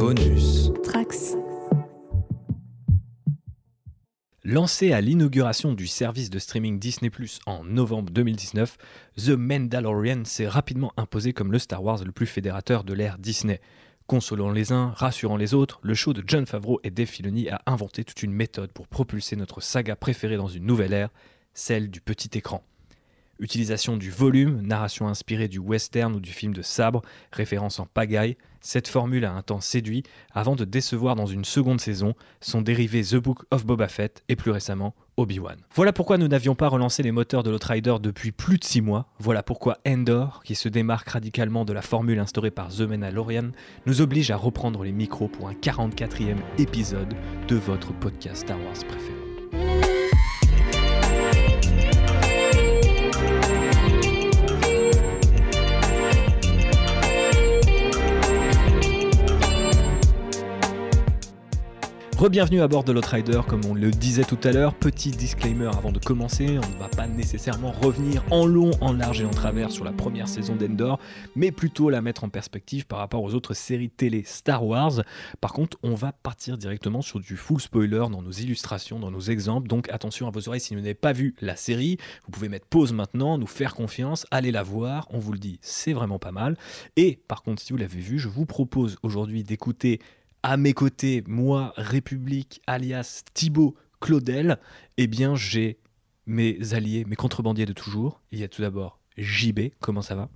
Bonus. Trax. Lancé à l'inauguration du service de streaming Disney Plus en novembre 2019, The Mandalorian s'est rapidement imposé comme le Star Wars le plus fédérateur de l'ère Disney. Consolant les uns, rassurant les autres, le show de John Favreau et Dave Filoni a inventé toute une méthode pour propulser notre saga préférée dans une nouvelle ère, celle du petit écran. Utilisation du volume, narration inspirée du western ou du film de sabre, référence en pagaille, cette formule a un temps séduit avant de décevoir dans une seconde saison son dérivé The Book of Boba Fett et plus récemment Obi-Wan. Voilà pourquoi nous n'avions pas relancé les moteurs de l'Outrider depuis plus de 6 mois. Voilà pourquoi Endor, qui se démarque radicalement de la formule instaurée par The Mandalorian, nous oblige à reprendre les micros pour un 44e épisode de votre podcast Star Wars préféré. Rebienvenue à bord de l'Outrider, comme on le disait tout à l'heure. Petit disclaimer avant de commencer, on ne va pas nécessairement revenir en long, en large et en travers sur la première saison d'Endor, mais plutôt la mettre en perspective par rapport aux autres séries télé Star Wars. Par contre, on va partir directement sur du full spoiler dans nos illustrations, dans nos exemples. Donc attention à vos oreilles si vous n'avez pas vu la série. Vous pouvez mettre pause maintenant, nous faire confiance, allez la voir. On vous le dit, c'est vraiment pas mal. Et par contre, si vous l'avez vu, je vous propose aujourd'hui d'écouter à mes côtés, moi, République, alias Thibaut Claudel, eh bien, j'ai mes alliés, mes contrebandiers de toujours. Il y a tout d'abord JB, comment ça va?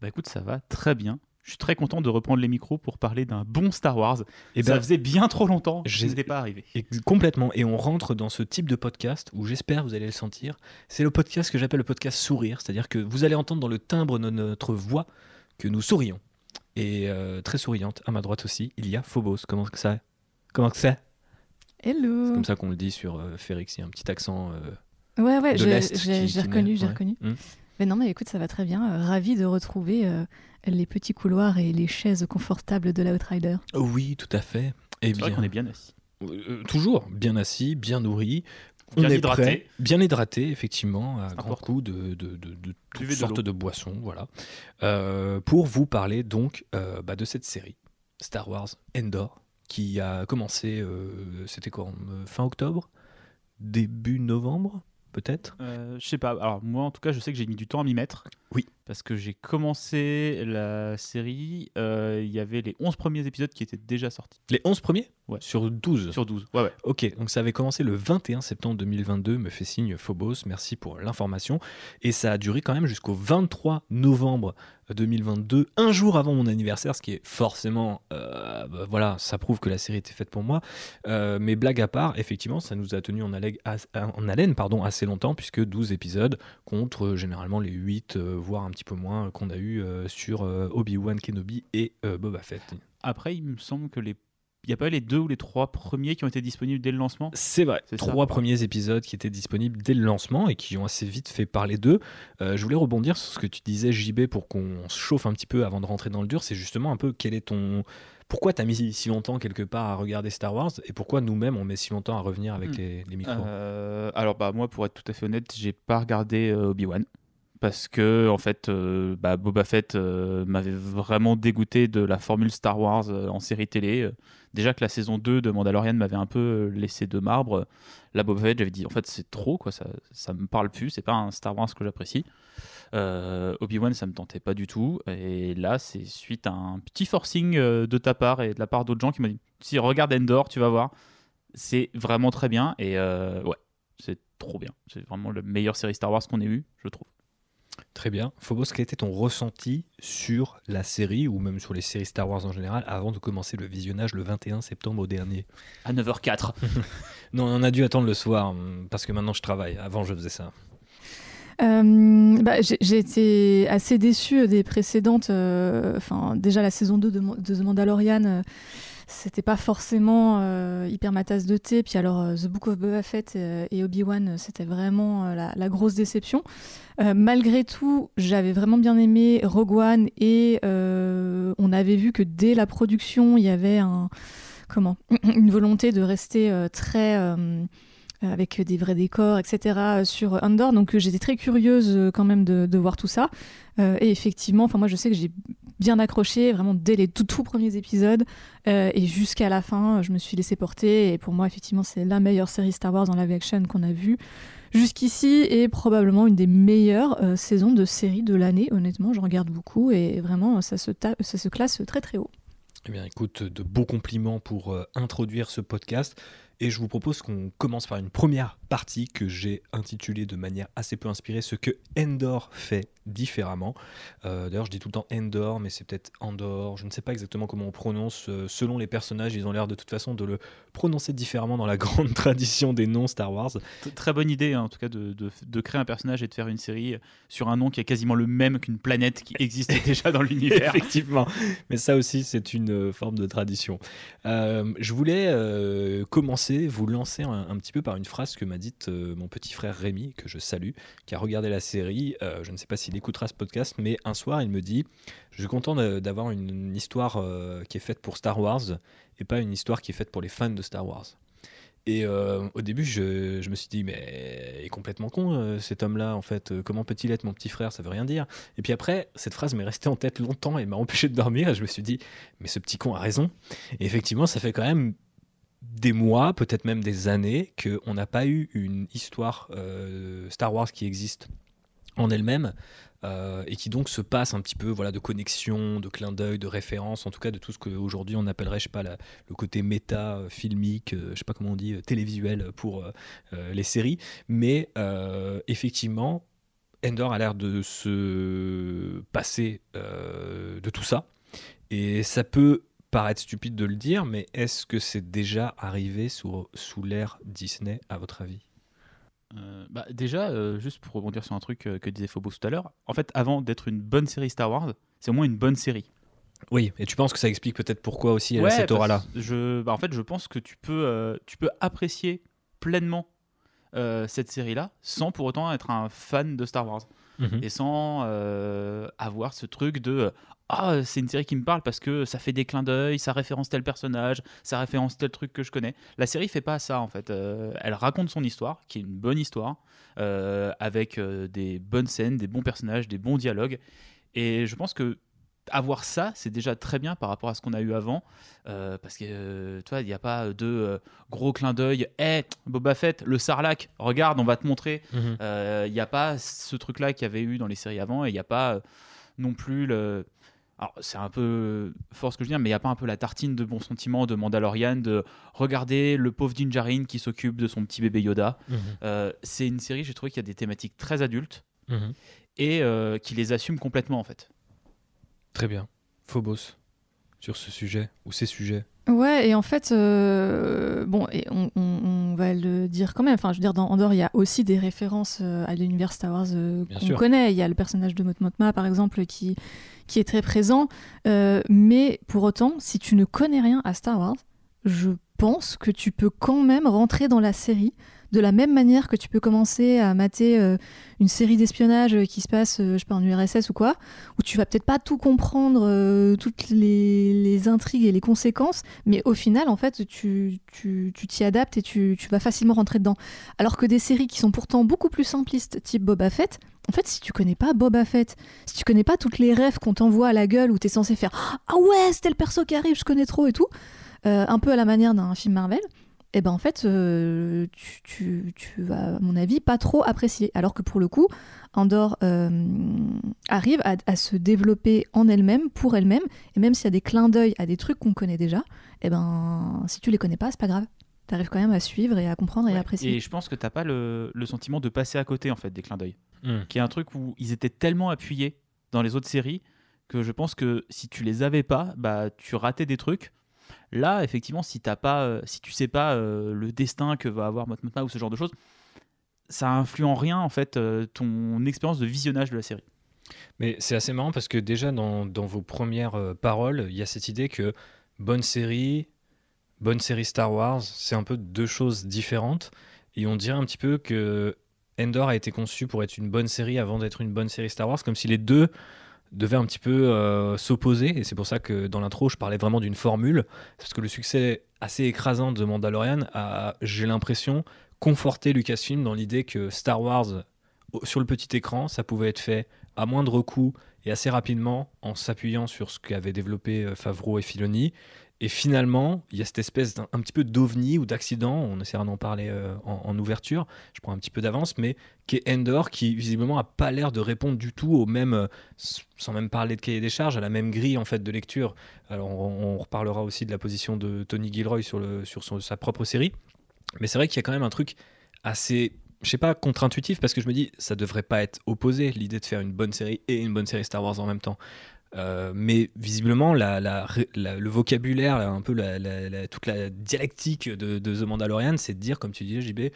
Bah écoute, ça va très bien. Je suis très content de reprendre les micros pour parler d'un bon Star Wars. Eh ça ben, faisait bien trop longtemps, je n'étais pas arrivé. Et complètement. Et on rentre dans ce type de podcast où j'espère vous allez le sentir. C'est le podcast que j'appelle le podcast sourire. C'est-à-dire que vous allez entendre dans le timbre de notre voix que nous sourions. Et euh, très souriante, à ma droite aussi, il y a Phobos. Comment que ça Comment que c'est? Hello. C'est comme ça qu'on le dit sur euh, Férix. Il y a un petit accent euh, Ouais, ouais, de je- l'Est. j'ai qui- j'ai qui reconnu, j'ai Ouais. reconnu. Hmm. Mais non, mais écoute, ça va très bien. Euh, Ravi de retrouver euh, les petits couloirs et les chaises confortables de l'Outrider. Oui, tout à fait. Et C'est vrai bien, qu'on est bien assis. Euh, toujours bien assis, bien nourri. Bien on est hydraté. prêt, bien hydraté, effectivement, à important. coups de, de, de, de toutes sortes de boissons, voilà, Euh, pour vous parler donc euh, bah, de cette série Star Wars Endor qui a commencé, euh, c'était quoi, fin octobre, début novembre, peut-être? Je sais pas. Alors moi, en tout cas, je sais que j'ai mis du temps à m'y mettre. Oui. Parce que j'ai commencé la série. euh, Il y avait les 11 premiers épisodes qui étaient déjà sortis. Les 11 premiers Ouais. sur 12. Sur 12. Ouais, ouais. Ok, donc ça avait commencé le 21 septembre 2022, me fait signe Phobos, merci pour l'information. Et ça a duré quand même jusqu'au 23 novembre 2022, un jour avant mon anniversaire, ce qui est forcément, euh, bah, voilà, ça prouve que la série était faite pour moi. Euh, mais blague à part, effectivement, ça nous a tenu en, haleine- as- en haleine pardon, assez longtemps, puisque 12 épisodes contre euh, généralement les 8, euh, voire un petit peu moins, qu'on a eu euh, sur euh, Obi-Wan Kenobi et euh, Boba Fett. Après, il me semble que les. Il n'y a pas eu les deux ou les trois premiers qui ont été disponibles dès le lancement C'est vrai. Ça. Trois premiers épisodes qui étaient disponibles dès le lancement et qui ont assez vite fait parler d'eux. Euh, je voulais rebondir sur ce que tu disais, JB, pour qu'on se chauffe un petit peu avant de rentrer dans le dur. C'est justement un peu quel est ton. Pourquoi tu as mis si longtemps quelque part à regarder Star Wars et pourquoi nous-mêmes on met si longtemps à revenir avec Hmm. les, les micros? Euh, alors bah moi pour être tout à fait honnête, j'ai pas regardé euh, Obi-Wan parce que en fait euh, bah, Boba Fett euh, m'avait vraiment dégoûté de la formule Star Wars euh, en série télé. Déjà que la saison 2 de Mandalorian m'avait un peu laissé de marbre. Là Boba Fett, j'avais dit en fait c'est trop quoi, ça ça me parle plus, c'est pas un Star Wars que j'apprécie. Obi-Wan ça me tentait pas du tout et là c'est suite à un petit forcing de ta part et de la part d'autres gens qui m'ont dit si regarde Endor, tu vas voir. C'est vraiment très bien et ouais, c'est trop bien. C'est vraiment la meilleure série Star Wars qu'on ait eue, je trouve. Très bien. Phobos, quel était ton ressenti sur la série ou même sur les séries Star Wars en général avant de commencer le visionnage le 21 septembre dernier? À 9h04. Non, on a dû attendre le soir hum, parce que maintenant je travaille. Avant je faisais ça. Euh, bah, j'ai été assez déçue des précédentes. euh, Enfin, déjà la saison 2 de, Mo- de The Mandalorian, euh, c'était pas forcément euh, hyper ma tasse de thé. Puis alors, euh, The Book of Boba Fett euh, et Obi-Wan, c'était vraiment la, grosse déception. Malgré tout, j'avais vraiment bien aimé Rogue One et on avait vu que dès la production, il y avait un comment une volonté de rester très avec des vrais décors, etc. sur Andor. Donc j'étais très curieuse quand même de, voir tout ça. Et effectivement, enfin moi je sais que j'ai bien accroché, vraiment dès les tout, tout premiers épisodes. et jusqu'à la fin, je me suis laissé porter. Et pour moi, effectivement, c'est la meilleure série Star Wars en live action qu'on a vue jusqu'ici est probablement une des meilleures saisons de série de l'année. Honnêtement, j'en regarde beaucoup et vraiment, ça se, ça se classe très très haut. Eh bien, écoute, de beaux compliments pour introduire ce podcast. Et je vous propose qu'on commence par une première partie que j'ai intitulée de manière assez peu inspirée ce que Endor fait différemment. Euh, d'ailleurs, je dis tout le temps Endor, mais c'est peut-être Endor. Je ne sais pas exactement comment on prononce. Euh, selon les personnages, ils ont l'air de toute façon de le prononcer différemment dans la grande tradition des noms Star Wars. Très bonne idée, hein, en tout cas, de, de, créer un personnage et de faire une série sur un nom qui est quasiment le même qu'une planète qui existe déjà dans l'univers. Effectivement. Mais ça aussi, c'est une euh, forme de tradition. je voulais commencer, vous lancer un, un, petit peu par une phrase que m'a dite mon petit frère Rémi, que je salue, qui a regardé la série. je ne sais pas si il écoutera ce podcast, mais un soir, il me dit Je suis content d'avoir une, histoire euh, qui est faite pour Star Wars et pas une histoire qui est faite pour les fans de Star Wars. Et euh, au début, je, me suis dit, mais il est complètement con euh, cet homme-là, en fait. Comment peut-il être mon petit frère? Ça veut rien dire. Et puis après, cette phrase m'est restée en tête longtemps et m'a empêché de dormir. Et je me suis dit, mais ce petit con a raison. Et effectivement, ça fait quand même des mois, peut-être même des années, qu'on n'a pas eu une histoire Star Wars qui existe en elle-même euh, et qui donc se passe un petit peu voilà de connexion, de clin d'œil, de référence, en tout cas de tout ce qu'aujourd'hui on appellerait je sais pas le côté méta euh, filmique, euh, je sais pas comment on dit télévisuel pour les séries, mais effectivement Endor a l'air de se passer de tout ça. Et ça peut paraître stupide de le dire, mais est-ce que c'est déjà arrivé sous, sous l'ère Disney à votre avis? Euh, bah, déjà, euh, juste pour rebondir sur un truc euh, que disait Phobos tout à l'heure, en fait, avant d'être une bonne série Star Wars, c'est au moins une bonne série. Oui, et tu penses que ça explique peut-être pourquoi aussi elle a cette aura-là? je, bah, En fait, je pense que tu peux, tu peux apprécier pleinement cette série-là sans pour autant être un fan de Star Wars. Mhm. Et sans avoir ce truc de ah, c'est une série qui me parle parce que ça fait des clins d'œil, ça référence tel personnage, ça référence tel truc que je connais. La série fait pas ça en fait. Euh, elle raconte son histoire, qui est une bonne histoire, euh, avec euh, des bonnes scènes, des bons personnages, des bons dialogues. Et je pense que avoir ça, c'est déjà très bien par rapport à ce qu'on a eu avant, parce que toi, il n'y a pas de gros clins d'œil. Hé, Boba Fett, le Sarlac, regarde, on va te montrer. Il n'y a pas ce truc-là qu'il y avait eu dans les séries avant, et il n'y a pas non plus le alors c'est un peu fort ce que je veux dire, mais il n'y a pas un peu la tartine de bons sentiments de Mandalorian de regarder le pauvre Dinjarin qui s'occupe de son petit bébé Yoda. Mhm. Euh, c'est une série, j'ai trouvé qu'il y a des thématiques très adultes mhm. et euh, qui les assume complètement en fait. Très bien. Phobos, sur ce sujet ou ces sujets Ouais, et en fait, euh, bon, et on, va le dire quand même. Enfin, je veux dire, dans Andorre, il y a aussi des références à l'univers Star Wars qu'on connaît. Il y a le personnage de Mot Motma, par exemple, qui, qui est très présent. Euh, mais pour autant, si tu ne connais rien à Star Wars, je pense que tu peux quand même rentrer dans la série de la même manière que tu peux commencer à mater euh, une série d'espionnage qui se passe, euh, je sais pas, en URSS ou quoi, où tu vas peut-être pas tout comprendre, toutes les, intrigues et les conséquences, mais au final, en fait, tu t'y tu, adaptes et tu, vas facilement rentrer dedans. Alors que des séries qui sont pourtant beaucoup plus simplistes, type Boba Fett, en fait, si tu connais pas Boba Fett, si tu connais pas toutes les rêves qu'on t'envoie à la gueule où t'es censé faire Ah ouais, c'est tel perso qui arrive, je connais trop et tout, euh, un peu à la manière d'un film Marvel, eh ben en fait, euh, tu, vas, à mon avis, pas trop apprécier. Alors que pour le coup, Andorre euh, arrive à, se développer en elle-même, pour elle-même, et même s'il y a des clins d'œil à des trucs qu'on connaît déjà, et eh ben si tu les connais pas, c'est pas grave tu arrives quand même à suivre et à comprendre et à apprécier. Et je pense que t'as pas le, le, sentiment de passer à côté en fait des clins d'œil. Hmm. qui est un truc où ils étaient tellement appuyés dans les autres séries que je pense que si tu les avais pas, bah tu ratais des trucs. Là, effectivement, si t'as pas, euh, si tu sais pas euh, le destin que va avoir Motma ou ce genre de choses, ça influe en rien en fait euh, ton expérience de visionnage de la série. Mais c'est assez marrant parce que déjà dans, dans vos premières paroles, il y a cette idée que bonne série, bonne série Star Wars, c'est un peu deux choses différentes. Et on dirait un petit peu que Endor a été conçu pour être une bonne série avant d'être une bonne série Star Wars, comme si les deux devaient un petit peu euh, s'opposer. Et c'est pour ça que dans l'intro, je parlais vraiment d'une formule, parce que le succès assez écrasant de Mandalorian a, j'ai l'impression, conforté Lucasfilm dans l'idée que Star Wars, sur le petit écran, ça pouvait être fait à moindre coût et assez rapidement en s'appuyant sur ce qu'avaient développé euh, Favreau et Filoni. Et finalement, il y a cette espèce d'un un petit peu d'ovni ou d'accident, on essaiera d'en parler euh, en, ouverture, je prends un petit peu d'avance, mais qui est Endor, qui visiblement a pas l'air de répondre du tout au même, euh, sans même parler de cahier des charges, à la même grille en fait de lecture. Alors on, reparlera aussi de la position de Tony Gilroy sur, le, sur sa propre série, mais c'est vrai qu'il y a quand même un truc assez, je sais pas, contre-intuitif, parce que je me dis, ça devrait pas être opposé, l'idée de faire une bonne série et une bonne série Star Wars en même temps. Euh, mais visiblement, le vocabulaire, un peu toute la dialectique de, The Mandalorian, c'est de dire, comme tu disais, JB,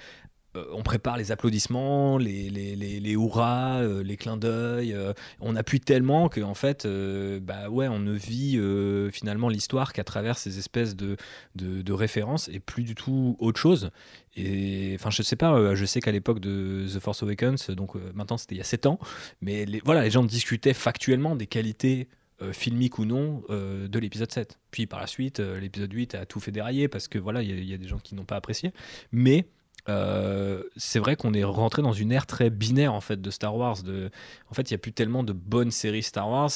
on prépare les applaudissements, les, les, les, hurrahs, euh, les clins d'œil. euh, on appuie tellement que en fait, euh, bah ouais, on ne vit euh, finalement l'histoire qu'à travers ces espèces de, de, références et plus du tout autre chose. Et enfin, je sais pas, euh, je sais qu'à l'époque de The Force Awakens, donc euh, maintenant c'était il y a 7 ans, mais les, voilà, les gens discutaient factuellement des qualités euh, filmiques ou non euh, de l'épisode 7. Puis par la suite, euh, l'épisode 8 a tout fait dérailler parce que voilà, il y y, a des gens qui n'ont pas apprécié. Mais euh, c'est vrai qu'on est rentré dans une ère très binaire en fait de Star Wars. De... En fait, il n'y a plus tellement de bonnes séries Star Wars,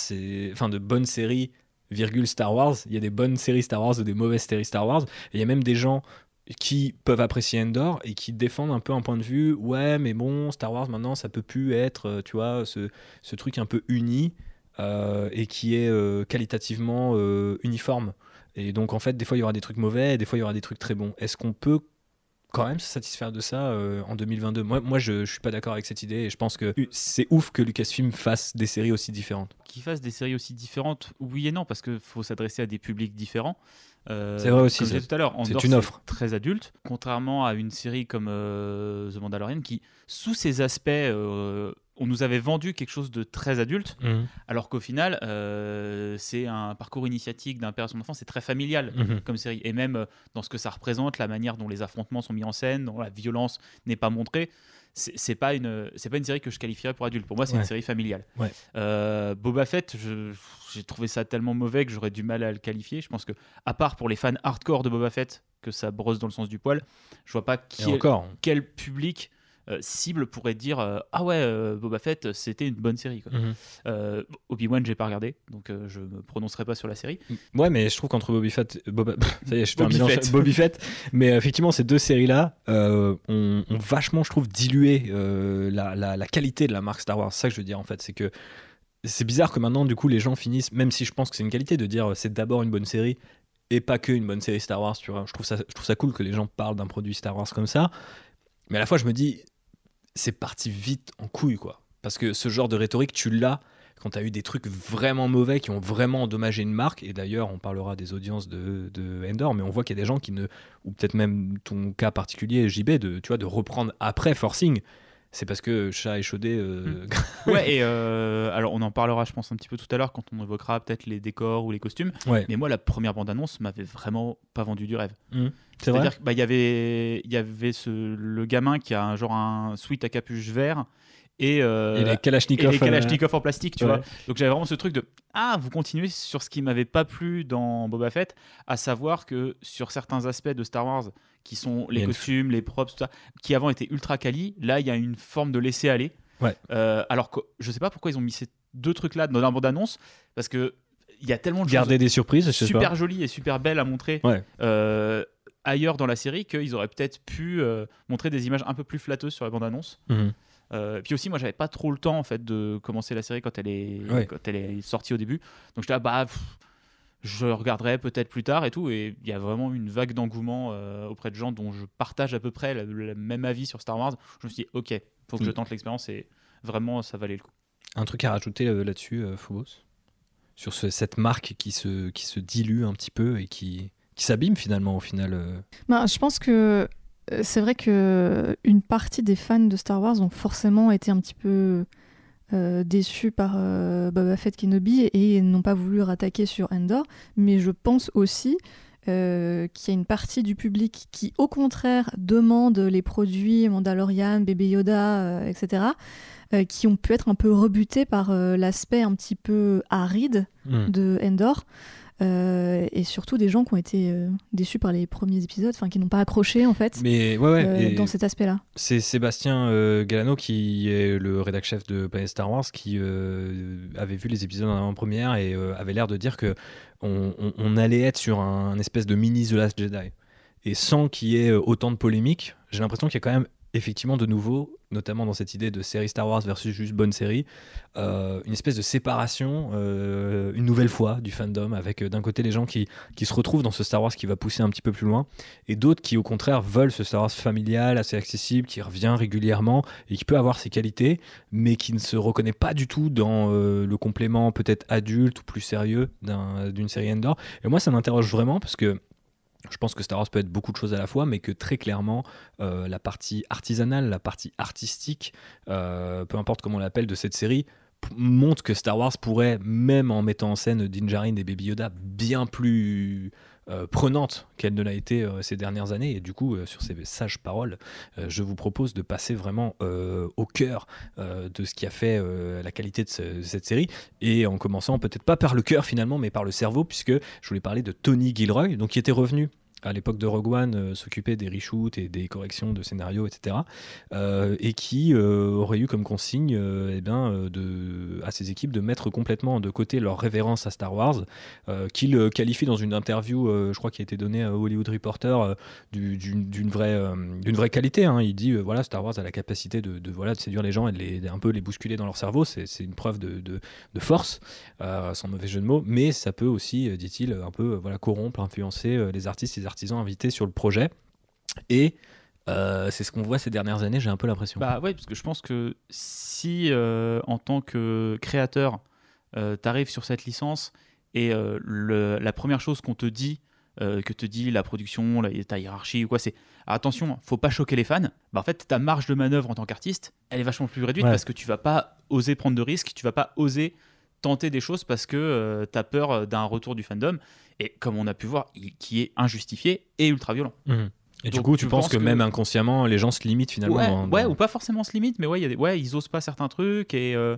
enfin de bonnes séries virgule Star Wars. Il y a des bonnes séries Star Wars ou des mauvaises séries Star Wars. Il y a même des gens qui peuvent apprécier Endor et qui défendent un peu un point de vue ouais mais bon Star Wars maintenant ça peut plus être euh, tu vois ce, ce truc un peu uni euh, et qui est qualitativement uniforme et donc en fait des fois il y aura des trucs mauvais et des fois il y aura des trucs très bons est-ce qu'on peut quand même se satisfaire de ça euh, en 2022 moi, moi je, je suis pas d'accord avec cette idée et je pense que c'est ouf que Lucasfilm fasse des séries aussi différentes Qu'ils fassent des séries aussi différentes, oui et non, parce qu'il faut s'adresser à des publics différents. Euh, C'est vrai aussi, Comme je c'est- disais tout à l'heure, c'est Andor, une offre. très adulte, contrairement à une série comme euh, The Mandalorian qui, sous ses aspects, on nous avait vendu quelque chose de très adulte, alors qu'au final, euh, c'est un parcours initiatique d'un père à son enfant, c'est très familial Mhm. comme série. Et même euh, dans ce que ça représente, la manière dont les affrontements sont mis en scène, dont la violence n'est pas montrée, c'est pas une c'est pas une série que je qualifierais pour adulte. Pour moi, c'est Ouais. une série familiale. Ouais. Euh, Boba Fett, j'ai trouvé ça tellement mauvais que j'aurais du mal à le qualifier. Je pense que à part pour les fans hardcore de Boba Fett, que ça brosse dans le sens du poil, je vois pas qui est- encore quel public cible pourrait dire euh, ah ouais euh, Boba Fett c'était une bonne série quoi. Mhm. Euh, Obi-Wan j'ai pas regardé donc euh, je me prononcerai pas sur la série Ouais, mais je trouve qu'entre Bobby Fett, Boba, ça y est, je fais un mélange, Fett. Bobby Fett, mais euh, effectivement, ces deux séries-là euh, ont, ont vachement, je trouve, dilué euh, la, la- la qualité de la marque Star Wars. C'est ça que je veux dire, en fait, c'est que c'est bizarre que maintenant, du coup, les gens finissent, même si je pense que c'est une qualité de dire euh, c'est d'abord une bonne série et pas que une bonne série Star Wars, tu vois. Je trouve ça, je trouve ça cool que les gens parlent d'un produit Star Wars comme ça, mais à la fois, je me dis, c'est parti vite en couille, quoi. Parce que ce genre de rhétorique, tu l'as quand tu as eu des trucs vraiment mauvais qui ont vraiment endommagé une marque, et d'ailleurs on parlera des audiences de, de Endor, mais on voit qu'il y a des gens qui ne, ou peut-être même ton cas particulier JB, de, tu vois, de reprendre après Forcing, c'est parce que chat échaudé... Euh... ouais et euh, alors on en parlera je pense un petit peu tout à l'heure quand on évoquera peut-être les décors ou les costumes ouais, mais moi la première bande annonce m'avait vraiment pas vendu du rêve c'est vrai C'est-à-dire qu'il y avait, il y avait ce, le gamin qui a un, genre un sweat à capuche vert et, euh, Et les et Kalachnikov. les Kalachnikov en plastique, tu ouais. vois. Donc j'avais vraiment ce truc de ah, vous continuez sur ce qui m'avait pas plu dans Boba Fett, à savoir que sur certains aspects de Star Wars, qui sont les une- costumes, les props, tout ça, qui avant étaient ultra quali, là il y a une forme de laisser aller. Ouais. Euh, alors que je sais pas pourquoi ils ont mis ces deux trucs là dans la bande annonce, parce que il y a tellement de choses Garder des surprises, super jolies et super belles à montrer Ouais. euh, ailleurs dans la série qu'ils auraient peut-être pu euh, montrer des images un peu plus flatteuses sur la bande annonce. Mhm. Euh, puis aussi, moi, j'avais pas trop le temps en fait de commencer la série quand elle est Ouais. quand elle est sortie au début. Donc j'étais là, bah, pff, je regarderai peut-être plus tard et tout. Et il y a vraiment une vague d'engouement euh, auprès de gens dont je partage à peu près le, le même avis sur Star Wars. Je me suis dit, ok, faut que je Mm. tente l'expérience et vraiment, ça valait le coup. Un truc à rajouter euh, là-dessus, euh, Phobos? Sur ce- cette marque qui se, qui se dilue un petit peu et qui, qui s'abîme finalement au final. Ben, je pense que c'est vrai que une partie des fans de Star Wars ont forcément été un petit peu euh, déçus par euh, Boba Fett Kenobi et n'ont pas voulu rattaquer sur Endor. Mais je pense aussi euh, qu'il y a une partie du public qui, au contraire, demande les produits Mandalorian, Bébé Yoda, etc., qui ont pu être un peu rebutés par l'aspect un petit peu aride Mhm. de Endor. Euh, et surtout des gens qui ont été euh, déçus par les premiers épisodes, enfin qui n'ont pas accroché en fait Mais ouais, ouais. euh, dans cet aspect-là. C'est Sébastien Galano qui est le rédac chef de Planet Star Wars qui avait vu les épisodes en première et avait l'air de dire que on, on- on allait être sur un, espèce de mini The Last Jedi. Et sans qu'il y ait autant de polémiques, j'ai l'impression qu'il y a quand même effectivement de nouveau, notamment dans cette idée de série Star Wars versus juste bonne série, euh, une espèce de séparation, euh, une nouvelle fois du fandom, avec euh, d'un côté les gens qui, qui se retrouvent dans ce Star Wars qui va pousser un petit peu plus loin, et d'autres qui au contraire veulent ce Star Wars familial, assez accessible, qui revient régulièrement et qui peut avoir ses qualités, mais qui ne se reconnaît pas du tout dans le complément peut-être adulte ou plus sérieux d'un- d'une série Endor. Et moi ça m'interroge vraiment parce que je pense que Star Wars peut être beaucoup de choses à la fois, mais que très clairement, euh, la partie artisanale, la partie artistique, euh, peu importe comment on l'appelle, de cette série, montre que Star Wars pourrait, même en mettant en scène Din Djarin et Baby Yoda, bien plus euh, prenante qu'elle ne l'a été euh, ces dernières années. Et du coup, euh, sur ces sages paroles, je vous propose de passer vraiment au cœur de ce qui a fait la qualité de, de cette série, et en commençant peut-être pas par le cœur finalement, mais par le cerveau, puisque je voulais parler de Tony Gilroy, donc qui était revenu à l'époque de Rogue One, euh, s'occuper des reshoots et des corrections de scénarios, etc. euh, et qui euh, aurait eu comme consigne euh, eh euh, de, à ses équipes de mettre complètement de côté leur révérence à Star Wars, qu'il qualifie dans une interview, je crois, qui a été donnée à Hollywood Reporter, du- d'une vraie, vraie qualité. hein. Il dit, voilà, Star Wars a la capacité de, voilà, de séduire les gens et de les, un peu les bousculer dans leur cerveau. C'est une preuve de, de, force, sans mauvais jeu de mots. Mais ça peut aussi, dit-il, un peu voilà, corrompre, influencer les artistes, les artisans invités sur le projet. Et euh, c'est ce qu'on voit ces dernières années, j'ai un peu l'impression. Bah ouais, parce que je pense que si euh, en tant que créateur, euh, tu arrives sur cette licence et euh, le- la première chose qu'on te dit, que te dit la production, la, ta hiérarchie ou quoi, c'est attention, faut pas choquer les fans. Bah en fait, ta marge de manœuvre en tant qu'artiste, elle est vachement plus réduite Ouais. parce que tu vas pas oser prendre de risques, tu vas pas oser tenter des choses parce que tu as peur d'un retour du fandom et comme on a pu voir, il- qui est injustifié et ultra violent. Mhm. Et du coup, tu penses pense que, que- même inconsciemment, les gens se limitent finalement Ouais, dans- ouais, dans- ou pas forcément se limite, mais ouais, y a des- ouais, ils osent pas certains trucs et, euh,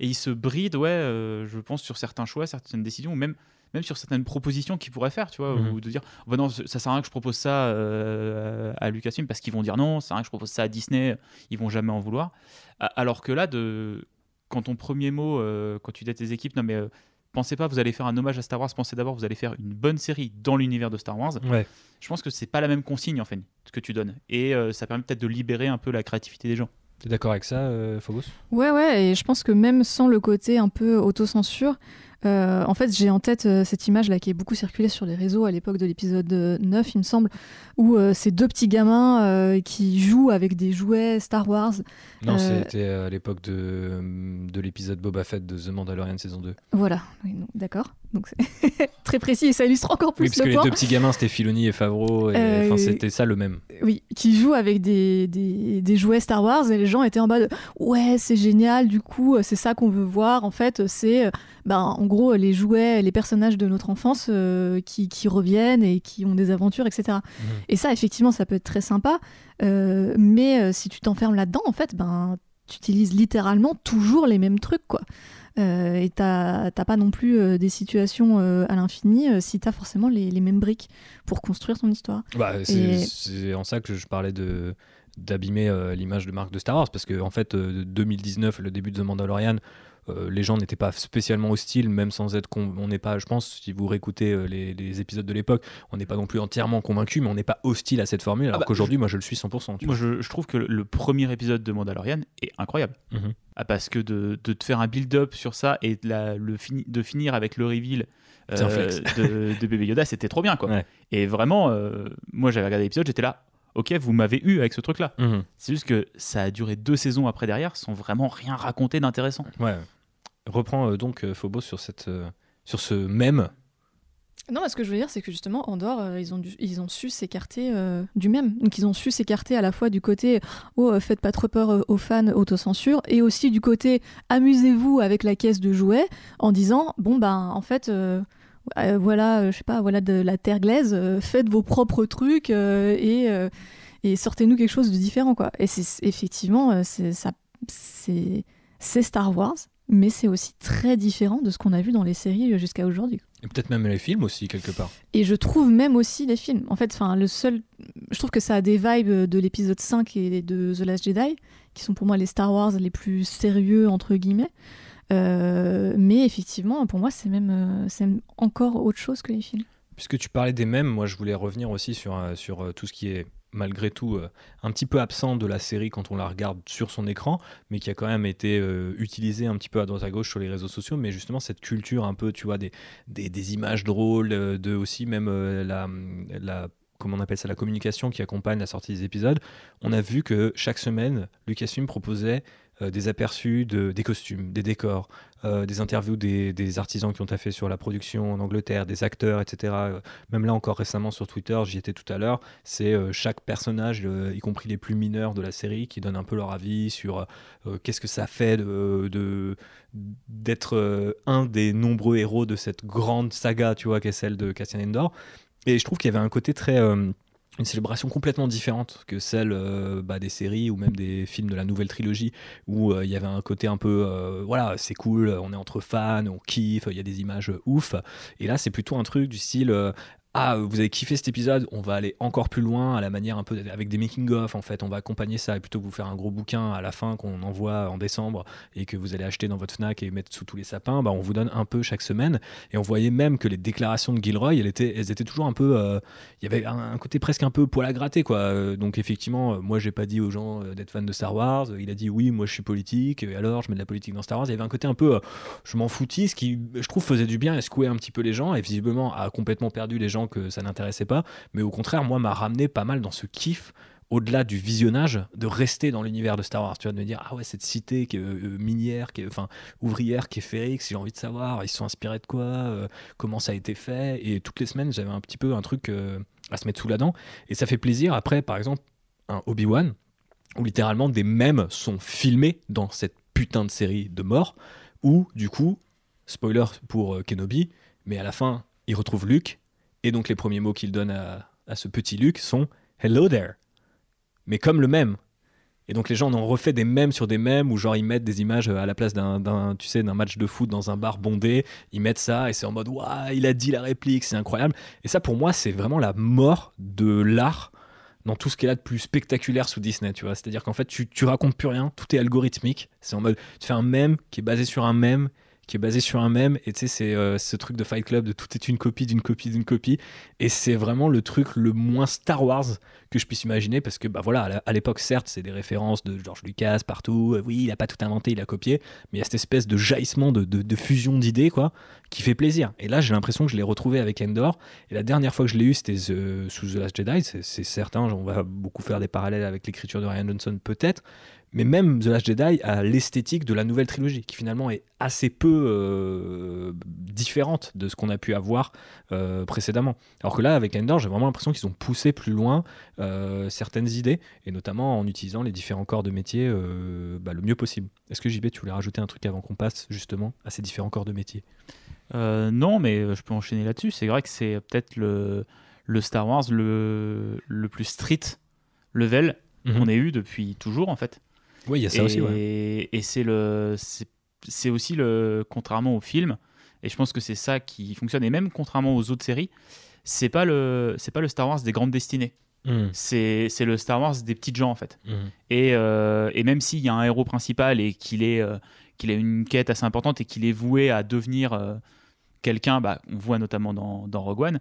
et ils se brident, ouais, euh, je pense, sur certains choix, certaines décisions, ou même, même sur certaines propositions qu'ils pourraient faire, tu vois, Mhm. ou de dire, bah non, ça sert à rien que je propose ça euh, à Lucasfilm parce qu'ils vont dire non, ça sert à rien que je propose ça à Disney, ils vont jamais en vouloir. Alors que là, de, quand ton premier mot, euh, quand tu dis à tes équipes, non mais euh, pensez pas, vous allez faire un hommage à Star Wars, pensez d'abord, vous allez faire une bonne série dans l'univers de Star Wars Ouais. je pense que c'est pas la même consigne en fait que tu donnes et euh, ça permet peut-être de libérer un peu la créativité des gens. T'es d'accord avec ça, euh, Phobos? Ouais, ouais, et je pense que même sans le côté un peu autocensure, euh, en fait, j'ai en tête euh, cette image-là qui est beaucoup circulée sur les réseaux à l'époque de l'épisode euh, 9, il me semble, où euh, ces deux petits gamins euh, qui jouent avec des jouets Star Wars. Non, Euh, c'était à l'époque de, de l'épisode Boba Fett de The Mandalorian saison 2. Voilà, Oui, d'accord. Donc c'est très précis et ça illustre encore plus Oui, parce le que les deux petits gamins, c'était Filoni et Favreau. et- Euh, Enfin, c'était ça le même. Oui, qui jouent avec des, des, des jouets Star Wars et les gens étaient en bas de ouais c'est génial du coup euh, c'est ça qu'on veut voir en fait c'est euh, ben, en gros les jouets les personnages de notre enfance euh, qui, qui reviennent et qui ont des aventures etc Mhm. et ça effectivement ça peut être très sympa. Euh, mais euh, si tu t'enfermes là-dedans en fait ben tu utilises littéralement toujours les mêmes trucs quoi. Euh, et t'as pas non plus euh, des situations euh, à l'infini euh, si t'as forcément les, les mêmes briques pour construire ton histoire. Bah, c'est Et- en ça que je parlais de d'abîmer euh, l'image de marque de Star Wars parce que en fait euh, 2019 le début de The Mandalorian euh, les gens n'étaient pas spécialement hostiles même sans être on n'est pas je pense si vous réécoutez euh, les, les épisodes de l'époque on n'est pas non plus entièrement convaincu mais on n'est pas hostile à cette formule alors bah, qu'aujourd'hui moi je le suis 100% tu Moi je, je trouve que le, premier épisode de Mandalorian est incroyable. Mhm. Ah, parce que de, de te faire un build-up sur ça et de, la- le fini- de finir avec le reveal euh, de, de Baby Yoda, c'était trop bien quoi. Ouais. Et vraiment, moi j'avais regardé l'épisode, j'étais là, ok, vous m'avez eu avec ce truc là. Mhm. C'est juste que ça a duré deux saisons après derrière sans vraiment rien raconter d'intéressant. ouais reprends euh, donc euh, Phobos sur cette euh, sur ce même Non, ce que je veux dire, c'est que justement, Andorre, euh, ils, ont dû- ils ont su s'écarter euh, du même. Donc, ils ont su s'écarter à la fois du côté oh, faites pas trop peur aux fans, autocensure, et aussi du côté amusez-vous avec la caisse de jouets en disant bon, ben, en fait. Euh, voilà, euh, je sais pas, voilà de la terre glaise, euh, faites vos propres trucs et, et sortez-nous quelque chose de différent, quoi. Et c'est effectivement, c'est ça, c'est c'est Star Wars, mais c'est aussi très différent de ce qu'on a vu dans les séries jusqu'à aujourd'hui. Et peut-être même les films aussi, quelque part. Et je trouve même aussi les films. En fait, le seul. Je trouve que ça a des vibes de l'épisode 5 et de The Last Jedi, qui sont pour moi les Star Wars les plus sérieux, entre guillemets. Euh, mais effectivement, pour moi, c'est même, euh, c'est encore autre chose que les films. Puisque tu parlais des mêmes, moi je voulais revenir aussi sur, euh, sur tout ce qui est malgré tout un petit peu absent de la série quand on la regarde sur son écran, mais qui a quand même été utilisé un petit peu à droite à gauche sur les réseaux sociaux. Mais justement, cette culture un peu, tu vois, des, des, des images drôles, de aussi même la, la comment on appelle ça, la communication qui accompagne la sortie des épisodes, on a vu que chaque semaine, Lucasfilm proposait euh, des aperçus de, des costumes, des décors, euh, des interviews des, artisans qui ont fait sur la production en Angleterre, des acteurs, etc. Euh, même là encore récemment sur Twitter, j'y étais tout à l'heure, c'est chaque personnage, y compris les plus mineurs de la série, qui donne un peu leur avis sur qu'est-ce que ça fait de, d'être un des nombreux héros de cette grande saga, tu vois, qu'est celle de Cassian Endor. Et je trouve qu'il y avait un côté très une célébration complètement différente que celle euh, bah, des séries ou même des films de la nouvelle trilogie où euh, il y avait un côté un peu euh, voilà c'est cool on est entre fans on kiffe il y a des images ouf. Et là c'est plutôt un truc du style ah, vous avez kiffé cet épisode, on va aller encore plus loin à la manière un peu avec des making-of en fait, on va accompagner ça et plutôt que vous faire un gros bouquin à la fin qu'on envoie en décembre et que vous allez acheter dans votre Fnac et mettre sous tous les sapins, bah, on vous donne un peu chaque semaine et on voyait même que les déclarations de Gilroy, elles étaient, elles étaient toujours un peu, euh, il y avait un, côté presque un peu poil à gratter quoi. Euh, donc effectivement, euh, moi j'ai pas dit aux gens d'être fan de Star Wars, il a dit oui, moi je suis politique et alors je mets de la politique dans Star Wars. Il y avait un côté un peu, je m'en foutis, ce qui je trouve faisait du bien et secouait un petit peu les gens et visiblement a complètement perdu les gens que ça n'intéressait pas, mais au contraire, moi, m'a ramené pas mal dans ce kiff au-delà du visionnage, de rester dans l'univers de Star Wars. Tu vois, de me dire, ah ouais, cette cité qui est, euh, minière, qui est, enfin, ouvrière, qui est Férix, j'ai envie de savoir, ils se sont inspirés de quoi, euh, comment ça a été fait. Et toutes les semaines, j'avais un petit peu un truc euh, à se mettre sous la dent. Et ça fait plaisir. Après, par exemple, un Obi-Wan, où littéralement des mèmes sont filmés dans cette putain de série de morts, où, du coup, spoiler pour Kenobi, mais à la fin, il retrouve Luke et donc les premiers mots qu'il donne à, ce petit Luc sont Hello there. Mais comme le même. Et donc les gens ont refait des mèmes sur des mèmes où genre ils mettent des images à la place d'un, tu sais, d'un match de foot dans un bar bondé, ils mettent ça et c'est en mode waouh, il a dit la réplique, c'est incroyable. Et ça pour moi c'est vraiment la mort de l'art dans tout ce qu'il y a de plus spectaculaire sous Disney, tu vois. C'est-à-dire qu'en fait tu, tu racontes plus rien, tout est algorithmique. C'est en mode tu fais un mème qui est basé sur un mème qui est basé sur un mème. Et tu sais, c'est euh, ce truc de Fight Club de tout est une copie d'une copie d'une copie. Et c'est vraiment le truc le moins Star Wars que je puisse imaginer parce que, bah voilà, à l'époque, certes, c'est des références de George Lucas partout. Euh, oui, il a pas tout inventé, il a copié. Mais il y a cette espèce de jaillissement, de, de, fusion d'idées, quoi, qui fait plaisir. Et là, j'ai l'impression que je l'ai retrouvé avec Endor. Et la dernière fois que je l'ai eu, c'était sous The Last Jedi. C'est certain, on va beaucoup faire des parallèles avec l'écriture de Ryan Johnson, peut-être mais même The Last Jedi a l'esthétique de la nouvelle trilogie, qui finalement est assez peu euh, différente de ce qu'on a pu avoir euh, précédemment. Alors que là, avec Endor, j'ai vraiment l'impression qu'ils ont poussé plus loin euh, certaines idées, et notamment en utilisant les différents corps de métier bah, le mieux possible. Est-ce que JB, tu voulais rajouter un truc avant qu'on passe justement à ces différents corps de métier? Non, mais je peux enchaîner là-dessus. C'est vrai que c'est peut-être le, le, Star Wars le, le plus street level mhm. qu'on ait eu depuis toujours en fait. Oui, il y a ça aussi. Et c'est le, c'est aussi le, contrairement au film, et je pense que c'est ça qui fonctionne. Et même contrairement aux autres séries, c'est pas le, c'est pas le Star Wars des grandes destinées. Hmm. C'est le Star Wars des petites gens en fait. Hmm. Et, euh, et, même s'il y a un héros principal et qu'il est euh, qu'il a une quête assez importante et qu'il est voué à devenir euh, quelqu'un, bah, on voit notamment dans, dans Rogue One.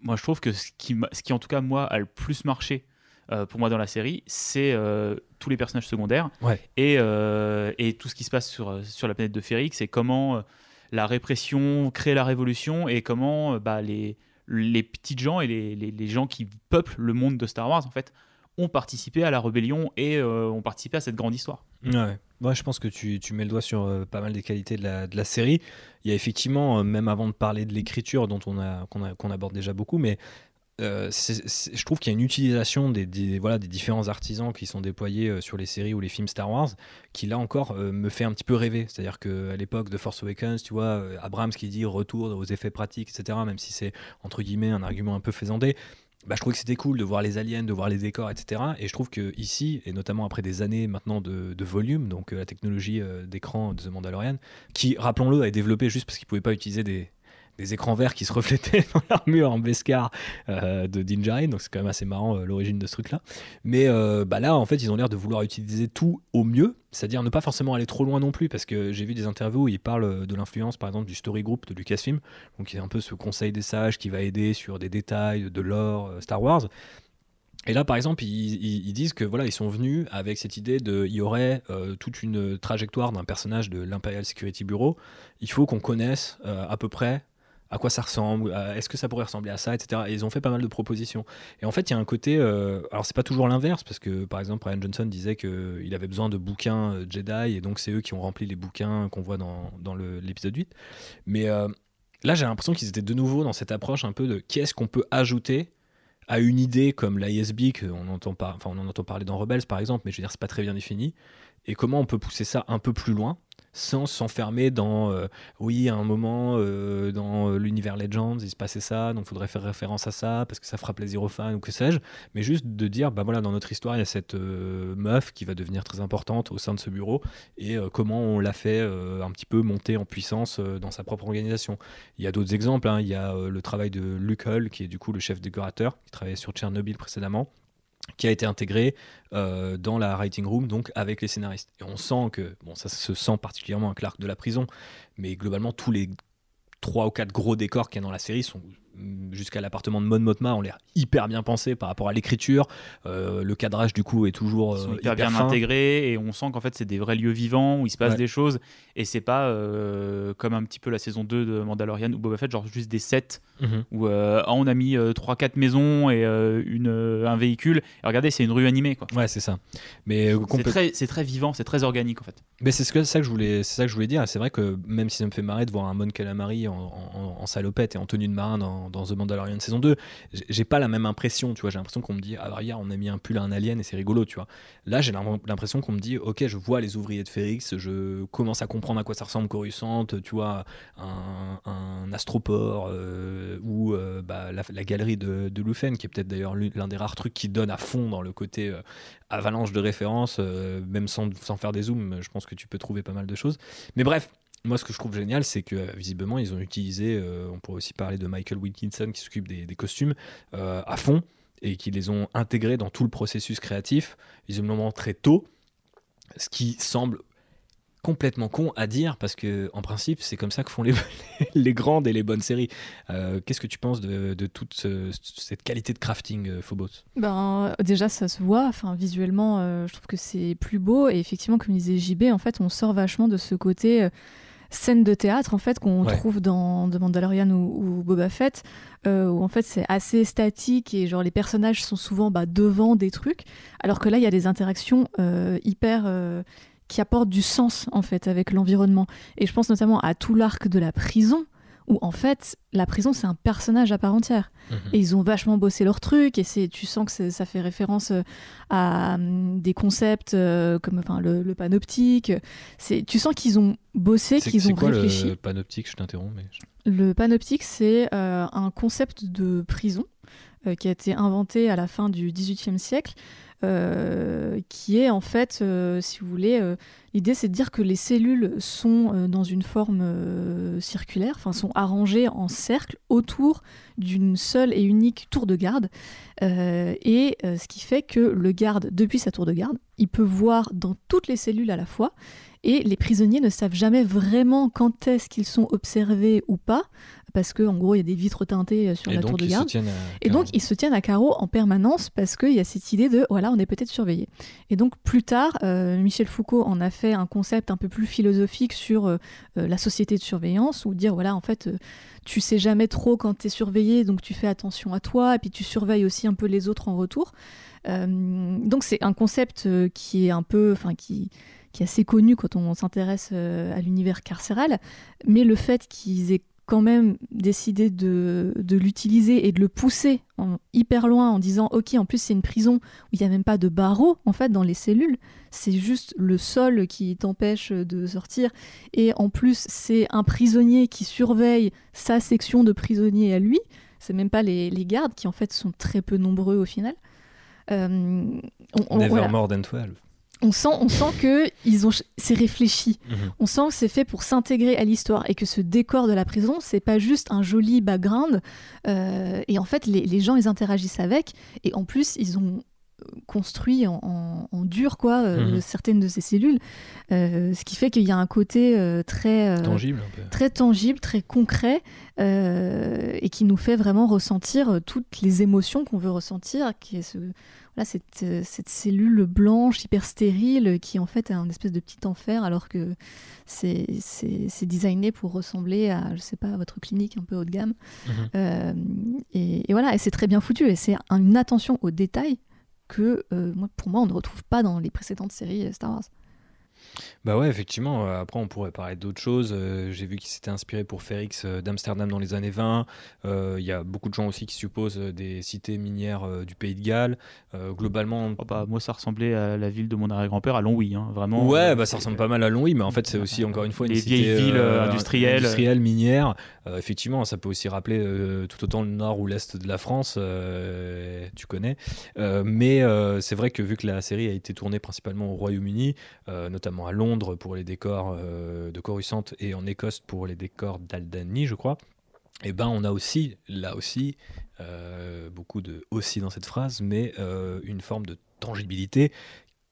moi, je trouve que ce qui, ce qui en tout cas moi a le plus marché euh, pour moi dans la série, c'est euh, tous les personnages secondaires et, euh, et, tout ce qui se passe sur, sur la planète de Férix et comment la répression crée la révolution et comment bah, les, les petits gens et les, les, gens qui peuplent le monde de Star Wars en fait ont participé à la rébellion et ont participé à cette grande histoire. Ouais. Moi, je pense que tu, tu, mets le doigt sur pas mal des qualités de la, de la série. Il y a effectivement, même avant de parler de l'écriture, dont on, a, qu'on, aborde déjà beaucoup, mais euh, je trouve qu'il y a une utilisation des, voilà, des différents artisans qui sont déployés euh, sur les séries ou les films Star Wars qui là encore euh, me fait un petit peu rêver. C'est-à-dire qu'à l'époque de Force Awakens, tu vois, Abrams qui dit retour aux effets pratiques, etc., même si c'est entre guillemets un argument un peu faisandé, bah, je trouvais que c'était cool de voir les aliens, de voir les décors, etc. Et je trouve que ici, et notamment après des années maintenant de, volume, donc la technologie d'écran de The Mandalorian, qui, rappelons-le, a été développée juste parce qu'ils ne pouvaient pas utiliser des, des écrans verts qui se reflétaient dans l'armure en Beskar euh, de Din donc c'est quand même assez marrant euh, l'origine de ce truc-là. Mais euh, bah là, en fait, ils ont l'air de vouloir utiliser tout au mieux, c'est-à-dire ne pas forcément aller trop loin non plus, parce que j'ai vu des interviews où ils parlent de l'influence, par exemple, du story group de Lucasfilm, donc y a un peu ce conseil des sages qui va aider sur des détails de lore Star Wars. Et là, par exemple, ils, disent que voilà, ils sont venus avec cette idée de, il y aurait toute une trajectoire d'un personnage de l'Imperial Security Bureau. Il faut qu'on connaisse à peu près à quoi ça ressemble, est-ce que ça pourrait ressembler à ça, etc. Et ils ont fait pas mal de propositions. Et en fait, il y a un côté. Euh, alors, c'est pas toujours l'inverse, parce que par exemple, Ryan Johnson disait qu'il avait besoin de bouquins euh, Jedi, et donc c'est eux qui ont rempli les bouquins qu'on voit dans, dans l'épisode 8. Mais euh, là, j'ai l'impression qu'ils étaient de nouveau dans cette approche un peu de qu'est-ce qu'on peut ajouter à une idée comme l'ISB, qu'on entend pas, enfin, on en entend parler dans Rebels par exemple, mais je veux dire, c'est pas très bien défini, et comment on peut pousser ça un peu plus loin sans s'enfermer dans euh, oui à un moment euh, dans euh, l'univers Legends il se passait ça donc faudrait faire référence à ça parce que ça fera plaisir aux fans ou que sais-je. Mais juste de dire bah voilà dans notre histoire il y a cette meuf qui va devenir très importante au sein de ce bureau et comment on l'a fait un petit peu monter en puissance dans sa propre organisation. Il y a d'autres exemples hein. il y a le travail de Luke Hull qui est du coup le chef décorateur qui travaillait sur Tchernobyl précédemment qui a été intégré euh, dans la writing room, donc avec les scénaristes. Et on sent que, bon, ça se sent particulièrement un Clark de la prison, mais globalement, tous les trois ou quatre gros décors qu'il y a dans la série sont jusqu'à l'appartement de Mon Mothma ont l'air hyper bien pensés par rapport à l'écriture. Euh, le cadrage du coup est toujours euh, hyper, bien intégré et on sent qu'en fait c'est des vrais lieux vivants où il se passe des choses et c'est pas euh, comme un petit peu la saison 2 de Mandalorian ou Boba Fett genre juste des sets mhm. où ah, on a mis 3 4 maisons et une, un véhicule et regardez c'est une rue animée quoi. Ouais, c'est ça. Mais c'est très vivant, c'est très organique en fait. Mais c'est ce que ça que je voulais ça que je voulais dire, c'est vrai que même si ça me fait marrer de voir un Mon Calamari en, en, en salopette et en tenue de marin dans dans, The Mandalorian saison 2, j'ai pas la même impression, tu vois. J'ai l'impression qu'on me dit, ah, regarde, on a mis un pull à un alien et c'est rigolo, tu vois. Là, j'ai l'impression qu'on me dit, ok, je vois les ouvriers de Férix, je commence à comprendre à quoi ça ressemble Coruscant, tu vois, un, astroport euh, ou euh, bah, la, galerie de, de Lufen, qui est peut-être d'ailleurs l'un des rares trucs qui donne à fond dans le côté euh, avalanche de références, même sans, sans faire des zooms, je pense que tu peux trouver pas mal de choses. Mais bref, moi, ce que je trouve génial, c'est que visiblement, ils ont utilisé, euh, on pourrait aussi parler de Michael Wilkinson qui s'occupe des, costumes euh, à fond et qui les ont intégrés dans tout le processus créatif, visiblement très tôt, ce qui semble complètement con à dire parce que en principe c'est comme ça que font les, grandes et les bonnes séries. Euh, qu'est-ce que tu penses de, toute cette qualité de crafting, Phobos? Ben déjà ça se voit, enfin visuellement je trouve que c'est plus beau. Et effectivement comme disait JB en fait on sort vachement de ce côté scène de théâtre en fait qu'on trouve dans The Mandalorian ou, Boba Fett euh, où en fait c'est assez statique et genre les personnages sont souvent bah, devant des trucs alors que là il y a des interactions euh, hyper euh, qui apportent du sens en fait avec l'environnement. Et je pense notamment à tout l'arc de la prison où en fait la prison c'est un personnage à part entière. Mhm. et ils ont vachement bossé leur truc et c'est tu sens que ça fait référence euh, à hum, des concepts euh, comme enfin le, panoptique. C'est tu sens qu'ils ont bossé qu'ils ont quoi, réfléchi. le panoptique? Je t'interromps mais le panoptique c'est euh, un concept de prison qui a été inventé à la fin du XVIIIe siècle euh, qui est en fait, euh, si vous voulez, euh, l'idée c'est de dire que les cellules sont dans une forme circulaire, enfin sont arrangées en cercle autour d'une seule et unique tour de garde, et ce qui fait que le garde, depuis sa tour de garde, il peut voir dans toutes les cellules à la fois, et les prisonniers ne savent jamais vraiment quand est-ce qu'ils sont observés ou pas, parce qu'en gros, il y a des vitres teintées euh, sur la tour de garde. Et donc, ils se tiennent à carreau en permanence parce qu'il y a cette idée de, voilà, on est peut-être surveillé. Et donc, plus tard, euh, Michel Foucault en a fait un concept un peu plus philosophique sur euh, la société de surveillance, ou dire, voilà, en fait, tu sais jamais trop quand tu es surveillé, donc tu fais attention à toi, et puis tu surveilles aussi un peu les autres en retour. donc, c'est un concept qui est un peu, enfin, qui qui est assez connu quand on s'intéresse à l'univers carcéral, mais le fait qu'ils aient quand même décidé de, l'utiliser et de le pousser en, hyper loin en disant ok en plus c'est une prison où il n'y a même pas de barreaux en fait dans les cellules c'est juste le sol qui t'empêche de sortir et en plus c'est un prisonnier qui surveille sa section de prisonniers à lui c'est même pas les, les gardes qui en fait sont très peu nombreux au final. Euh, on, on- Never voilà. more than 12. On sent, on sent que ils ont, c'est réfléchi. Mhm. On sent que c'est fait pour s'intégrer à l'histoire et que ce décor de la prison, c'est pas juste un joli background. euh, et en fait, les, les gens, ils interagissent avec. Et en plus, ils ont construit en, en- en dur quoi euh, Mhm. certaines de ces cellules, Euh, ce qui fait qu'il y a un côté très Tangible très tangible, très concret, et qui nous fait vraiment ressentir toutes les émotions qu'on veut ressentir, qui est ce, voilà, cette, euh, cette cellule blanche, hyper stérile, qui en fait est un espèce de petit enfer, alors que c'est designé pour ressembler à, je sais pas, à votre clinique un peu haut de gamme. Mhm. Euh, et, et voilà, et c'est très bien foutu, et c'est une attention aux détails que, euh, moi, pour moi, on ne retrouve pas dans les précédentes séries Star Wars. Bah ouais, effectivement. euh, Après, on pourrait parler d'autres choses. Euh, J'ai vu qu'il s'était inspiré pour Férix euh, d'Amsterdam dans les années 20. Euh, Il y a beaucoup de gens aussi qui supposent des cités minières du pays de Galles. Globalement. Oh, bah, moi, ça ressemblait à la ville de mon arrière-grand-père, à Longwy, hein, vraiment. Ouais, bah ça ressemble pas mal à Longwy, mais en fait c'est aussi encore une fois une Les cité, vieilles villes, industrielles. industrielles, minières. Effectivement, ça peut aussi rappeler tout autant le nord ou l'est de la France, tu connais. Mais c'est vrai que vu que la série a été tournée principalement au Royaume-Uni, euh, à Londres pour les décors euh, de Coruscant et en Écosse pour les décors d'Aldani, je crois. Et ben on a aussi, là aussi, euh, beaucoup de aussi dans cette phrase, mais euh, une forme de tangibilité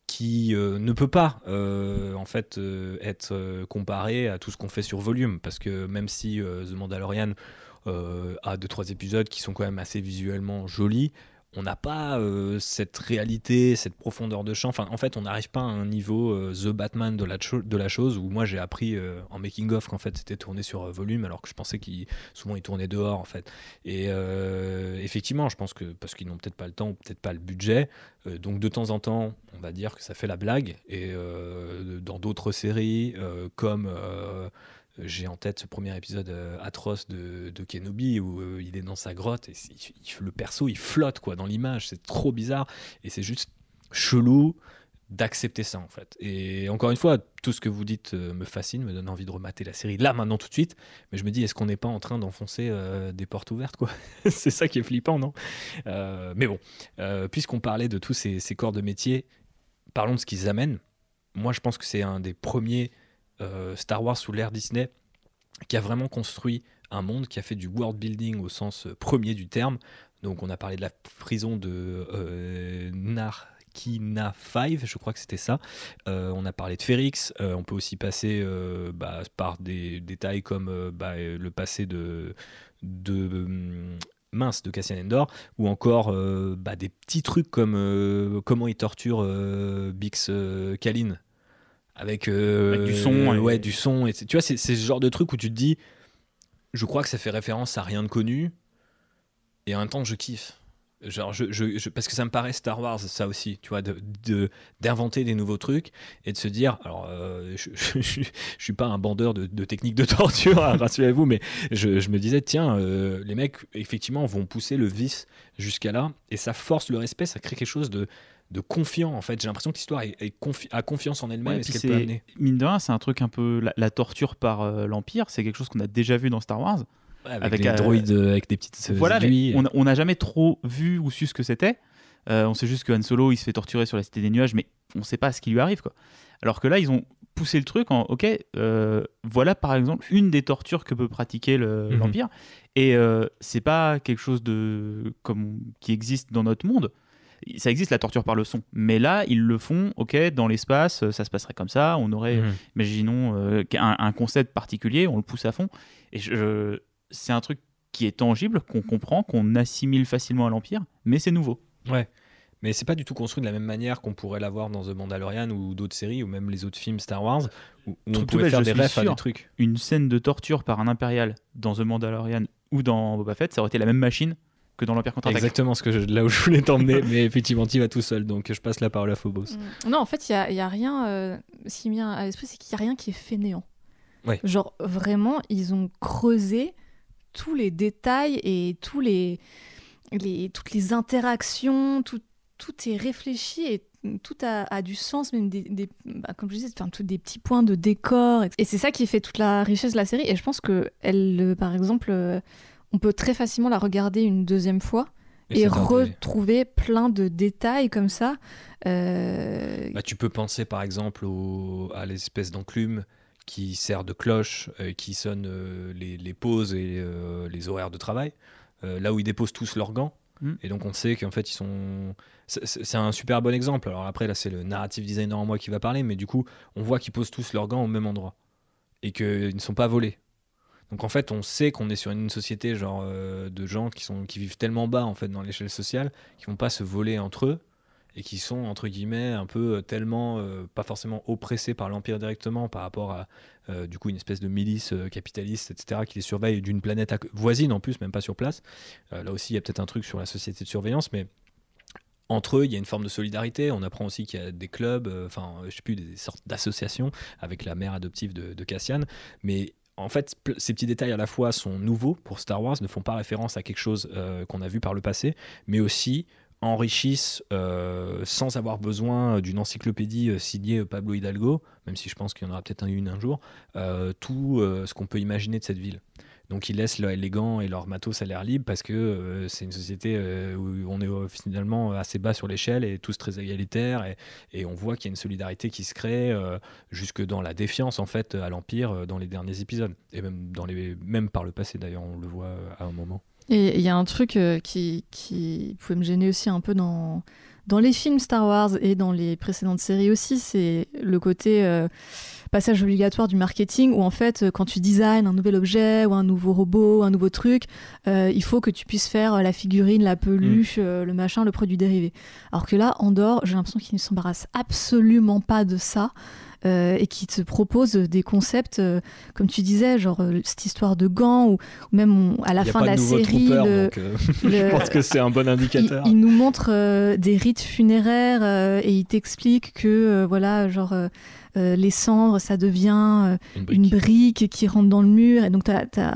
qui ne peut pas en fait être euh, comparé à tout ce qu'on fait sur volume parce que même si The Mandalorian a deux trois épisodes qui sont quand même assez visuellement jolis on n'a pas euh, cette réalité, cette profondeur de champ. En fait, on n'arrive pas à un niveau euh, The Batman de la, chose où moi j'ai appris euh, en making of qu'en fait c'était tourné sur volume alors que je pensais qu'il souvent il tournait dehors en fait. Et effectivement, je pense que parce qu'ils n'ont peut-être pas le temps ou peut-être pas le budget, donc de temps en temps, on va dire que ça fait la blague. Et dans d'autres séries, comme j'ai en tête ce premier épisode euh, atroce de, de Kenobi où euh, il est dans sa grotte et le perso il flotte quoi dans l'image, c'est trop bizarre et c'est juste chelou d'accepter ça en fait. Et encore une fois, tout ce que vous dites euh, me fascine, me donne envie de remater la série là maintenant tout de suite. Mais je me dis, est-ce qu'on n'est pas en train d'enfoncer des portes ouvertes quoi? C'est ça qui est flippant, non? Mais bon, puisqu'on parlait de tous ces, ces corps de métier, parlons de ce qu'ils amènent. Moi, je pense que c'est un des premiers Star Wars sous l'ère Disney qui a vraiment construit un monde, qui a fait du world building au sens euh, premier du terme. Donc, on a parlé de la prison de euh, Narkina 5, je crois que c'était ça. Euh, on a parlé de Férix. Euh, on peut aussi passer euh, bah, par des détails comme euh, bah, euh, le passé de, hum, mince de Cassian Endor ou encore euh, bah, des petits trucs comme euh, comment il torture euh, Bix euh, Kalin avec, euh, Avec du son et- ouais du son et tu vois c'est ce genre de truc où tu te dis je crois que ça fait référence à rien de connu et en même temps je kiffe. Genre je, je- je- parce que ça me paraît Star Wars ça aussi tu vois de de- d'inventer des nouveaux trucs et de se dire alors euh, je, je, suis pas un bandeur de, de techniques de torture hein, rassurez-vous mais je, je me disais tiens euh, les mecs effectivement vont pousser le vice jusqu'à là et ça force le respect ça crée quelque chose de de confiant en fait j'ai l'impression que l'histoire est, est confi- a confiance en elle-même Ouais, et ce puis qu'elle peut c'est- amener Mine de rien, c'est un truc un peu. La, la torture par euh, l'Empire, c'est quelque chose qu'on a déjà vu dans Star Wars. Ouais, avec, avec, des euh, droïdes euh, avec des petites euh, voilà, mais aiguilles. on n'a jamais trop vu ou su ce que c'était. On sait juste que Han Solo, il se fait torturer sur la Cité des Nuages, mais on sait pas ce qui lui arrive. Quoi. Alors que là, ils ont poussé le truc en OK, voilà par exemple une des tortures que peut pratiquer le- Mhm. l'Empire. Et euh, c'est pas quelque chose de comme qui existe dans notre monde. Ça existe la torture par le son, mais là ils le font. Ok, dans l'espace, euh, ça se passerait comme ça. On aurait Mhm. imaginons euh, un, un concept particulier, on le pousse à fond. Et je, c'est un truc qui est tangible, qu'on comprend, qu'on assimile facilement à l'Empire, mais c'est nouveau. Ouais. Mais c'est pas du tout construit de la même manière qu'on pourrait l'avoir dans The Mandalorian ou d'autres séries ou même les autres films Star Wars où, où on pouvait faire des refs à des trucs. Une scène de torture par un impérial dans The Mandalorian ou dans Boba Fett, ça aurait été la même machine que dans l'Empire contre-attaque. Exactement ce que je, là où je voulais t'emmener, mais effectivement, tu vas tout seul, donc je passe la parole à Phobos. Mm. Non, en fait, il n'y a, il y a rien. euh, ce qui me vient à l'esprit, c'est qu'il n'y a rien qui est fait néant. Ouais. Genre, vraiment, ils ont creusé tous les détails et tous les, les, toutes les interactions, tout, tout est réfléchi et tout a, a du sens, même des, des- bah, comme je disais, enfin, tous des petits points de décor. Et c'est ça qui fait toute la richesse de la série. Et je pense que elle, euh, par exemple, euh, on peut très facilement la regarder une deuxième fois et, retrouver plein de détails comme ça. Euh, bah, tu peux penser par exemple à l'espèce d'enclume qui sert de cloche, euh, qui sonne euh, les, pauses et les horaires de travail, là où ils déposent tous leurs gants. Hmm. Et donc on sait qu'en fait ils sont. C'est un super bon exemple. Alors après là c'est le narrative designer en moi qui va parler, mais du coup on voit qu'ils posent tous leurs gants au même endroit et qu'ils ne sont pas volés. Donc en fait, on sait qu'on est sur une société genre euh, de gens qui sont qui vivent tellement bas en fait dans l'échelle sociale, qui vont pas se voler entre eux et qui sont entre guillemets un peu euh, tellement euh, pas forcément oppressés par l'empire directement par rapport à du coup une espèce de milice capitaliste etc qui les surveille d'une planète voisine en plus même pas sur place. là aussi il y a peut-être un truc sur la société de surveillance, mais entre eux, il y a une forme de solidarité. On apprend aussi qu'il y a des clubs, enfin, je sais plus, des sortes d'associations avec la mère adoptive de, de. Mais en fait, ces petits détails à la fois sont nouveaux pour Star Wars, ne font pas référence à quelque chose euh, qu'on a vu par le passé, mais aussi enrichissent euh, sans avoir besoin d'une encyclopédie euh, signée Pablo Hidalgo, même si je pense qu'il y en aura peut-être une un jour, tout ce qu'on peut imaginer de cette ville. Donc ils laissent les gants et leur matos à l'air libre parce que euh, c'est une société euh, où on est euh, finalement assez bas sur l'échelle et tous très égalitaires et, on voit qu'il y a une solidarité qui se crée jusque dans la défiance en fait à l'Empire dans les derniers épisodes et même, dans les, par le passé d'ailleurs on le voit à un moment. Et il y a un truc qui, pouvait me gêner aussi un peu dans les films Star Wars et dans les précédentes séries aussi, c'est le côté passage obligatoire du marketing où en fait euh, quand tu designs un nouvel objet ou un nouveau robot, un nouveau truc, euh, il faut que tu puisses faire euh, la figurine, la peluche, mm. le machin, le produit dérivé. Alors que là, Andorre, j'ai l'impression qu'il ne s'embarrasse absolument pas de ça. et qui te propose des concepts, comme tu disais, genre cette histoire de gants, ou, même à la fin de la série. je pense que c'est un bon indicateur. Il, nous montre des rites funéraires et il t'explique que, voilà, genre euh, les cendres, ça devient euh, une, brique. qui rentre dans le mur. Et donc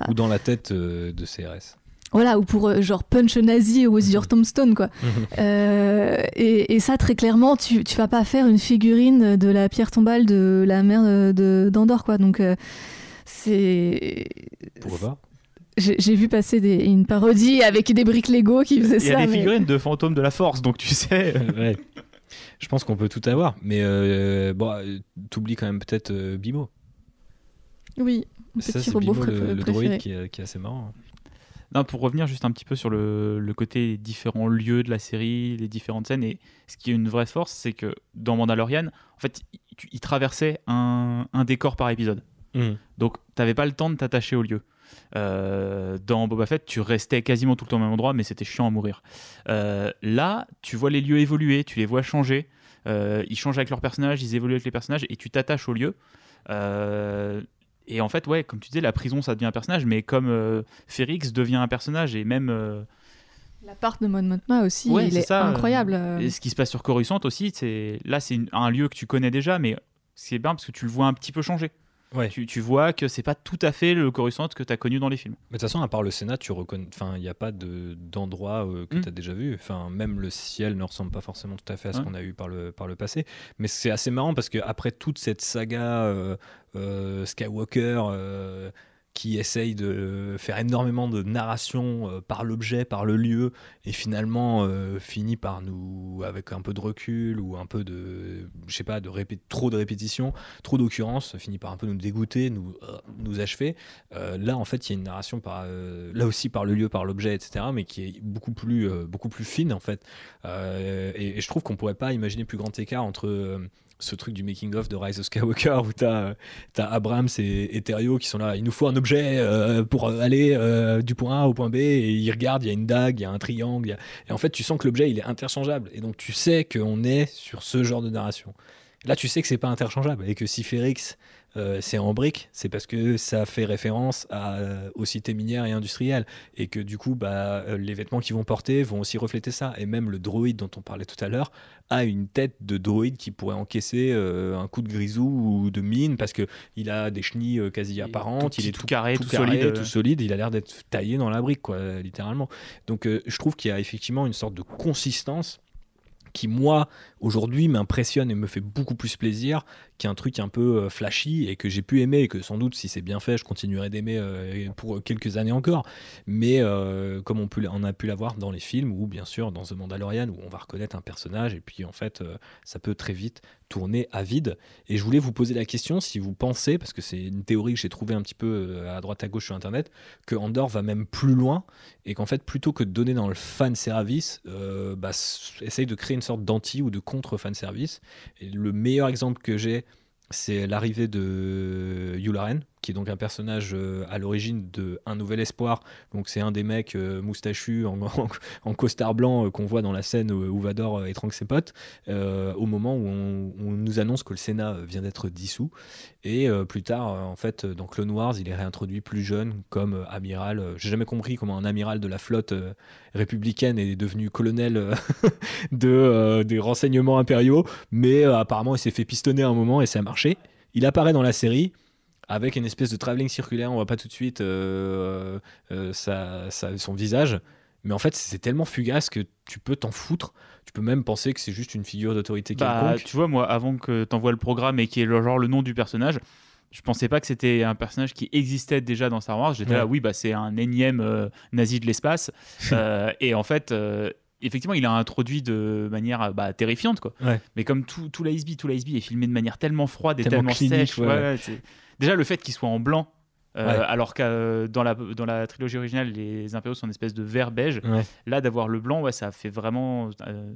Ou dans la tête euh, de CRS. Voilà, ou pour genre punch nazi ou your tombstone, quoi. et, ça, très clairement, tu, tu vas pas faire une figurine de la pierre tombale de la mère d'Andorre, quoi. Donc, c'est. Pourquoi pas? J'ai vu passer une parodie avec des briques Lego qui faisaient ça. Il y a des figurines de fantômes de la force, donc tu sais. ouais. Je pense qu'on peut tout avoir, mais euh, bon, euh, t'oublies quand même peut-être euh, Bimo. Oui, petit robot Bimo, le, droïde qui est, assez marrant. Non, pour revenir juste un petit peu sur le, côté différents lieux de la série, les différentes scènes, et ce qui est une vraie force, c'est que dans Mandalorian, en fait, il, traversait un, décor par épisode. Mmh. Donc, t'avais pas le temps de t'attacher au lieu. Euh, dans Boba Fett, tu restais quasiment tout le temps au même endroit, mais c'était chiant à mourir. Euh, là, tu vois les lieux évoluer, tu les vois changer. Euh, ils changent avec leurs personnages, ils évoluent avec les personnages, et tu t'attaches au lieu. et en fait, ouais, comme tu disais, la prison, ça devient un personnage, mais comme Férix devient un personnage, et même... La part de Mon Mothma aussi, il est, incroyable. Et ce qui se passe sur Coruscant aussi, c'est là, c'est un lieu que tu connais déjà, mais c'est bien parce que tu le vois un petit peu changer. Tu, vois que c'est pas tout à fait le Coruscant que tu as connu dans les films. Mais de toute façon, à part le Sénat, tu reconnais. Enfin, il n'y a pas d'endroit euh, que hmm. tu as déjà vu. Enfin, même le ciel ne ressemble pas forcément tout à fait à ce qu'on a eu par le, par le passé. Mais c'est assez marrant parce qu'après toute cette saga euh, euh, Skywalker qui essaye de faire énormément de narration euh, par l'objet, par le lieu, et finalement euh, finit par nous, avec un peu de recul ou un peu de, je sais pas, de trop de répétitions, trop d'occurrences, finit par un peu nous dégoûter, nous, euh, nous achever. là, en fait, il y a une narration par, là aussi par le lieu, par l'objet, etc., mais qui est beaucoup plus, beaucoup plus fine, en fait. Et, et, je trouve qu'on pourrait pas imaginer plus grand écart entre ce truc du making of de Rise of Skywalker où t'as as Abrams et, Etherio qui sont là il nous faut un objet euh, pour aller euh, du point A au point B et ils regardent il y a une dague il y a un triangle et en fait tu sens que l'objet il est interchangeable et donc tu sais qu'on est sur ce genre de narration. Là tu sais que c'est pas interchangeable et que si Férix euh, c'est en briques, c'est parce que ça fait référence à, euh, aux cités minières et industrielles, et que du coup, bah, euh, les vêtements qu'ils vont porter vont aussi refléter ça. Et même le droïde dont on parlait tout à l'heure a une tête de droïde qui pourrait encaisser un coup de grisou ou de mine, parce qu'il a des chenilles quasi apparentes, il est tout, carré, tout, solide, tout solide, il a l'air d'être taillé dans la brique, quoi, littéralement. Donc je trouve qu'il y a effectivement une sorte de consistance qui, moi, aujourd'hui, m'impressionne et me fait beaucoup plus plaisir qui est un truc un peu flashy et que j'ai pu aimer et que sans doute si c'est bien fait, je continuerai d'aimer pour quelques années encore. Mais comme on, a pu l'avoir dans les films ou bien sûr dans The Mandalorian où on va reconnaître un personnage et puis en fait ça peut très vite tourner à vide. Et je voulais vous poser la question si vous pensez, parce que c'est une théorie que j'ai trouvée un petit peu à droite à gauche sur Internet, que Andorre va même plus loin et qu'en fait plutôt que de donner dans le fan service, bah, essaye de créer une sorte d'anti ou de contre fan service. Et le meilleur exemple que j'ai, c'est l'arrivée de Yularen, qui est donc un personnage euh, à l'origine de Un Nouvel Espoir. Donc c'est un des mecs euh, moustachus en, costard blanc euh, qu'on voit dans la scène où, Vador étrangle ses potes, au moment où on, nous annonce que le Sénat vient d'être dissous. Et plus tard, en fait, dans Clone Wars, il est réintroduit plus jeune comme amiral. J'ai jamais compris comment un amiral de la flotte républicaine est devenu colonel de, des renseignements impériaux, mais apparemment il s'est fait pistonner un moment et ça a marché. Il apparaît dans la série avec une espèce de travelling circulaire, on voit pas tout de suite euh, euh, son visage, mais en fait c'est tellement fugace que tu peux t'en foutre, tu peux même penser que c'est juste une figure d'autorité bah, quelconque. Tu vois, moi, avant que tu envoies le programme et qui est genre le nom du personnage, je pensais pas que c'était un personnage qui existait déjà dans Star Wars. J'étais là, oui, bah, c'est un énième euh, nazi de l'espace. et en fait, effectivement, il a introduit de manière bah, terrifiante. Quoi. Mais comme tout, tout l'ISB, tout l'ISB est filmé de manière tellement froide et tellement, sèche. Déjà, le fait qu'il soit en blanc, euh, alors que euh, dans, la, dans la trilogie originale, les impériaux sont une espèce de vert beige. Là, d'avoir le blanc, ouais, ça fait vraiment. Euh,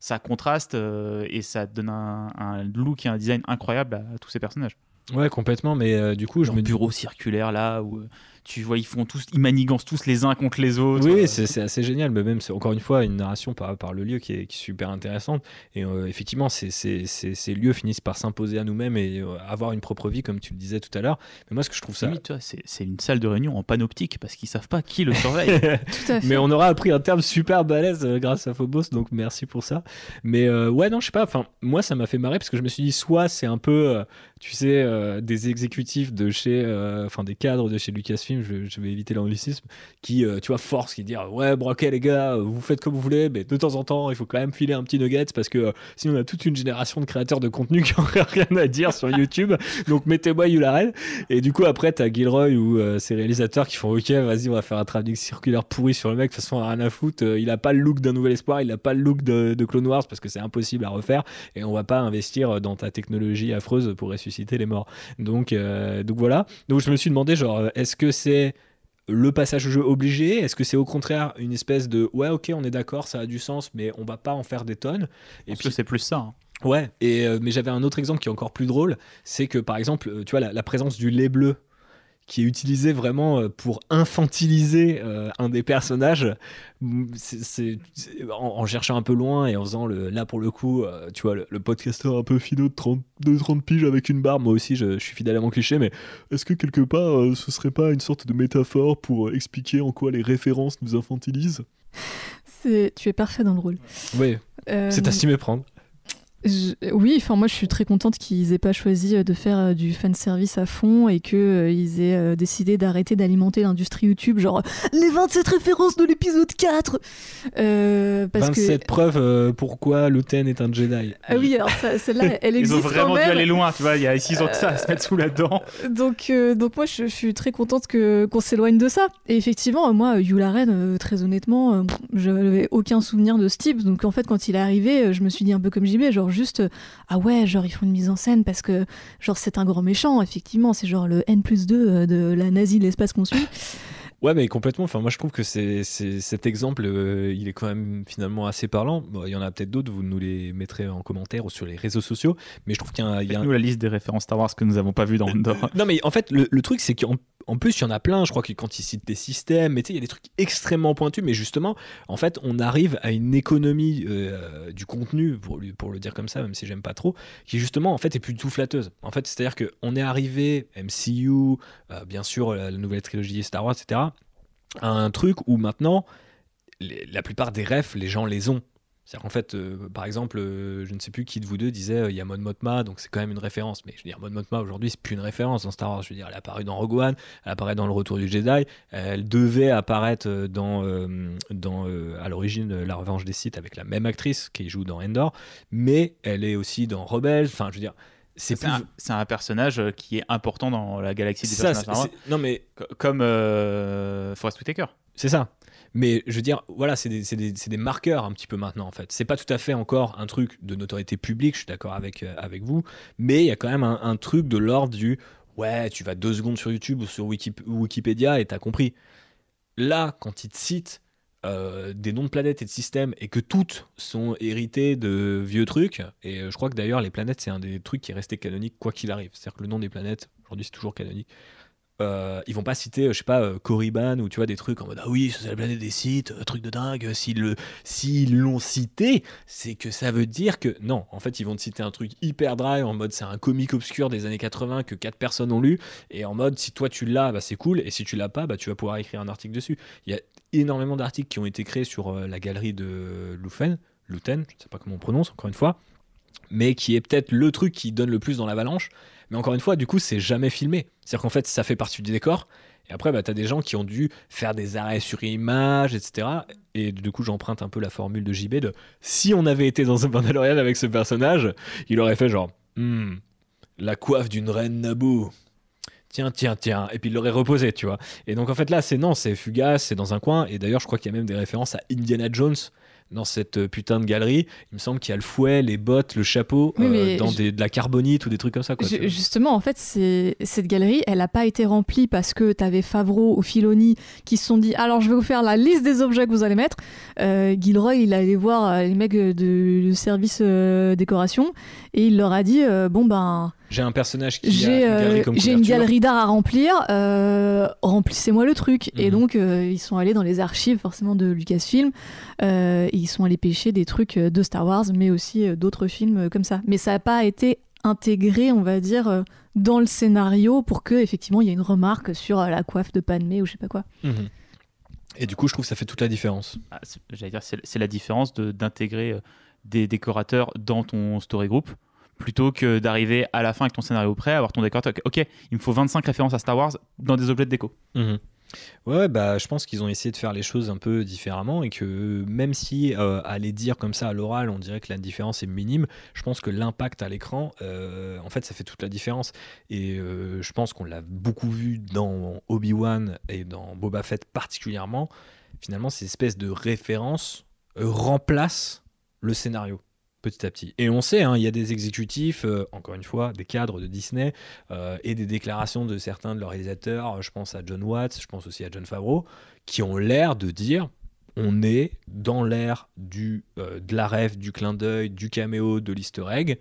ça contraste et ça donne un, un, look et un design incroyable à, tous ces personnages. Ouais, complètement, mais du coup, je me. bureau circulaire là, où tu vois, ils font tous, ils manigancent tous les uns contre les autres. Oui, c'est assez génial, mais même, c'est encore une fois une narration par, par le lieu qui est, super intéressante. Et euh, effectivement, ces, ces, lieux finissent par s'imposer à nous-mêmes et euh, avoir une propre vie, comme tu le disais tout à l'heure. Mais moi, ce que je trouve ça. c'est une salle de réunion en panoptique parce qu'ils savent pas qui le surveille. tout à fait. Mais on aura appris un terme super balèze euh, grâce à Phobos, donc merci pour ça. Mais ouais, non, je sais pas. Enfin, moi, ça m'a fait marrer parce que je me suis dit, soit c'est un peu, tu sais, des exécutifs de chez, enfin, des cadres de chez Lucasfilm je, vais éviter l'anglicisme, qui, euh, tu vois, force, qui dit Ouais, bon, ok, les gars, vous faites comme vous voulez, mais de temps en temps, il faut quand même filer un petit nugget parce que euh, sinon, on a toute une génération de créateurs de contenu qui n'ont rien à dire sur YouTube. Donc, mettez-moi Yularel. Et du coup, après, t'as Gilroy ou euh, ses réalisateurs qui font Ok, vas-y, on va faire un travelling circulaire pourri sur le mec. De toute façon, rien à foutre. il a pas le look d'un nouvel espoir, il a pas le look de, de Clone Wars parce que c'est impossible à refaire. Et on va pas investir dans ta technologie affreuse pour ressusciter les morts. Donc, donc voilà. Donc, je me suis demandé, genre, est-ce que c'est le passage au jeu obligé? Est-ce que c'est au contraire une espèce de ouais ok on est d'accord ça a du sens mais on va pas en faire des tonnes? Et puis c'est plus ça. Hein. Ouais. Et euh, mais j'avais un autre exemple qui est encore plus drôle, c'est que par exemple euh, tu vois la présence du lait bleu qui est utilisé vraiment euh, pour infantiliser euh, un des personnages. C'est, en, cherchant un peu loin et en faisant le, là pour le coup, euh, tu vois, le, le, podcasteur un peu finot de 30, de 30 piges avec une barbe, moi aussi je, suis fidèle à mon cliché, mais est-ce que quelque part ce serait pas une sorte de métaphore pour expliquer en quoi les références nous infantilisent? Tu es parfait dans le rôle. Oui, c'est à s'y méprendre oui, enfin moi je suis très contente qu'ils aient pas choisi euh, de faire euh, du fan service à fond et qu'ils euh, aient décidé d'arrêter d'alimenter l'industrie YouTube, genre les 27 références de l'épisode 4 parce 27 preuves pourquoi Luten est un Jedi. Ah oui, alors celle-là, elle existe. Ils ont vraiment dû aller loin, tu vois, il y a 6 ans de ça à se mettre sous là-dedans. Donc, donc moi je, suis très contente que, qu'on s'éloigne de ça. Et effectivement, moi, Yularen, très honnêtement, je n'avais aucun souvenir de Steve, donc en fait quand il est arrivé, je me suis dit un peu comme JB, genre juste euh, ah ouais genre ils font une mise en scène parce que genre c'est un grand méchant effectivement c'est genre le N plus 2 euh, de la nazie de l'espace qu'on suit Ouais, mais complètement. Enfin, moi, je trouve que c'est, cet exemple, euh, il est quand même finalement assez parlant. il y en a peut-être d'autres, vous nous les mettrez en commentaire ou sur les réseaux sociaux. Mais je trouve qu'il y a, il y a nous la liste des références Star Wars que nous n'avons pas vu dans Andor. non, mais en fait, le, le truc, c'est qu'en en plus, il y en a plein. Je crois que quand ils citent des systèmes, mais tu il y a des trucs extrêmement pointus. Mais justement, en fait, on arrive à une économie euh, du contenu, pour, pour le dire comme ça, même si j'aime pas trop, qui justement, en fait, est plus tout flatteuse. En fait, c'est-à-dire qu'on est arrivé, MCU, euh, bien sûr, la, nouvelle trilogie Star Wars, etc., à un truc où maintenant, la plupart des refs, les gens les ont. C'est-à-dire qu'en fait, euh, par exemple, euh, je ne sais plus qui de vous deux disait euh, il y a Mon Mothma, donc c'est quand même une référence. Mais je veux dire, Mon Mothma aujourd'hui, c'est plus une référence dans Star Wars. Je veux dire, elle apparaît dans Rogue One, elle apparaît dans Le Retour du Jedi, elle devait apparaître dans, dans à l'origine La Revanche des Sith avec la même actrice qui joue dans Endor, mais elle est aussi dans Rebels. Enfin, je veux dire, c'est plus- un, c'est un personnage euh, qui est important dans la galaxie des ça, personnages Star Wars, c'est- non mais co- comme euh, Forrest Whitaker. C'est ça. Mais je veux dire, voilà, c'est des, des- des marqueurs un petit peu maintenant en fait. C'est pas tout à fait encore un truc de notoriété publique, je suis d'accord avec, euh, avec vous, mais il y a quand même un, un truc de l'ordre du ouais, tu vas deux secondes sur YouTube ou sur Wikip- Wikipédia et t'as compris. Là, quand ils te citent euh, des noms de planètes et de systèmes et que toutes sont héritées de vieux trucs, et euh, je crois que d'ailleurs les planètes c'est un des trucs qui est resté canonique quoi qu'il arrive. C'est-à-dire que le nom des planètes, aujourd'hui c'est toujours canonique. Euh, ils vont pas citer, je sais pas, euh, Korriban ou tu vois des trucs en mode ah oui, c'est la planète des sites, euh, truc de dingue. S'ils le, l'ont cité, c'est que ça veut dire que non. En fait, ils vont te citer un truc hyper dry en mode c'est un comique obscur des années 80 que quatre personnes ont lu et en mode si toi tu l'as, bah, c'est cool et si tu l'as pas, bah, tu vas pouvoir écrire un article dessus. Il y a énormément d'articles qui ont été créés sur la galerie de Lufen, Luten, je ne sais pas comment on prononce encore une fois, mais qui est peut-être le truc qui donne le plus dans l'avalanche. Mais encore une fois, du coup, c'est jamais filmé. C'est-à-dire qu'en fait, ça fait partie du décor. Et après, bah, tu as des gens qui ont dû faire des arrêts sur image, etc. Et du coup, j'emprunte un peu la formule de JB de si on avait été dans un Mandalorian avec ce personnage, il aurait fait genre Hmm, la coiffe d'une reine Naboo. Tiens, tiens, tiens. Et puis il l'aurait reposé, tu vois. Et donc en fait, là, c'est non, c'est fugace, c'est dans un coin. Et d'ailleurs, je crois qu'il y a même des références à Indiana Jones dans cette euh, putain de galerie. Il me semble qu'il y a le fouet, les bottes, le chapeau, Oui, euh, dans je- des- de la carbonite ou des trucs comme ça. Quoi. Justement, en fait, cette galerie, elle n'a pas été remplie parce que tu avais Favreau ou Filoni qui se sont dit alors je vais vous faire la liste des objets que vous allez mettre. Euh, Gilroy, il allait voir euh, les mecs de, du service euh, décoration et il leur a dit euh, bon ben J'ai un personnage qui a j'ai une galerie euh, comme j'ai une galerie d'art à remplir, euh, remplissez-moi le truc. Et Mhm. donc euh, ils sont allés dans les archives forcément de Lucasfilm, euh, et ils sont allés pêcher des trucs de Star Wars, mais aussi euh, d'autres films euh, comme ça. Mais ça n'a pas été intégré, on va dire, euh, dans le scénario pour que effectivement il y ait une remarque sur euh, la coiffe de Padmé ou je sais pas quoi. Mhm. Et du coup, je trouve que ça fait toute la différence. Ah, c'est- J'allais dire, c'est c'est la différence de- d'intégrer des décorateurs dans ton story group plutôt que d'arriver à la fin avec ton scénario prêt, avoir ton décorateur. Ok, il me faut 25 références à Star Wars dans des objets de déco. Mhm. Ouais, bah, je pense qu'ils ont essayé de faire les choses un peu différemment et que même si euh, à les dire comme ça à l'oral, on dirait que la différence est minime, je pense que l'impact à l'écran, euh, en fait, ça fait toute la différence. Et euh, je pense qu'on l'a beaucoup vu dans Obi-Wan et dans Boba Fett particulièrement. Finalement, ces espèces de références remplacent le scénario petit à petit. Et on sait, hein, il y a des exécutifs, euh, encore une fois, des cadres de Disney euh, et des déclarations de certains de leurs réalisateurs, je pense à John Watts, je pense aussi à John Favreau, qui ont l'air de dire on est dans l'ère du euh, de la rêve, du clin d'œil, du caméo, de l'easter egg.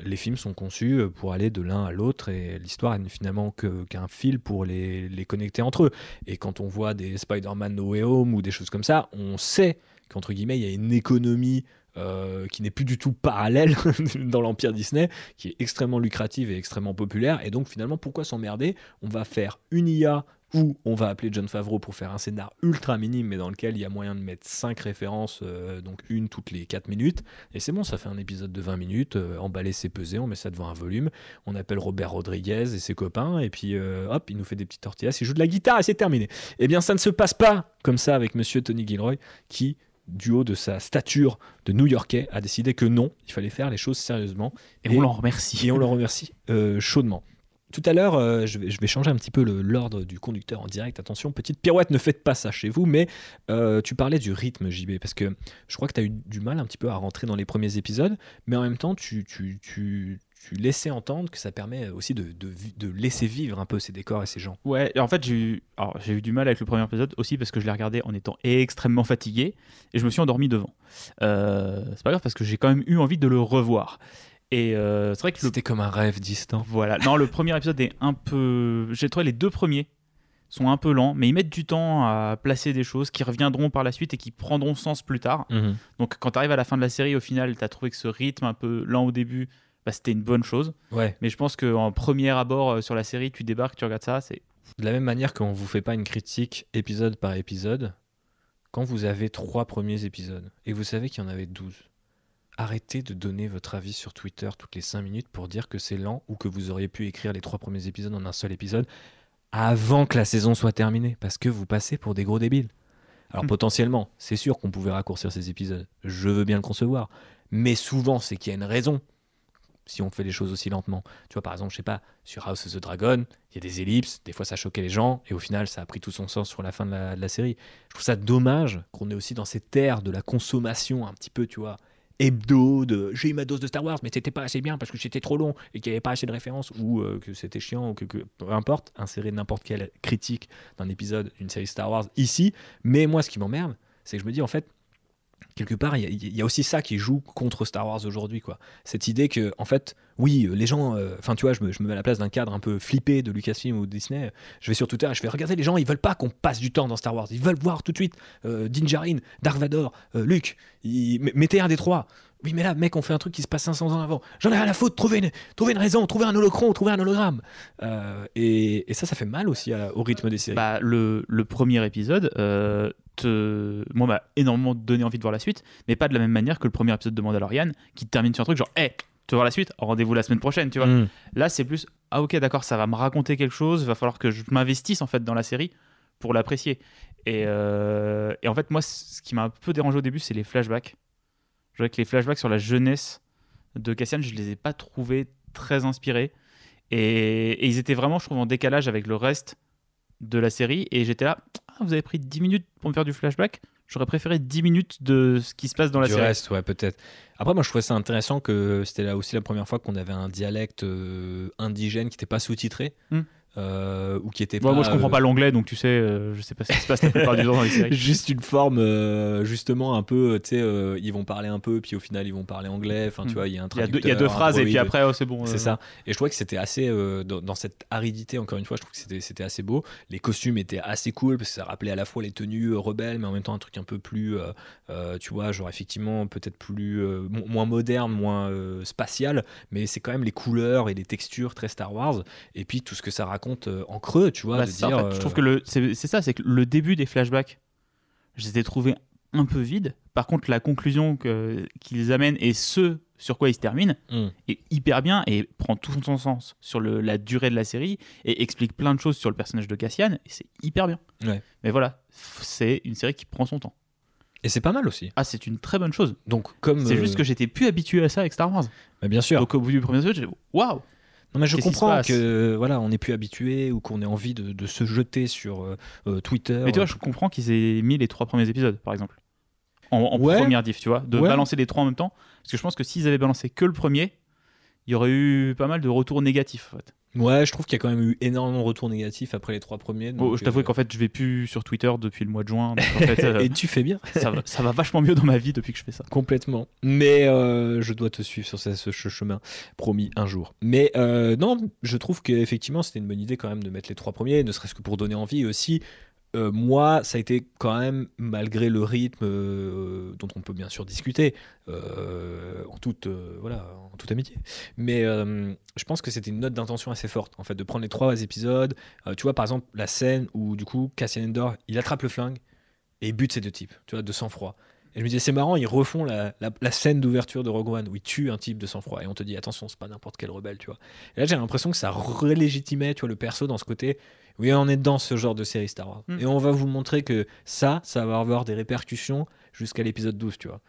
Les films sont conçus pour aller de l'un à l'autre et l'histoire n'est finalement qu'un fil pour les, les connecter entre eux. Et quand on voit des Spider-Man No Way Home ou des choses comme ça, on sait qu'entre guillemets, il y a une économie euh, qui n'est plus du tout parallèle dans l'empire Disney, qui est extrêmement lucrative et extrêmement populaire. Et donc finalement, pourquoi s'emmerder? On va faire une IA où on va appeler John Favreau pour faire un scénar ultra minime, mais dans lequel il y a moyen de mettre 5 références, euh, donc une toutes les 4 minutes. Et c'est bon, ça fait un épisode de 20 minutes, euh, emballé, c'est pesé, on met ça devant un volume, on appelle Robert Rodriguez et ses copains, et puis euh, hop, il nous fait des petites tortillas, il joue de la guitare et c'est terminé. Eh bien, ça ne se passe pas comme ça avec monsieur Tony Gilroy, qui du haut de sa stature de New-Yorkais, a décidé que non, il fallait faire les choses sérieusement. Et, Et- on l'en remercie. Et on le remercie euh, chaudement. Tout à l'heure, euh, je, vais, je vais changer un petit peu l'ordre du conducteur en direct. Attention, petite pirouette, ne faites pas ça chez vous. Mais euh, tu parlais du rythme, JB, parce que je crois que tu as eu du mal un petit peu à rentrer dans les premiers épisodes. Mais en même temps, tu, tu, tu, tu laissais entendre que ça permet aussi de, de, vi- de laisser vivre un peu ces décors et ces gens. Ouais, en fait, j'ai eu, alors, j'ai eu du mal avec le premier épisode aussi parce que je l'ai regardé en étant extrêmement fatigué et je me suis endormi devant. Euh, c'est pas grave parce que j'ai quand même eu envie de le revoir. Et euh, c'est vrai que le, C'était comme un rêve distant. voilà, non, le premier épisode est un peu. J'ai trouvé les deux premiers sont un peu lents, mais ils mettent du temps à placer des choses qui reviendront par la suite et qui prendront sens plus tard. Mhm. Donc quand tu arrives à la fin de la série, au final, tu as trouvé que ce rythme un peu lent au début, bah, c'était une bonne chose. Ouais. Mais je pense qu'en premier abord euh, sur la série, tu débarques, tu regardes ça, c'est De la même manière qu'on vous fait pas une critique épisode par épisode, quand vous avez trois premiers épisodes et vous savez qu'il y en avait 12, arrêtez de donner votre avis sur Twitter toutes les 5 minutes pour dire que c'est lent ou que vous auriez pu écrire les trois premiers épisodes en un seul épisode avant que la saison soit terminée parce que vous passez pour des gros débiles. Alors Hmm. potentiellement, c'est sûr qu'on pouvait raccourcir ces épisodes, je veux bien le concevoir, mais souvent c'est qu'il y a une raison. Si on fait les choses aussi lentement. Tu vois, par exemple, je sais pas, sur House of the Dragon, il y a des ellipses, des fois ça choquait les gens, et au final, ça a pris tout son sens sur la fin de la, série. Je trouve ça dommage qu'on ait aussi dans cette ère de la consommation un petit peu, tu vois, hebdo de j'ai eu ma dose de Star Wars mais c'était pas assez bien parce que c'était trop long et qu'il n'y avait pas assez de références ou euh, que c'était chiant ou que, que- peu importe insérer n'importe quelle critique d'un épisode d'une série Star Wars ici mais moi ce qui m'emmerde c'est que je me dis en fait quelque part il y, a- aussi ça qui joue contre Star Wars aujourd'hui quoi cette idée que en fait oui les gens euh, enfin tu vois je me, mets à la place d'un cadre un peu flippé de Lucasfilm ou Disney je vais sur Twitter et je vais regarder les gens ils veulent pas qu'on passe du temps dans Star Wars ils veulent voir tout de suite euh, Din Dark Vador euh, Luke mettez un des trois oui, mais là, mec, on fait un truc qui se passe 500 ans avant. J'en ai rien à foutre. Trouvez une, une raison, trouvez un holocron, trouvez un hologramme. Euh, et, ça, ça fait mal aussi au rythme des séries. Bah, le, premier épisode, euh, te... moi, m'a énormément donné envie de voir la suite, mais pas de la même manière que le premier épisode de Mandalorian, qui termine sur un truc genre, hé, tu veux voir la suite? Rendez-vous la semaine prochaine, tu vois. Mm. Là, c'est plus, ah ok, d'accord, ça va me raconter quelque chose, il va falloir que je m'investisse en fait dans la série pour l'apprécier. Et, euh, et en fait, moi, ce qui m'a un peu dérangé au début, c'est les flashbacks. Je vois que les flashbacks sur la jeunesse de Cassian, je les ai pas trouvés très inspirés. Et, et ils étaient vraiment, je trouve, en décalage avec le reste de la série. Et j'étais là, ah, vous avez pris 10 minutes pour me faire du flashback J'aurais préféré 10 minutes de ce qui se passe dans la du série. reste, ouais, peut-être. Après, moi, je trouvais ça intéressant que c'était là aussi la première fois qu'on avait un dialecte euh, indigène qui n'était pas sous-titré. Mm. Euh, ou qui était Bon, pas, moi, je comprends euh, pas l'anglais, donc tu sais, euh, je sais pas ce qui se passe la plupart du temps dans les séries. Juste une forme, justement, un peu, tu sais, ils vont parler un peu, puis au final, ils vont parler anglais. Enfin, tu Mm. vois, il y a un Il y a deux, il y a deux traducteur, phrases, et puis après, oh, c'est bon. C'est ça. Et je trouvais que c'était assez, dans, dans cette aridité, encore une fois, je trouve que c'était, c'était assez beau. Les costumes étaient assez cool, parce que ça rappelait à la fois les tenues rebelles, mais en même temps un truc un peu plus, tu vois, genre effectivement peut-être plus, mo- moins moderne, moins spatial, mais c'est quand même les couleurs et les textures très Star Wars. Et puis tout ce que ça raconte euh, en creux, tu vois, Bah, de c'est ça, dire. en fait. Je trouve euh, que le, c'est, c'est ça, c'est que le début des flashbacks, je les ai trouvés un peu vides. Par contre, la conclusion qu'ils amènent et ce sur quoi ils se terminent hmm. est hyper bien et prend tout son sens sur le, la durée de la série et explique plein de choses sur le personnage de Cassian et c'est hyper bien. Ouais. Mais voilà, c'est une série qui prend son temps. Et c'est pas mal aussi. Ah, c'est une très bonne chose. Donc comme. C'est euh, juste que j'étais plus habitué à ça avec Star Wars. bah, bien sûr. Donc au bout du premier épisode, j'ai waouh Non mais je Qu'est-ce comprends que voilà, on n'est plus habitué ou qu'on ait envie de, de se jeter sur euh, euh, Twitter. Mais tu vois, je comprends qu'ils aient mis les trois premiers épisodes, par exemple. En, en Ouais. première diff, tu vois, de Ouais. balancer les trois en même temps. Parce que je pense que s'ils avaient balancé que le premier, il y aurait eu pas mal de retours négatifs. En fait. Ouais, je trouve qu'il y a quand même eu énormément de retours négatifs après les trois premiers. Bon, donc, je t'avoue euh, qu'en fait, je vais plus sur Twitter depuis le mois de juin. donc en fait, euh, Et tu fais bien. ça, va, ça va vachement mieux dans ma vie depuis que je fais ça. Complètement. Mais euh, je dois te suivre sur ce, ce chemin, promis, un jour. Mais non, je trouve qu'effectivement, c'était une bonne idée quand même de mettre les trois premiers, ne serait-ce que pour donner envie. Aussi, euh, moi, ça a été quand même, malgré le rythme euh, dont on peut bien sûr discuter, euh, en, toute, voilà, en toute amitié. Mais je pense que c'était une note d'intention assez forte, en fait, de prendre les trois épisodes. Tu vois, par exemple, la scène où, du coup, Cassian Endor, il attrape le flingue et il bute ces deux types, tu vois, de sang-froid. Et je me disais, c'est marrant, ils refont la, la- la scène d'ouverture de Rogue One où ils tuent un type de sang-froid. Et on te dit, attention, c'est pas n'importe quel rebelle, tu vois. Et là, j'ai l'impression que ça relégitimait, tu vois, le perso dans ce côté. Oui, on est dans ce genre de série Star Wars. Mm. Et on va vous montrer que ça, ça va avoir des répercussions jusqu'à l'épisode 12, tu vois.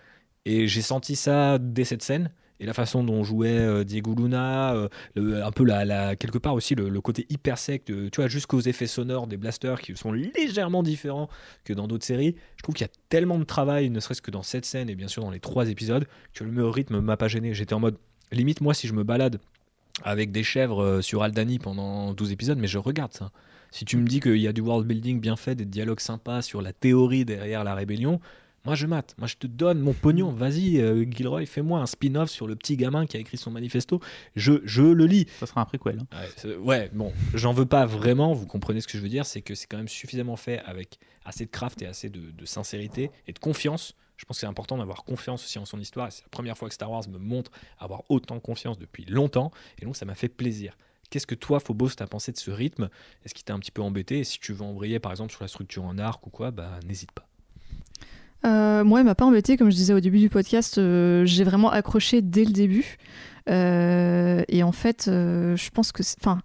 Et j'ai senti ça dès cette scène. Et la façon dont jouait euh, Diego Luna, euh, le- un peu la, la- quelque part aussi le, le côté hyper sec, de- tu vois, jusqu'aux effets sonores des blasters qui sont légèrement différents que dans d'autres séries. Je trouve qu'il y a tellement de travail, ne serait-ce que dans cette scène et bien sûr dans les trois épisodes, que le meilleur rythme m'a pas gêné. J'étais en mode, limite, moi, si je me balade avec des chèvres euh, sur Aldani pendant 12 épisodes, mais je regarde ça. Si tu me dis qu'il y a du world building bien fait, des dialogues sympas sur la théorie derrière la rébellion, moi je mate. Moi je te donne mon pognon. Vas-y, euh, Gilroy, fais-moi un spin-off sur le petit gamin qui a écrit son manifesto. Je, je le lis. Ça sera un préquel. hein. Ouais, bon, j'en veux pas vraiment, vous comprenez ce que je veux dire, c'est que c'est quand même suffisamment fait avec assez de craft et assez de, de sincérité et de confiance. Je pense que c'est important d'avoir confiance aussi en son histoire. C'est la première fois que Star Wars me montre avoir autant confiance depuis longtemps, et donc ça m'a fait plaisir. Qu'est-ce que toi, Phobos, t'as pensé de ce rythme? Est-ce qu'il t'a un petit peu embêté? Et si tu veux embrayer, par exemple, sur la structure en arc ou quoi, bah n'hésite pas. Euh, moi, il m'a pas embêté, comme je disais au début du podcast. euh, j'ai vraiment accroché dès le début. Euh, et en fait, je pense que, enfin,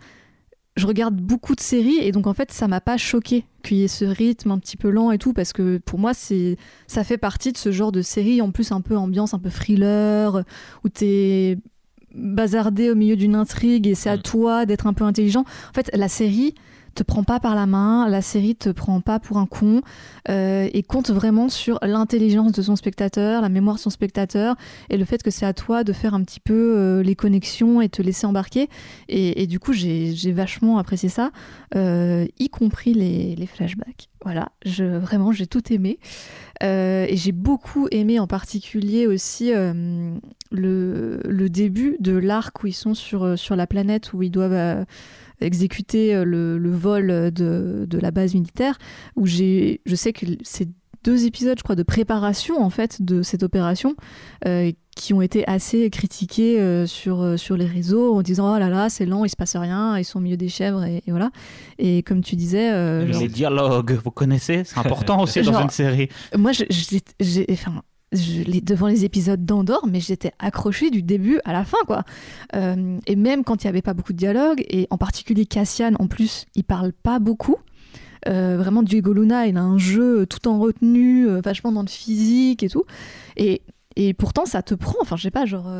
je regarde beaucoup de séries et donc en fait, ça m'a pas choqué qu'il y ait ce rythme un petit peu lent et tout, parce que pour moi, c'est, ça fait partie de ce genre de série, en plus un peu ambiance, un peu thriller, où t'es bazarder au milieu d'une intrigue et c'est à Mm. toi d'être un peu intelligent. En fait, la série te prend pas par la main, la série te prend pas pour un con euh, et compte vraiment sur l'intelligence de son spectateur, la mémoire de son spectateur et le fait que c'est à toi de faire un petit peu euh, les connexions et te laisser embarquer. Et, du coup, j'ai vachement apprécié ça, euh, y compris les, les flashbacks. Voilà, je, vraiment, j'ai tout aimé. Et j'ai beaucoup aimé en particulier aussi le, le début de l'arc où ils sont sur, sur la planète, où ils doivent exécuter euh, le, le vol de, de la base militaire, où j'ai, je sais que c'est deux épisodes, je crois, de préparation en fait de cette opération euh, qui ont été assez critiqués euh, sur, euh, sur les réseaux en disant oh là là c'est lent, il se passe rien, ils sont au milieu des chèvres et, et voilà. Et comme tu disais, genre- Les dialogues, vous connaissez C'est important aussi dans une série. moi, j'ai, enfin, je, devant les épisodes d'Andorre, mais j'étais accrochée du début à la fin, quoi. Euh, et même quand il n'y avait pas beaucoup de dialogue, et en particulier Cassian, en plus, il parle pas beaucoup. Euh, vraiment, Diego Luna, il a un jeu tout en retenue, euh, vachement dans le physique et tout. Et, et pourtant, ça te prend, enfin, je sais pas, genre.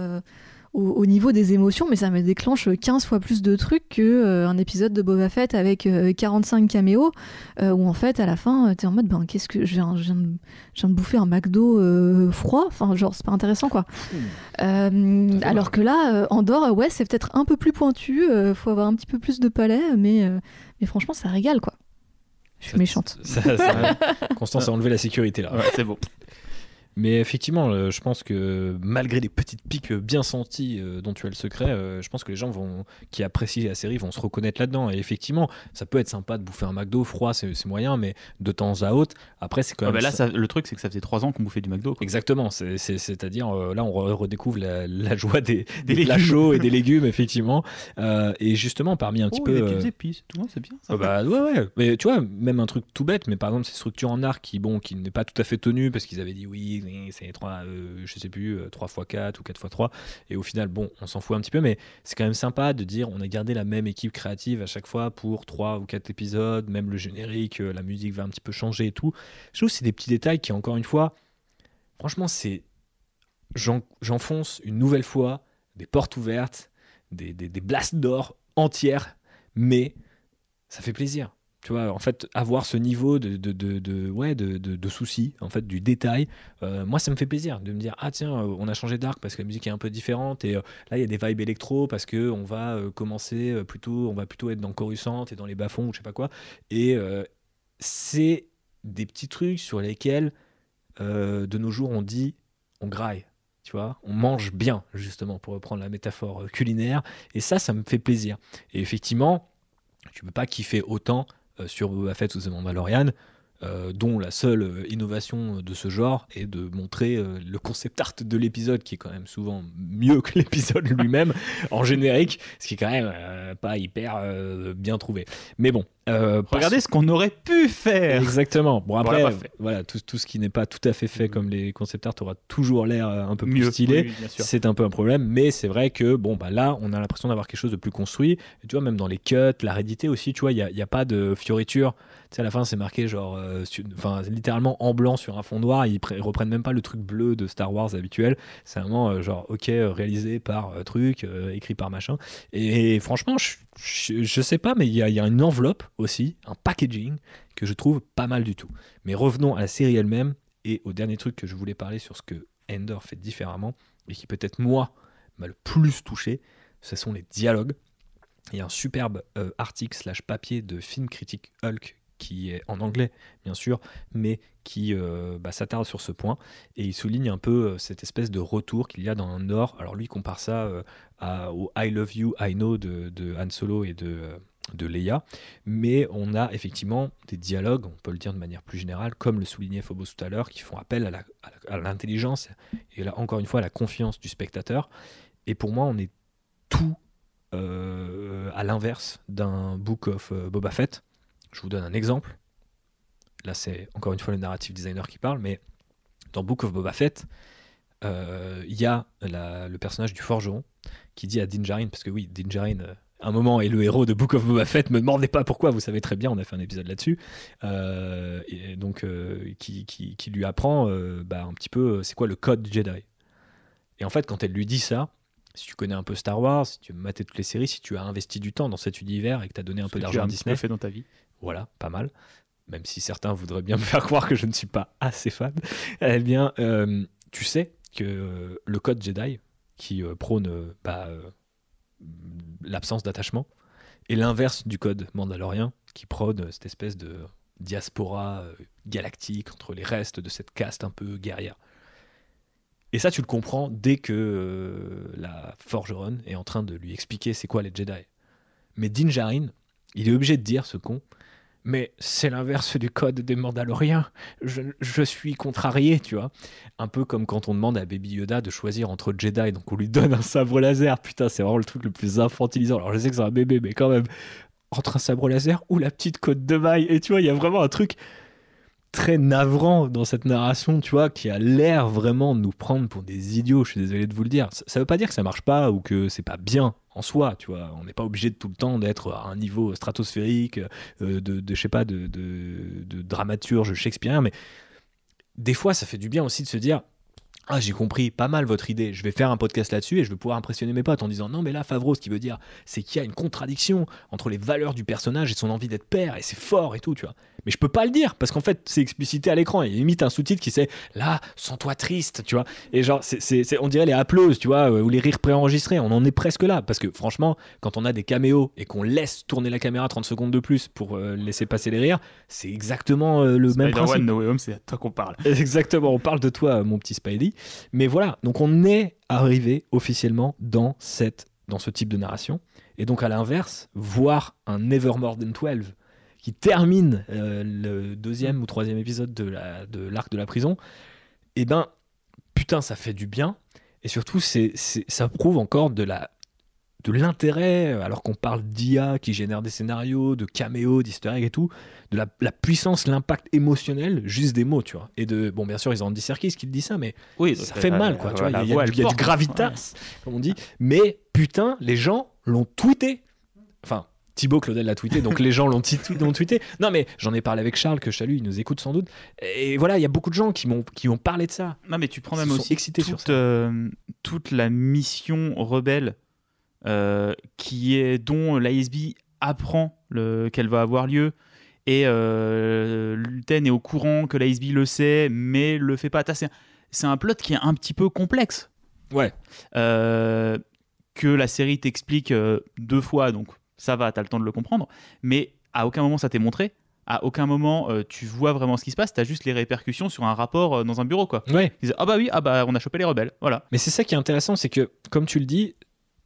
Au, au niveau des émotions, mais ça me déclenche 15 fois plus de trucs que euh, un épisode de Boba Fett avec euh, 45 caméos, euh, où en fait, à la fin, t'es en mode, ben, qu'est-ce que je viens, je viens de je viens de bouffer un McDo euh, froid. Enfin, genre, c'est pas intéressant, quoi. Euh, fait alors que là, euh, Andorre, euh, ouais, c'est peut-être un peu plus pointu. euh, faut avoir un petit peu plus de palais, mais, euh, mais franchement, ça régale, quoi. Je suis Ça- méchante. ça- ça- Constance a enlevé la sécurité là. Ouais, c'est bon. Mais effectivement, euh, je pense que malgré les petites piques bien senties euh, dont tu as le secret, euh, je pense que les gens vont, qui apprécient la série vont se reconnaître là-dedans. Et effectivement, ça peut être sympa de bouffer un McDo froid, c'est moyen, mais de temps à autre, après c'est quand Ah même. bah là, ça- le truc, c'est que ça faisait trois ans qu'on bouffait du McDo. quoi. Exactement, c'est- c'est- c'est-à-dire là on re- redécouvre la, la joie des, Des des plats chauds et des légumes, effectivement. Euh, et justement, parmi un petit Oh, peu. des épices, tout, ouais, c'est bien. Ça ah bah ouais ouais mais tu vois même un truc tout bête mais par exemple ces structures en arc qui bon qui n'est pas tout à fait tenue parce qu'ils avaient dit oui c'est 3 je sais plus 3 x 4 ou 4 x 3 et au final bon on s'en fout un petit peu mais c'est quand même sympa de dire on a gardé la même équipe créative à chaque fois pour 3 ou 4 épisodes même le générique euh, la musique va un petit peu changer et tout je trouve que c'est des petits détails qui encore une fois franchement c'est j'en- j'enfonce une nouvelle fois des portes ouvertes des, des, des blasts d'or entières mais ça fait plaisir. Tu vois, en fait, avoir ce niveau de, de, de, ouais, de, de, soucis, en fait, du détail, euh, moi, ça me fait plaisir de me dire, ah tiens, euh, on a changé d'arc parce que la musique est un peu différente et euh, là, il y a des vibes électro parce que on va commencer plutôt, on va plutôt être dans Coruscant et dans les bas-fonds ou je sais pas quoi. Et c'est des petits trucs sur lesquels, de nos jours, on dit, on graille. Tu vois, on mange bien, justement, pour reprendre la métaphore culinaire. Et ça, ça me fait plaisir. Et effectivement, tu peux pas kiffer autant sur Boba Fett ou The Mandalorian, euh, dont la seule euh, innovation de ce genre est de montrer euh, le concept art de l'épisode, qui est quand même souvent mieux que l'épisode lui-même en générique, ce qui est quand même euh, pas hyper euh, bien trouvé. Mais bon, euh, Regardez ce qu'on aurait pu faire. Exactement. Bon, après, voilà, tout, tout ce qui n'est pas tout à fait fait Mhm. comme les concept art aura toujours l'air euh, un peu plus Mieux. stylé. Oui. C'est un peu un problème, mais c'est vrai que bon, bah là, on a l'impression d'avoir quelque chose de plus construit. Et tu vois, même dans les cuts, la rédité aussi, tu vois, il n'y a, y a pas de fioriture. Tu sais, à la fin, c'est marqué genre, euh, su- enfin, littéralement en blanc sur un fond noir. Ils, pr- ils reprennent même pas le truc bleu de Star Wars habituel. C'est vraiment euh, genre, ok, réalisé par truc, écrit par machin. Et, franchement, je, je, sais pas, mais il y a, il y a une enveloppe aussi, un packaging que je trouve pas mal du tout. Mais revenons à la série elle-même et au dernier truc que je voulais parler sur ce que Ender fait différemment et qui peut-être moi m'a le plus touché, ce sont les dialogues. Il y a un superbe euh, article slash papier de Film Critique Hulk qui est en anglais bien sûr, mais qui euh, bah, s'attarde sur ce point et il souligne un peu euh, cette espèce de retour qu'il y a dans un Nord. Alors lui il compare ça euh, au I Love You, I Know de, de Han Solo et de, Leia, mais on a effectivement des dialogues, on peut le dire de manière plus générale, comme le soulignait Phobos tout à l'heure, qui font appel à l'intelligence et là encore une fois à la confiance du spectateur. Et pour moi, on est tout à l'inverse d'un Book of Boba Fett. Je vous donne un exemple. Là, c'est encore une fois le narrative designer qui parle, mais dans Book of Boba Fett, euh, il y a la- le personnage du forgeron qui dit à Din Djarin, parce que oui, Din Djarin, euh, à un moment, est le héros de Book of Boba Fett, me demandez pas pourquoi, vous savez très bien, on a fait un épisode là-dessus, Euh, et donc euh, qui, qui- qui lui apprend bah, un petit peu c'est quoi le code Jedi. Et en fait, quand elle lui dit ça, si tu connais un peu Star Wars, si tu maté toutes les séries, si tu as investi du temps dans cet univers et que tu as donné un peu d'argent à Disney. fait dans ta vie. Voilà, pas mal. Même si certains voudraient bien me faire croire que je ne suis pas assez fan. Eh bien, euh, tu sais que le code Jedi, qui euh, prône bah, l'absence d'attachement, est l'inverse du code mandalorien, qui prône cette espèce de diaspora galactique entre les restes de cette caste un peu guerrière. Et ça, tu le comprends dès que euh, la forgeronne est en train de lui expliquer c'est quoi les Jedi. Mais Din Djarin, il est obligé de dire, ce con, mais c'est l'inverse du code des Mandaloriens. Je, suis contrarié, tu vois. Un peu comme quand on demande à Baby Yoda de choisir entre Jedi, donc on lui donne un sabre laser. Putain, c'est vraiment le truc le plus infantilisant. Alors je sais que c'est un bébé, mais quand même, entre un sabre laser ou la petite côte de maille. Et tu vois, il y a vraiment un truc très navrant dans cette narration, tu vois, qui a l'air vraiment de nous prendre pour des idiots, je suis désolé de vous le dire. Ça, ça veut pas dire que ça marche pas ou que c'est pas bien en soi, tu vois. On n'est pas obligé de tout le temps d'être à un niveau stratosphérique, euh, de, de, je sais pas, de, dramaturge shakespearien, mais des fois, ça fait du bien aussi de se dire, ah, j'ai compris pas mal votre idée. Je vais faire un podcast là-dessus et je vais pouvoir impressionner mes potes en disant non, mais là, Favreau, ce qu'il veut dire, c'est qu'il y a une contradiction entre les valeurs du personnage et son envie d'être père et c'est fort et tout, tu vois. Mais je peux pas le dire parce qu'en fait, c'est explicité à l'écran. Il limite un sous-titre qui c'est là, sens-toi triste, tu vois. Et genre, c'est, on dirait les applauses, tu vois, euh, ou les rires préenregistrés. On en est presque là parce que franchement, quand on a des caméos et qu'on laisse tourner la caméra 30 secondes de plus pour euh, laisser passer les rires, c'est exactement euh, le même principe. No Way Home, c'est à toi qu'on parle. Exactement, on parle de toi, mon petit Spidey. Mais voilà, donc on est arrivé officiellement dans, cette, dans ce type de narration. Et donc à l'inverse, voir un Nevermore Than 12 qui termine euh, le deuxième ou troisième épisode de l'arc de, l'arc de la prison, et eh ben putain ça fait du bien. Et surtout, c'est, ça prouve encore de la de l'intérêt, alors qu'on parle d'IA qui génère des scénarios, de caméos, d'easter et tout, de la, puissance, l'impact émotionnel, juste des mots, tu vois. Et de, bon, bien sûr, ils ont Andy Serkis qui dit ça, mais oui, ça fait mal, quoi. tu vois, il y a, du, gravitas, comme on dit. Mais putain, les gens l'ont tweeté. Enfin, Thibaut Claudel l'a tweeté, donc les gens l'ont tweeté. Non, mais j'en ai parlé avec Charles, que Chalut, il nous écoute sans doute. Et voilà, il y a beaucoup de gens qui m'ont qui ont parlé de ça. Non, mais tu prends même aussi toute, sur euh, toute la mission rebelle euh, qui est dont l'ASB apprend qu'elle va avoir lieu et euh, Luten est au courant que l'ASB le sait mais le fait pas. C'est un plot qui est un petit peu complexe. Ouais. Euh, que la série t'explique deux fois, donc ça va, t'as le temps de le comprendre, mais à aucun moment ça t'est montré. À aucun moment tu vois vraiment ce qui se passe, t'as juste les répercussions sur un rapport dans un bureau quoi. Ouais. Ils disent ah bah oui, ah bah on a chopé les rebelles, voilà. Mais c'est ça qui est intéressant, c'est que comme tu le dis,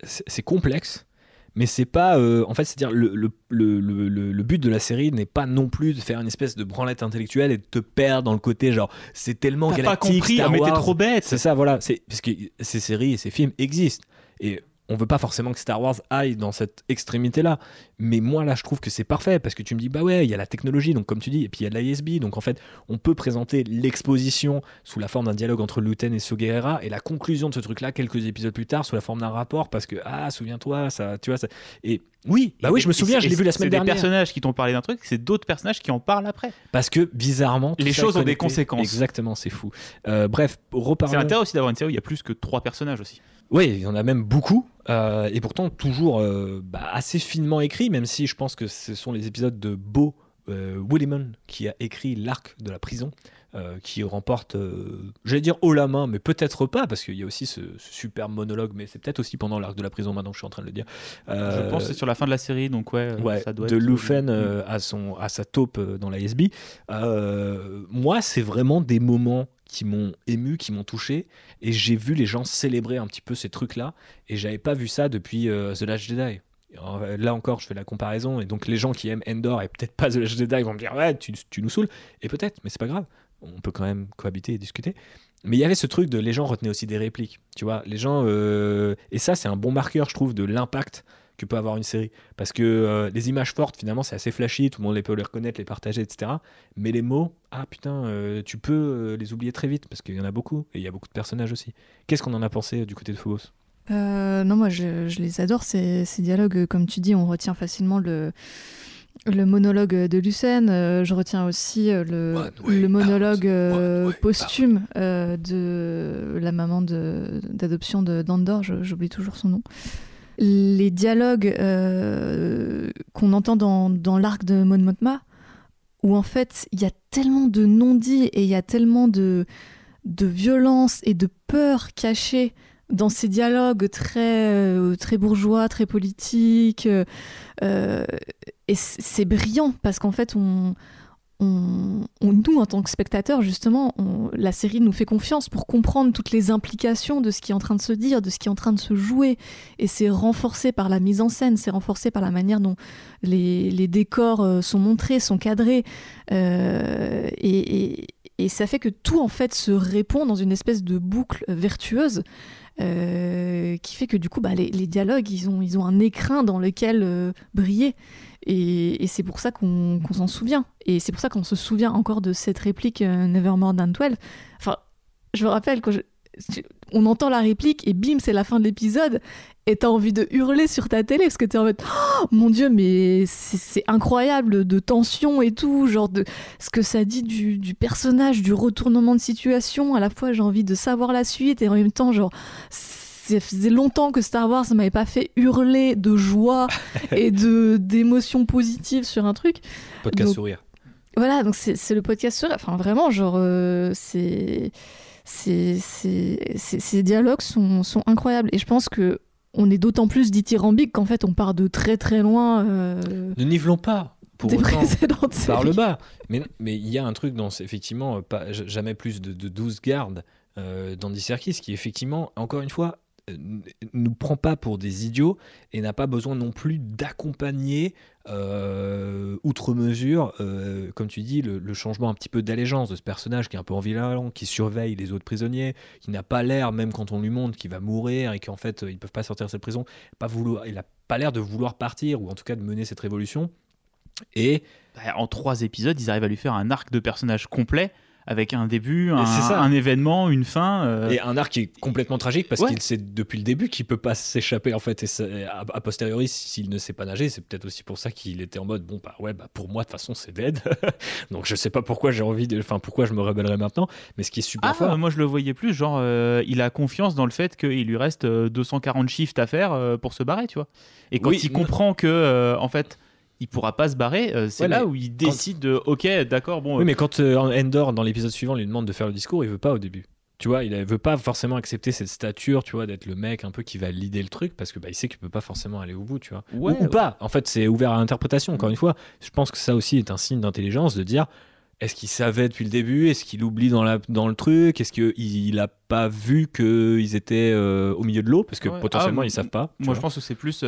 c'est complexe, mais c'est pas. Euh, en fait, c'est-à-dire, le, le, le, le, but de la série n'est pas non plus de faire une espèce de branlette intellectuelle et de te perdre dans le côté genre, c'est tellement galactique. pas compris, Star mais t'es trop bête. C'est ça, voilà. Parce que ces séries et ces films existent. Et on veut pas forcément que Star Wars aille dans cette extrémité-là. Mais moi, là, je trouve que c'est parfait parce que tu me dis, bah ouais, il y a la technologie, donc comme tu dis, et puis il y a de l'ISB. Donc en fait, on peut présenter l'exposition sous la forme d'un dialogue entre Luten et Soguerera et la conclusion de ce truc-là quelques épisodes plus tard sous la forme d'un rapport parce que, ah, souviens-toi, ça, tu vois, ça. Et oui, bah oui, je me souviens, je l'ai vu la semaine dernière. C'est des personnages qui t'ont parlé d'un truc, c'est d'autres personnages qui en parlent après. Parce que bizarrement, les choses ont des conséquences. Exactement, c'est fou. Euh, bref, reparlons. C'est intéressant aussi d'avoir une série où il y a plus que trois personnages aussi. Oui, il y en a même beaucoup, euh, et pourtant toujours euh, bah, assez finement écrit, même si je pense que ce sont les épisodes de Beau euh, Williman qui a écrit l'arc de la prison, qui remporte, j'allais dire haut la main, mais peut-être pas, parce qu'il y a aussi ce, super monologue, mais c'est peut-être aussi pendant l'arc de la prison, maintenant que je suis en train de le dire. je pense que c'est sur la fin de la série, donc ouais, ça doit de Lufen à, son, à sa taupe dans la SB. moi, c'est vraiment des moments qui m'ont ému, qui m'ont touché, et j'ai vu les gens célébrer un petit peu ces trucs-là, et j'avais pas vu ça depuis euh, The Last Jedi. là encore, je fais la comparaison, et donc les gens qui aiment Endor et peut-être pas The Last Jedi vont me dire ouais, tu, nous saoules, et peut-être, mais c'est pas grave, on peut quand même cohabiter et discuter. Mais il y avait ce truc de les gens retenaient aussi des répliques, tu vois, les gens, euh, et ça c'est un bon marqueur, je trouve, de l'impact que peut avoir une série. Parce que euh, les images fortes, finalement, c'est assez flashy, tout le monde les peut les reconnaître, les partager, etc. Mais les mots, ah putain, euh, tu peux euh, les oublier très vite, parce qu'il y en a beaucoup, et il y a beaucoup de personnages aussi. Qu'est-ce qu'on en a pensé du côté de Phobos? Non, moi, je, les adore, ces, ces, dialogues. Comme tu dis, on retient facilement le le monologue de Lucène. je retiens aussi le, le, monologue posthume de la maman d'adoption de, d'Andor, j'oublie toujours son nom. Les dialogues qu'on entend dans, l'arc de Mon Mothma, où en fait il y a tellement de non-dits et il y a tellement de, de violence et de peur cachée dans ces dialogues très, euh, très bourgeois, très politiques. Euh, et c'est brillant parce qu'en fait, on, nous, en tant que spectateurs, justement, la série nous fait confiance pour comprendre toutes les implications de ce qui est en train de se dire, de ce qui est en train de se jouer. Et c'est renforcé par la mise en scène, c'est renforcé par la manière dont les, décors euh, sont montrés, sont cadrés. et, et ça fait que tout en fait se répond dans une espèce de boucle vertueuse euh, qui fait que du coup bah, les, dialogues ils ont, un écrin dans lequel euh, briller et, c'est pour ça qu'on s'en souvient. Et c'est pour ça qu'on se souvient encore de cette réplique euh, Never More Than 12 enfin je me rappelle quand on entend la réplique et bim c'est la fin de l'épisode. Et t'as envie de hurler sur ta télé parce que t'es en mode oh, mon dieu mais c'est incroyable de tension et tout genre de ce que ça dit du, personnage du retournement de situation. À la fois j'ai envie de savoir la suite et en même temps genre ça faisait longtemps que Star Wars ne m'avait pas fait hurler de joie et de d'émotions positives sur un truc. Podcast sourire. voilà donc c'est le podcast sourire. Enfin vraiment genre euh, c'est ces dialogues sont, sont incroyables. Et je pense que on est d'autant plus dithyrambique qu'en fait on part de très très loin. Euh, ne nivelons pas pour des précédentes par le bas. Mais mais il y a un truc dans effectivement pas jamais plus de, de 12 gardes euh, dans Serkis qui effectivement encore une fois nous prend pas pour des idiots et n'a pas besoin non plus d'accompagner euh, outre mesure, euh, comme tu dis, le, changement un petit peu d'allégeance de ce personnage qui est un peu environnement, qui surveille les autres prisonniers, qui n'a pas l'air, même quand on lui montre qu'il va mourir et qu'en fait ils peuvent pas sortir de cette prison, pas vouloir, il a pas l'air de vouloir partir ou en tout cas de mener cette révolution. Et bah, en trois épisodes, ils arrivent à lui faire un arc de personnage complet avec un début, un, un, événement, une fin. Euh. Et un arc qui est complètement tragique parce qu'il sait depuis le début qu'il peut pas s'échapper en fait. Et a, posteriori, s'il ne sait pas nager, c'est peut-être aussi pour ça qu'il était en mode bon bah ouais bah pour moi de toute façon c'est dead. Donc je sais pas pourquoi j'ai envie de, enfin pourquoi je me rebellerai maintenant. Mais ce qui est super ah, fort. Moi je le voyais plus genre euh, il a confiance dans le fait qu'il lui reste 240 euh, shifts à faire pour se barrer, tu vois. Et quand il comprend que en fait il pourra pas se barrer. Euh, c'est là où il décide de ok, d'accord, bon. Oui, mais quand euh, Endor dans l'épisode suivant lui demande de faire le discours, il veut pas au début. Tu vois, il veut pas forcément accepter cette stature, tu vois, d'être le mec un peu qui va lider le truc parce que bah, il sait qu'il peut pas forcément aller au bout, tu vois. ou, pas. En fait, c'est ouvert à l'interprétation. Encore une fois, je pense que ça aussi est un signe d'intelligence de dire est-ce qu'il savait depuis le début? Est-ce qu'il oublie dans, la, dans le truc? Est-ce qu'il il a pas vu qu'ils étaient euh, au milieu de l'eau? Parce que potentiellement, ah, ils savent pas. Moi, je pense que c'est plus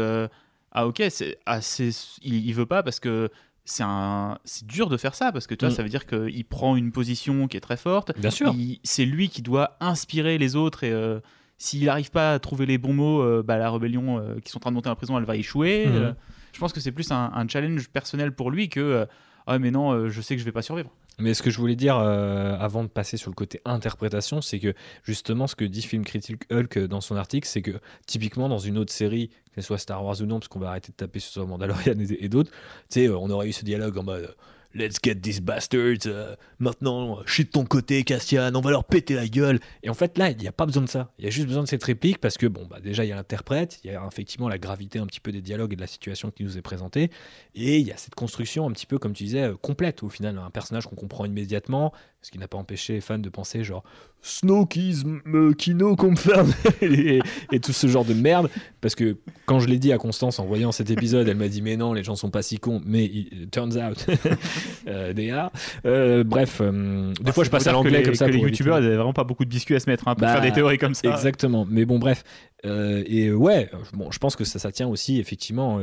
ah ok, c'est assez, il, veut pas parce que c'est un, c'est dur de faire ça parce que tu vois, mm. ça veut dire qu'il prend une position qui est très forte. Bien sûr. C'est lui qui doit inspirer les autres et euh, s'il n'arrive pas à trouver les bons mots, euh, bah, la rébellion euh, qui sont en train de monter en prison, elle va échouer. Mm. je pense que c'est plus un, un, challenge personnel pour lui que ah mais non, je sais que je vais pas survivre. Mais ce que je voulais dire euh, avant de passer sur le côté interprétation, c'est que justement ce que dit Film Critique Hulk dans son article, c'est que typiquement dans une autre série, que soit Star Wars ou non, parce qu'on va arrêter de taper sur Mandalorian et, et d'autres, tu sais, on aurait eu ce dialogue en mode Let's get these bastards. Euh, maintenant, je suis de ton côté, Castian. On va leur péter la gueule. Et en fait, là, il n'y a pas besoin de ça. Il y a juste besoin de cette réplique parce que, bon, bah, déjà, il y a l'interprète. Il y a effectivement la gravité un petit peu des dialogues et de la situation qui nous est présentée. Et il y a cette construction un petit peu, comme tu disais, euh, complète au final. Un personnage qu'on comprend immédiatement. Ce qui n'a pas empêché les fans de penser, genre, Snowkism, Kino confirm et, et, tout ce genre de merde. Parce que quand je l'ai dit à Constance en voyant cet épisode, elle m'a dit mais non, les gens sont pas si cons. Mais it turns out, euh, they are. Euh, bref, euh, des bah, fois je passe à l'anglais comme ça. Que les youtubeurs n'avaient vraiment pas beaucoup de biscuits à se mettre hein, pour bah, faire des théories comme ça. Exactement. Mais bon, bref. et ouais, bon, je pense que ça, ça tient aussi effectivement.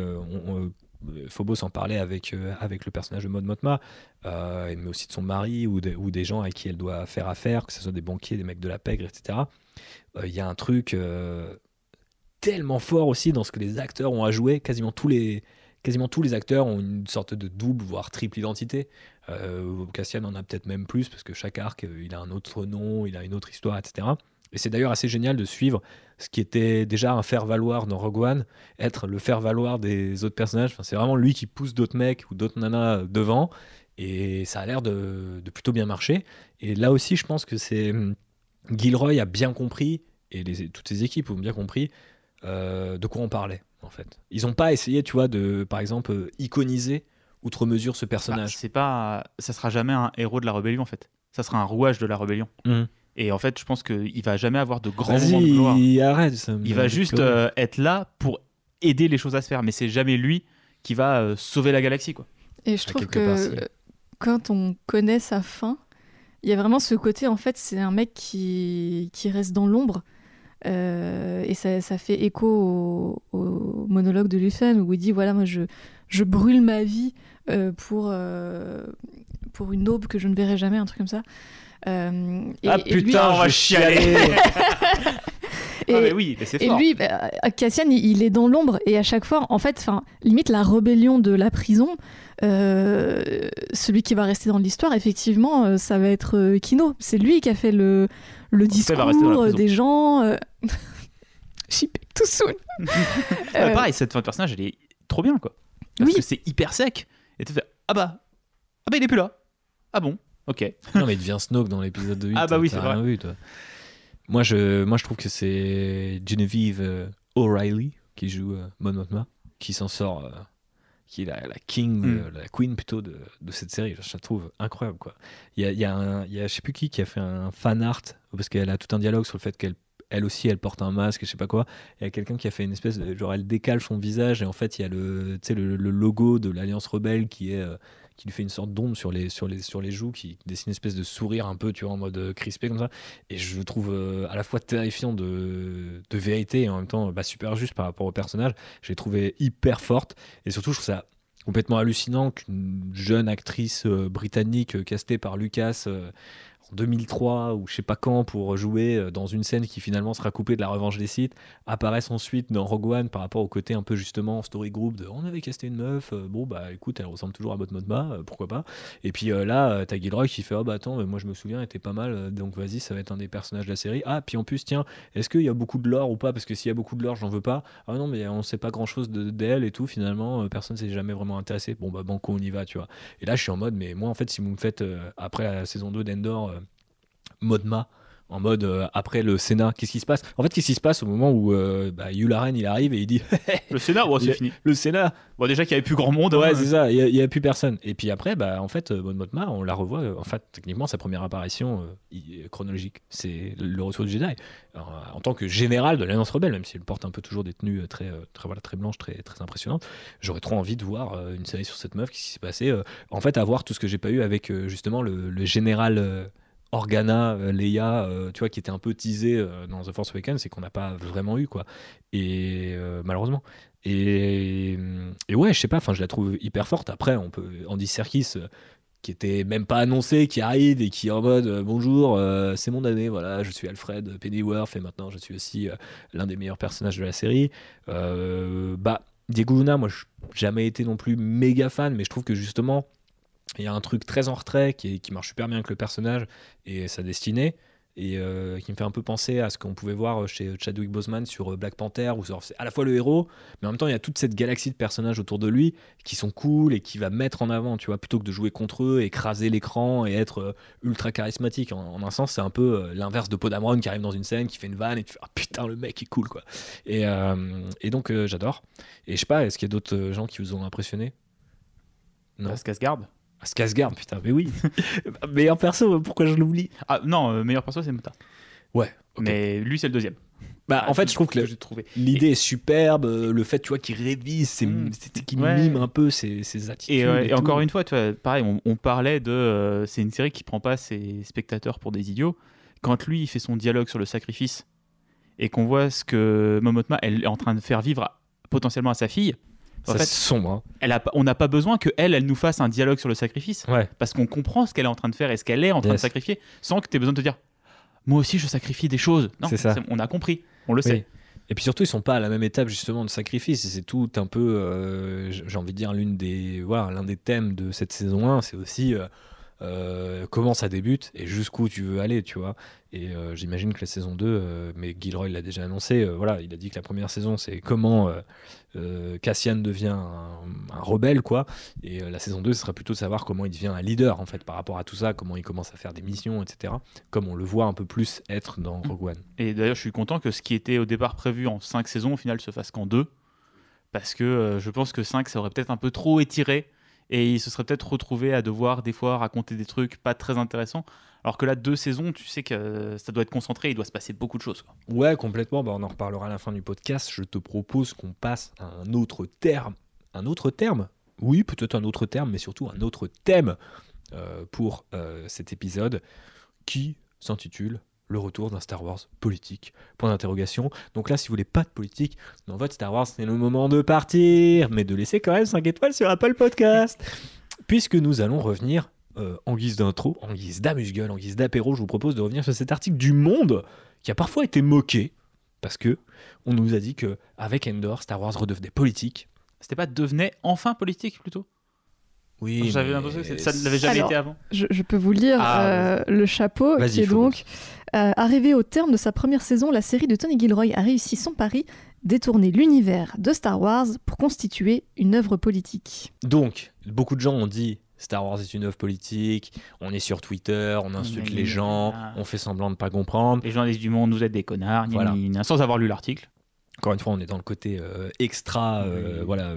On, Phobos en parlait avec, euh, avec le personnage de Maud Motma, euh, mais aussi de son mari ou, ou, des gens avec qui elle doit faire affaire, que ce soit des banquiers, des mecs de la pègre, etc. Euh, il y a un truc tellement fort aussi dans ce que les acteurs ont à jouer. Quasiment tous les, quasiment tous les acteurs ont une sorte de double, voire triple identité. Cassian en a peut-être même plus, parce que chaque arc, il a un autre nom, il a une autre histoire, etc. Et c'est d'ailleurs assez génial de suivre ce qui était déjà un faire-valoir dans Rogue One, être le faire-valoir des autres personnages. Enfin, c'est vraiment lui qui pousse d'autres mecs ou d'autres nanas devant. Et ça a l'air de, plutôt bien marcher. Et là aussi, je pense que c'est. Hum, Gilroy a bien compris, et les, toutes ses équipes ont bien compris, euh, de quoi on parlait, en fait. Ils n'ont pas essayé, tu vois, de, par exemple, euh, iconiser outre mesure ce personnage. Bah, c'est pas. Ça sera jamais un héros de la rébellion, en fait. Ça sera un rouage de la rébellion. Mmh. Et en fait, je pense qu'il va jamais avoir de grands moments de gloire. arrête. Ça il va juste euh, être là pour aider les choses à se faire, mais c'est jamais lui qui va sauver la galaxie, quoi. Et je trouve que quand on connaît sa fin, il y a vraiment ce côté, en fait, c'est un mec qui, qui reste dans l'ombre. Euh, et ça, ça, fait écho au, monologue de Lucien où il dit voilà, moi je, je brûle ma vie euh, pour, euh, pour une aube que je ne verrai jamais, un truc comme ça. Et, ah putain, on va chialer Et, ah, oui, et lui, bah, Cassian, il, est dans l'ombre et à chaque fois, en fait, limite la rébellion de la prison, euh, celui qui va rester dans l'histoire, effectivement, euh, ça va être euh, Kino. C'est lui qui a fait le, le discours des gens. Chip, tout soon. pareil, cette fin de personnage, elle est trop bien, quoi. Parce que c'est hyper sec. Et tu fais Ah bah, ah bah, il est plus là. Ah bon, ok. non, mais il devient Snoke dans l'épisode 8. Ah bah oui, c'est vrai. Vu, toi. Moi, je, moi, je trouve que c'est Genevieve O'Reilly qui joue Mon Mothma qui s'en sort qui est la, king, mm. la queen plutôt de, de, cette série. Je la trouve incroyable. Quoi. Il y a, il y a, un, il y a je sais plus qui qui a fait un fan art parce qu'elle a tout un dialogue sur le fait qu'elle elle aussi elle porte un masque et je sais pas quoi il y a quelqu'un qui a fait une espèce de genre elle décale son visage et en fait il y a le, le, le logo de l'alliance rebelle qui est euh, qui lui fait une sorte d'ombre sur les, sur, les, sur les joues, qui dessine une espèce de sourire un peu, tu vois, en mode euh, crispé comme ça. Et je le trouve euh, à la fois terrifiant de, de vérité et en même temps bah, super juste par rapport au personnage. Je l'ai trouvé hyper forte. Et surtout, je trouve ça complètement hallucinant qu'une jeune actrice euh, britannique castée par Lucas 2003 ou je sais pas quand pour jouer euh, dans une scène qui finalement sera coupée de la revanche des sites apparaissent ensuite dans Rogue One par rapport au côté un peu justement story group de on avait casté une meuf euh, bon bah écoute elle ressemble toujours à votre mode bas pourquoi pas. Et puis euh, là t'as Gilroy qui fait oh bah attends moi je me souviens elle était pas mal donc vas-y ça va être un des personnages de la série. Ah puis en plus tiens est-ce qu'il y a beaucoup de lore ou pas? Parce que s'il y a beaucoup de lore j'en veux pas. Ah non mais on sait pas grand chose d'elle et tout finalement personne s'est jamais vraiment intéressé. Bon bah banco on y va tu vois. Et là je suis en mode mais moi en fait si vous me faites après la saison 2 d'Endor Modma en mode euh, après le Sénat, qu'est-ce qui se passe? En fait, qu'est-ce qui se passe au moment où euh, bah, Yularen il arrive et il dit le Sénat, c'est fini. Le Sénat. Bon, déjà qu'il n'y avait plus grand monde. Ouais, hein. c'est ça. Il n'y a, plus personne. Et puis après, bah en fait, Mon Mothma, on la revoit. En fait, techniquement, sa première apparition euh, chronologique, c'est le retour du Jedi en tant que général de l'Alliance rebelle, même s'il porte un peu toujours des tenues très, très voilà, très blanches, très, très impressionnantes. J'aurais trop envie de voir une série sur cette meuf, qui s'est passé. en fait, à voir tout ce que j'ai pas eu avec justement le, le général Organa, euh, Leia, euh, tu vois, qui était un peu teasé euh, dans The Force Awakens, c'est qu'on n'a pas vraiment eu, quoi. Et malheureusement. Et, et, ouais, je sais pas, enfin, je la trouve hyper forte. Après, on peut Andy Serkis, qui était même pas annoncé, qui arrive et qui est en mode bonjour, c'est mon année, voilà, je suis Alfred Pennyworth et maintenant je suis aussi l'un des meilleurs personnages de la série. bah, Diego Luna, moi, je jamais été non plus méga fan, mais je trouve que justement il y a un truc très en retrait qui, marche super bien avec le personnage et sa destinée. Et euh, qui me fait un peu penser à ce qu'on pouvait voir chez Chadwick Boseman sur euh, Black Panther où c'est à la fois le héros mais en même temps il y a toute cette galaxie de personnages autour de lui qui sont cool et qui va mettre en avant tu vois plutôt que de jouer contre eux écraser l'écran et être euh, ultra charismatique. En, un sens c'est un peu l'inverse de Podamron qui arrive dans une scène qui fait une vanne et tu fais ah, putain le mec est cool quoi. Et, et donc j'adore. Et je sais pas est-ce qu'il y a d'autres gens qui vous ont impressionné? Non? Skarsgård ah, Skarsgård, putain, mais oui. meilleur perso, pourquoi je l'oublie? Ah non, euh, meilleur perso, c'est Mota. Ouais. Mais lui, c'est le deuxième. Bah, en fait, je trouve que, l'idée est superbe. Euh, le fait, tu vois, qu'il révise, mmh. qu'il mime un peu ses, attitudes. Et, encore une fois, tu vois, pareil, on, parlait de. Euh, c'est une série qui prend pas ses spectateurs pour des idiots. Quand lui, il fait son dialogue sur le sacrifice et qu'on voit ce que Momotma elle est en train de faire vivre potentiellement à sa fille, en fait, sombre. Hein. Elle a, on n'a pas besoin que elle, elle nous fasse un dialogue sur le sacrifice. Parce qu'on comprend ce qu'elle est en train de faire et ce qu'elle est en train de sacrifier, sans que tu aies besoin de te dire Moi aussi, je sacrifie des choses. Non, ça. on a compris, on le sait. Et puis surtout, ils sont pas à la même étape justement de sacrifice. C'est tout un peu, euh, j'ai envie de dire, l'une des, voilà, l'un des thèmes de cette saison 1, c'est aussi. Euh, euh, comment ça débute et jusqu'où tu veux aller, tu vois. Et euh, j'imagine que la saison 2, euh, mais Gilroy l'a déjà annoncé, voilà, il a dit que la première saison, c'est comment Cassian devient un, rebelle, quoi. Et la saison 2, ce sera plutôt de savoir comment il devient un leader, en fait, par rapport à tout ça, comment il commence à faire des missions, etc. Comme on le voit un peu plus être dans Rogue One. Et d'ailleurs, je suis content que ce qui était au départ prévu en 5 saisons, au final, se fasse qu'en 2. Parce que je pense que 5, ça aurait peut-être un peu trop étiré et il se serait peut-être retrouvé à devoir des fois raconter des trucs pas très intéressants. Alors que là, deux saisons, tu sais que ça doit être concentré, il doit se passer beaucoup de choses. Ouais, complètement. Bah, on en reparlera à la fin du podcast. Je te propose qu'on passe à un autre terme. Un autre terme? Oui, peut-être un autre terme, mais surtout un autre thème euh, pour euh, cet épisode qui s'intitule le retour d'un Star Wars politique. Point d'interrogation. Donc là, si vous voulez pas de politique dans votre Star Wars, c'est le moment de partir, mais de laisser quand même 5 étoiles sur Apple Podcast. Puisque nous allons revenir euh, en guise d'intro, en guise d'amuse-gueule, en guise d'apéro, je vous propose de revenir sur cet article du Monde qui a parfois été moqué parce que on nous a dit que avec Endor, Star Wars redevenait politique. C'était pas devenait enfin politique plutôt? Oui, j'avais l'impression que ça ne l'avait jamais été avant. Je, peux vous lire ah, euh, le chapeau qui est donc euh, arrivé au terme de sa première saison, la série de Tony Gilroy a réussi son pari détourner l'univers de Star Wars pour constituer une œuvre politique. Donc, beaucoup de gens ont dit Star Wars est une œuvre politique, on est sur Twitter, on insulte les gens, on fait semblant de ne pas comprendre. Les journalistes du monde, vous êtes des connards, voilà. sans avoir lu l'article. Encore une fois, on est dans le côté euh, extra, euh, voilà,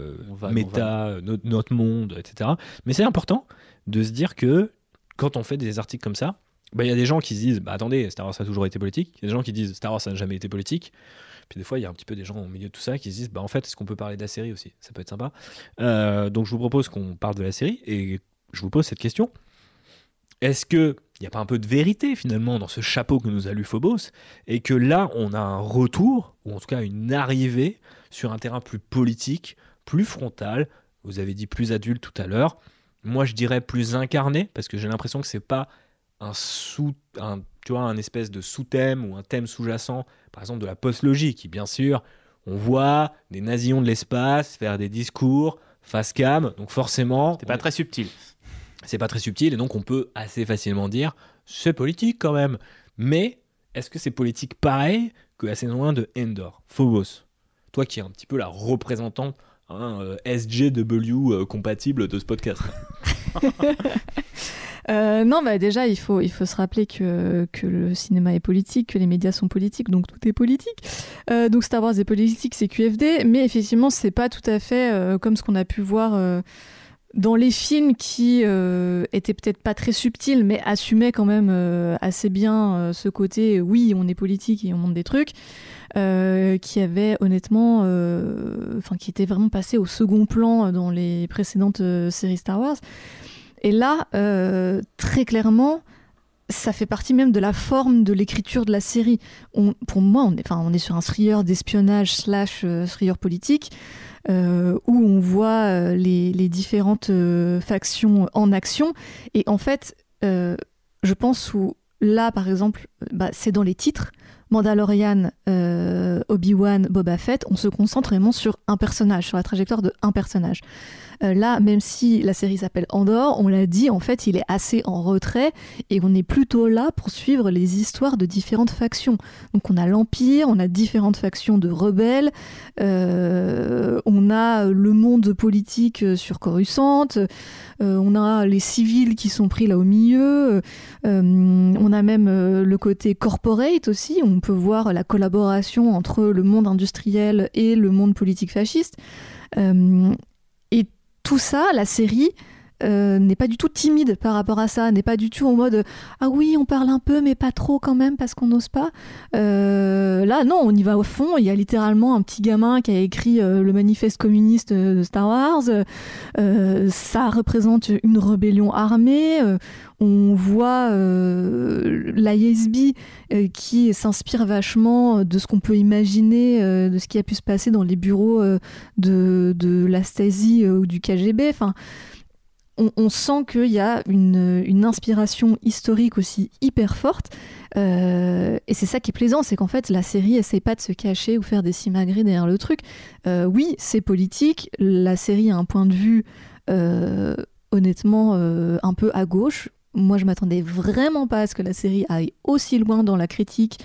méta, notre, monde, etc. Mais c'est important de se dire que quand on fait des articles comme ça, bah, il y a des gens qui se disent bah, attendez, Star Wars a toujours été politique. Il y a des gens qui disent Star Wars n'a jamais été politique. Puis des fois, il y a un petit peu des gens au milieu de tout ça qui se disent bah, en fait, est-ce qu'on peut parler de la série aussi? Ça peut être sympa. Euh, donc, je vous propose qu'on parle de la série et je vous pose cette question. Est-ce qu'il n'y a pas un peu de vérité finalement dans ce chapeau que nous a lu Phobos et que là, on a un retour, ou en tout cas une arrivée sur un terrain plus politique, plus frontal Vous avez dit plus adulte tout à l'heure. Moi, je dirais plus incarné parce que j'ai l'impression que c'est pas un sous, un, tu vois, un espèce de sous-thème ou un thème sous-jacent, par exemple de la post-logie, qui bien sûr, on voit des nazillons de l'espace faire des discours face cam, donc forcément... C'est pas très subtil. C'est pas très subtil, et donc on peut assez facilement dire, c'est politique quand même. Mais est-ce que c'est politique pareil que la saison 1 de Endor? Phobos Toi qui es un petit peu la représentante hein, euh, SJW euh, compatible de ce podcast. Euh, non, bah déjà, il faut, il faut se rappeler que, que le cinéma est politique, que les médias sont politiques, donc tout est politique. Euh, donc Star Wars est politique, c'est QFD, mais effectivement, c'est pas tout à fait euh, comme ce qu'on a pu voir dans les films qui étaient peut-être pas très subtils, mais assumaient quand même assez bien ce côté, oui, on est politique et on montre des trucs. qui avait honnêtement, enfin qui était vraiment passé au second plan dans les précédentes séries Star Wars. Et là, euh, très clairement, ça fait partie même de la forme de l'écriture de la série. pour moi, on est, on est sur un thriller d'espionnage slash euh, thriller politique, euh, où on voit les, différentes factions en action. Et en fait, je pense où là, par exemple, bah, c'est dans les titres. Mandalorian, Obi-Wan, Boba Fett, on se concentre vraiment sur un personnage, sur la trajectoire de un personnage. Euh, là, même si la série s'appelle Andorre, on l'a dit, en fait, il est assez en retrait et on est plutôt là pour suivre les histoires de différentes factions. Donc on a l'Empire, on a différentes factions de rebelles, euh, on a le monde politique sur Coruscant, euh, on a les civils qui sont pris là au milieu, on a même le côté corporate aussi, on peut voir la collaboration entre le monde industriel et le monde politique fasciste tout ça, la série, euh, n'est pas du tout timide par rapport à ça, n'est pas du tout en mode ah oui on parle un peu mais pas trop quand même parce qu'on n'ose pas. Euh, là non on y va au fond. Il y a littéralement un petit gamin qui a écrit euh, le manifeste communiste de Star Wars. ça représente une rébellion armée. on voit l'ISB qui s'inspire vachement de ce qu'on peut imaginer, de ce qui a pu se passer dans les bureaux de, de la Stasi ou du KGB. Enfin on, sent qu'il y a une, inspiration historique aussi hyper forte. Euh, et c'est ça qui est plaisant, c'est qu'en fait, la série essaie pas de se cacher ou faire des simagrées derrière le truc. Euh, oui, c'est politique. La série a un point de vue, euh, honnêtement, un peu à gauche. Moi je m'attendais vraiment pas à ce que la série aille aussi loin dans la critique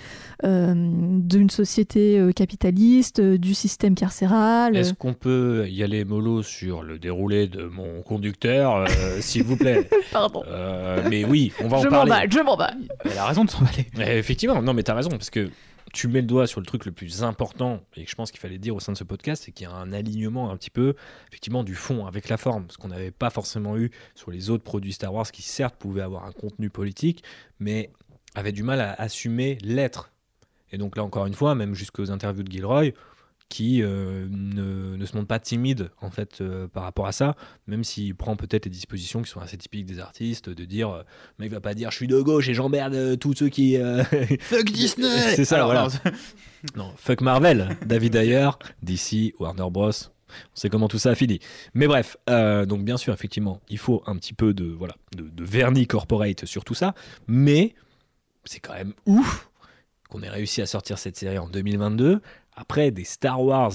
euh, d'une société euh, capitaliste, euh, du système carcéral. Est-ce qu'on peut y aller mollo sur le déroulé de mon conducteur, euh, s'il vous plaît? Pardon. Euh, Mais oui, on va en Je parler. m'emballe, je m'emballe. Elle a raison de s'emballer. Mais effectivement, non, mais t'as raison, parce que tu mets le doigt sur le truc le plus important, et que je pense qu'il fallait dire au sein de ce podcast, c'est qu'il y a un alignement un petit peu, effectivement, du fond avec la forme, ce qu'on n'avait pas forcément eu sur les autres produits Star Wars, qui certes pouvaient avoir un contenu politique, mais avaient du mal à assumer l'être. Et donc là, encore une fois, même jusqu'aux interviews de Gilroy, qui euh, ne, ne se montre pas timide en fait euh, par rapport à ça, même s'il prend peut-être des dispositions qui sont assez typiques des artistes, de dire, euh, mais il va pas dire je suis de gauche et j'emmerde euh, tous ceux qui... Fuck Disney C'est ça, Alors, voilà. non, fuck Marvel, David Ayer, DC, Warner Bros. On sait comment tout ça a fini. Mais bref, donc bien sûr, effectivement, il faut un petit peu de, voilà, de, de vernis corporate sur tout ça, mais c'est quand même ouf qu'on ait réussi à sortir cette série en 2022, après des Star Wars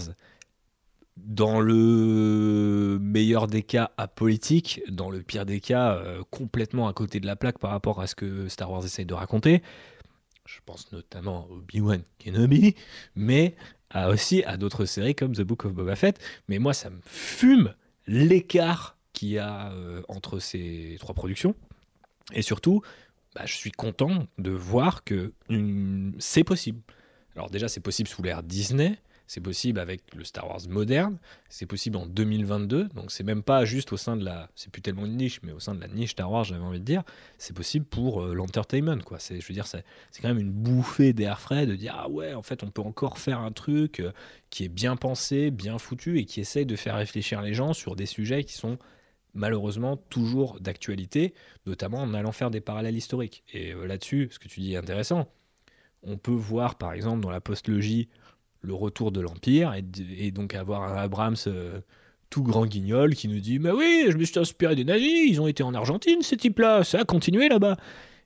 dans le meilleur des cas apolitique, dans le pire des cas euh, complètement à côté de la plaque par rapport à ce que Star Wars essaye de raconter. Je pense notamment à Obi-Wan Kenobi, mais aussi à d'autres séries comme The Book of Boba Fett. Mais moi, ça me fume l'écart qu'il y a euh, entre ces trois productions. Et surtout, bah, je suis content de voir que une- c'est possible. Alors déjà, c'est possible sous l'ère Disney, c'est possible avec le Star Wars moderne, c'est possible en 2022, donc c'est même pas juste au sein de la, c'est plus tellement une niche, mais au sein de la niche Star Wars, j'avais envie de dire, c'est possible pour euh, l'entertainment, quoi. C'est, je veux dire, c'est, quand même une bouffée d'air frais de dire ah ouais, en fait, on peut encore faire un truc euh, qui est bien pensé, bien foutu et qui essaye de faire réfléchir les gens sur des sujets qui sont malheureusement toujours d'actualité, notamment en allant faire des parallèles historiques. Et euh, là-dessus, ce que tu dis est intéressant. On peut voir par exemple dans la postlogie le retour de l'Empire et, donc avoir un Abrams euh, tout grand guignol qui nous dit Mais oui, je me suis inspiré des nazis, ils ont été en Argentine ces types-là, ça a continué là-bas.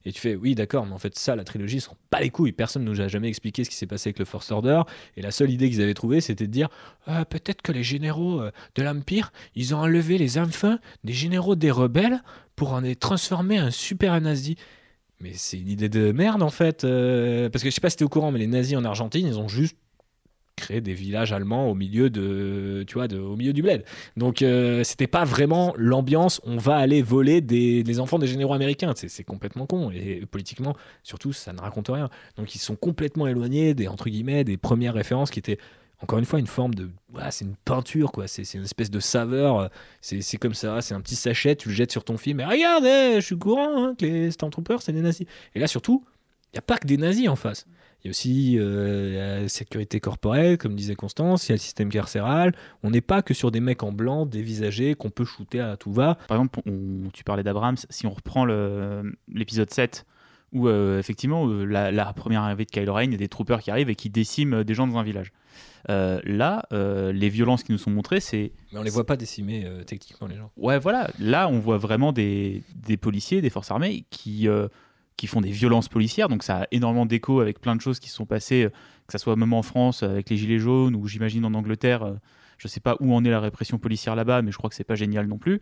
Et tu fais Oui, d'accord, mais en fait, ça, la trilogie, s'en pas les couilles. Personne ne nous a jamais expliqué ce qui s'est passé avec le First Order. Et la seule idée qu'ils avaient trouvée, c'était de dire Ah, Peut-être que les généraux euh, de l'Empire, ils ont enlevé les enfants des généraux des rebelles pour en transformer en super nazis. Mais c'est une idée de merde en fait. euh, parce que je sais pas si t'es au courant, mais les nazis en Argentine, ils ont juste créé des villages allemands au milieu de, tu vois, au milieu du bled. Donc euh, c'était pas vraiment l'ambiance. On va aller voler des, enfants des généraux américains. C'est, c'est complètement con et politiquement, surtout, ça ne raconte rien. Donc ils sont complètement éloignés des entre guillemets des premières références qui étaient encore une fois une forme de c'est une peinture quoi c'est, une espèce de saveur c'est, c'est comme ça c'est un petit sachet tu le jettes sur ton film et regarde eh, je suis courant hein, que les Stormtroopers c'est des nazis et là surtout il n'y a pas que des nazis en face il y a aussi euh, la sécurité corporelle, comme disait Constance, il y a le système carcéral. On n'est pas que sur des mecs en blanc, dévisagés, qu'on peut shooter à tout va. Par exemple, on- tu parlais d'Abrams, si on reprend l'épisode 7, où euh, effectivement, euh, la, la première arrivée de Kylo Ren, il y a des troopers qui arrivent et qui déciment euh, des gens dans un village. Euh, là, euh, les violences qui nous sont montrées, c'est. Mais on les voit pas décimer techniquement, les gens. Ouais, voilà. Là, on voit vraiment des, des policiers, des forces armées qui, qui font des violences policières. Donc, ça a énormément d'écho avec plein de choses qui se sont passées, que ce soit même en France avec les Gilets jaunes ou j'imagine en Angleterre. je sais pas où en est la répression policière là-bas, mais je crois que c'est pas génial non plus.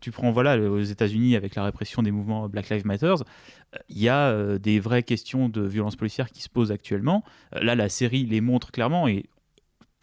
Tu prends voilà aux États-Unis avec la répression des mouvements Black Lives Matter, euh, il y a euh, des vraies questions de violence policière qui se posent actuellement. Euh, là, la série les montre clairement et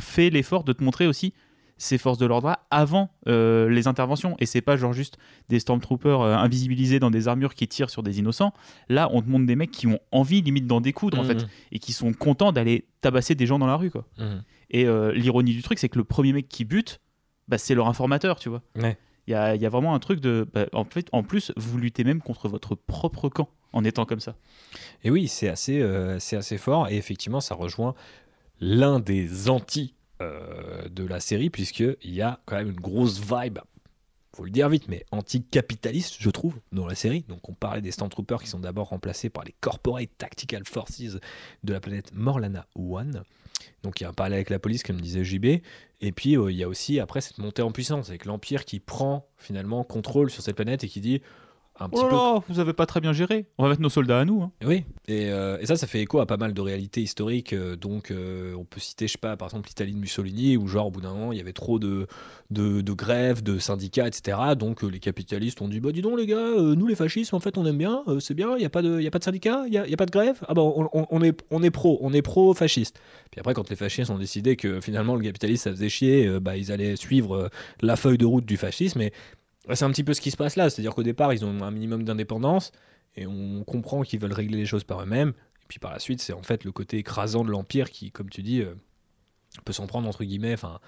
fait l'effort de te montrer aussi ces forces de l'ordre avant euh, les interventions. Et c'est pas genre juste des stormtroopers invisibilisés dans des armures qui tirent sur des innocents. Là, on te montre des mecs qui ont envie limite d'en découdre en Mhm. fait et qui sont contents d'aller tabasser des gens dans la rue quoi. Mhm. Et l'ironie du truc, c'est que le premier mec qui bute, bah, c'est leur informateur, tu vois. Ouais. Il y a, vraiment un truc de. bah, en, fait, en plus, vous luttez même contre votre propre camp en étant comme ça. Et oui, c'est assez, euh, assez fort. Et effectivement, ça rejoint l'un des anti euh, de la série, puisqu'il y a quand même une grosse vibe, faut le dire vite, mais anticapitaliste, je trouve, dans la série. Donc, on parlait des Stormtroopers qui sont d'abord remplacés par les Corporate Tactical Forces de la planète Morlana One. Donc, il y a un parallèle avec la police, comme disait JB. Et puis, euh, il y a aussi, après, cette montée en puissance, avec l'Empire qui prend finalement contrôle sur cette planète et qui dit un petit oh là peu. vous avez pas très bien géré. On va mettre nos soldats à nous. Hein. Oui, et, euh, et, ça, ça fait écho à pas mal de réalités historiques. Euh, donc, euh, on peut citer, je sais pas, par exemple, l'Italie de Mussolini, où, genre, au bout d'un moment, il y avait trop de, de, de grèves, de syndicats, etc. Donc, les capitalistes ont dit Bah, dis donc, les gars, nous, les fascistes, en fait, on aime bien, c'est bien, il n'y a, pas de, y a pas de syndicats, il n'y a, y a, pas de grève. Ah, bah, on, on, est, on est pro, on est pro-fasciste. Puis après, quand les fascistes ont décidé que finalement, le capitaliste, ça faisait chier, bah, ils allaient suivre la feuille de route du fascisme. Et c'est un petit peu ce qui se passe là, c'est-à-dire qu'au départ, ils ont un minimum d'indépendance et on comprend qu'ils veulent régler les choses par eux-mêmes. Et puis par la suite, c'est en fait le côté écrasant de l'Empire qui, comme tu dis, euh, peut s'en prendre entre guillemets, enfin,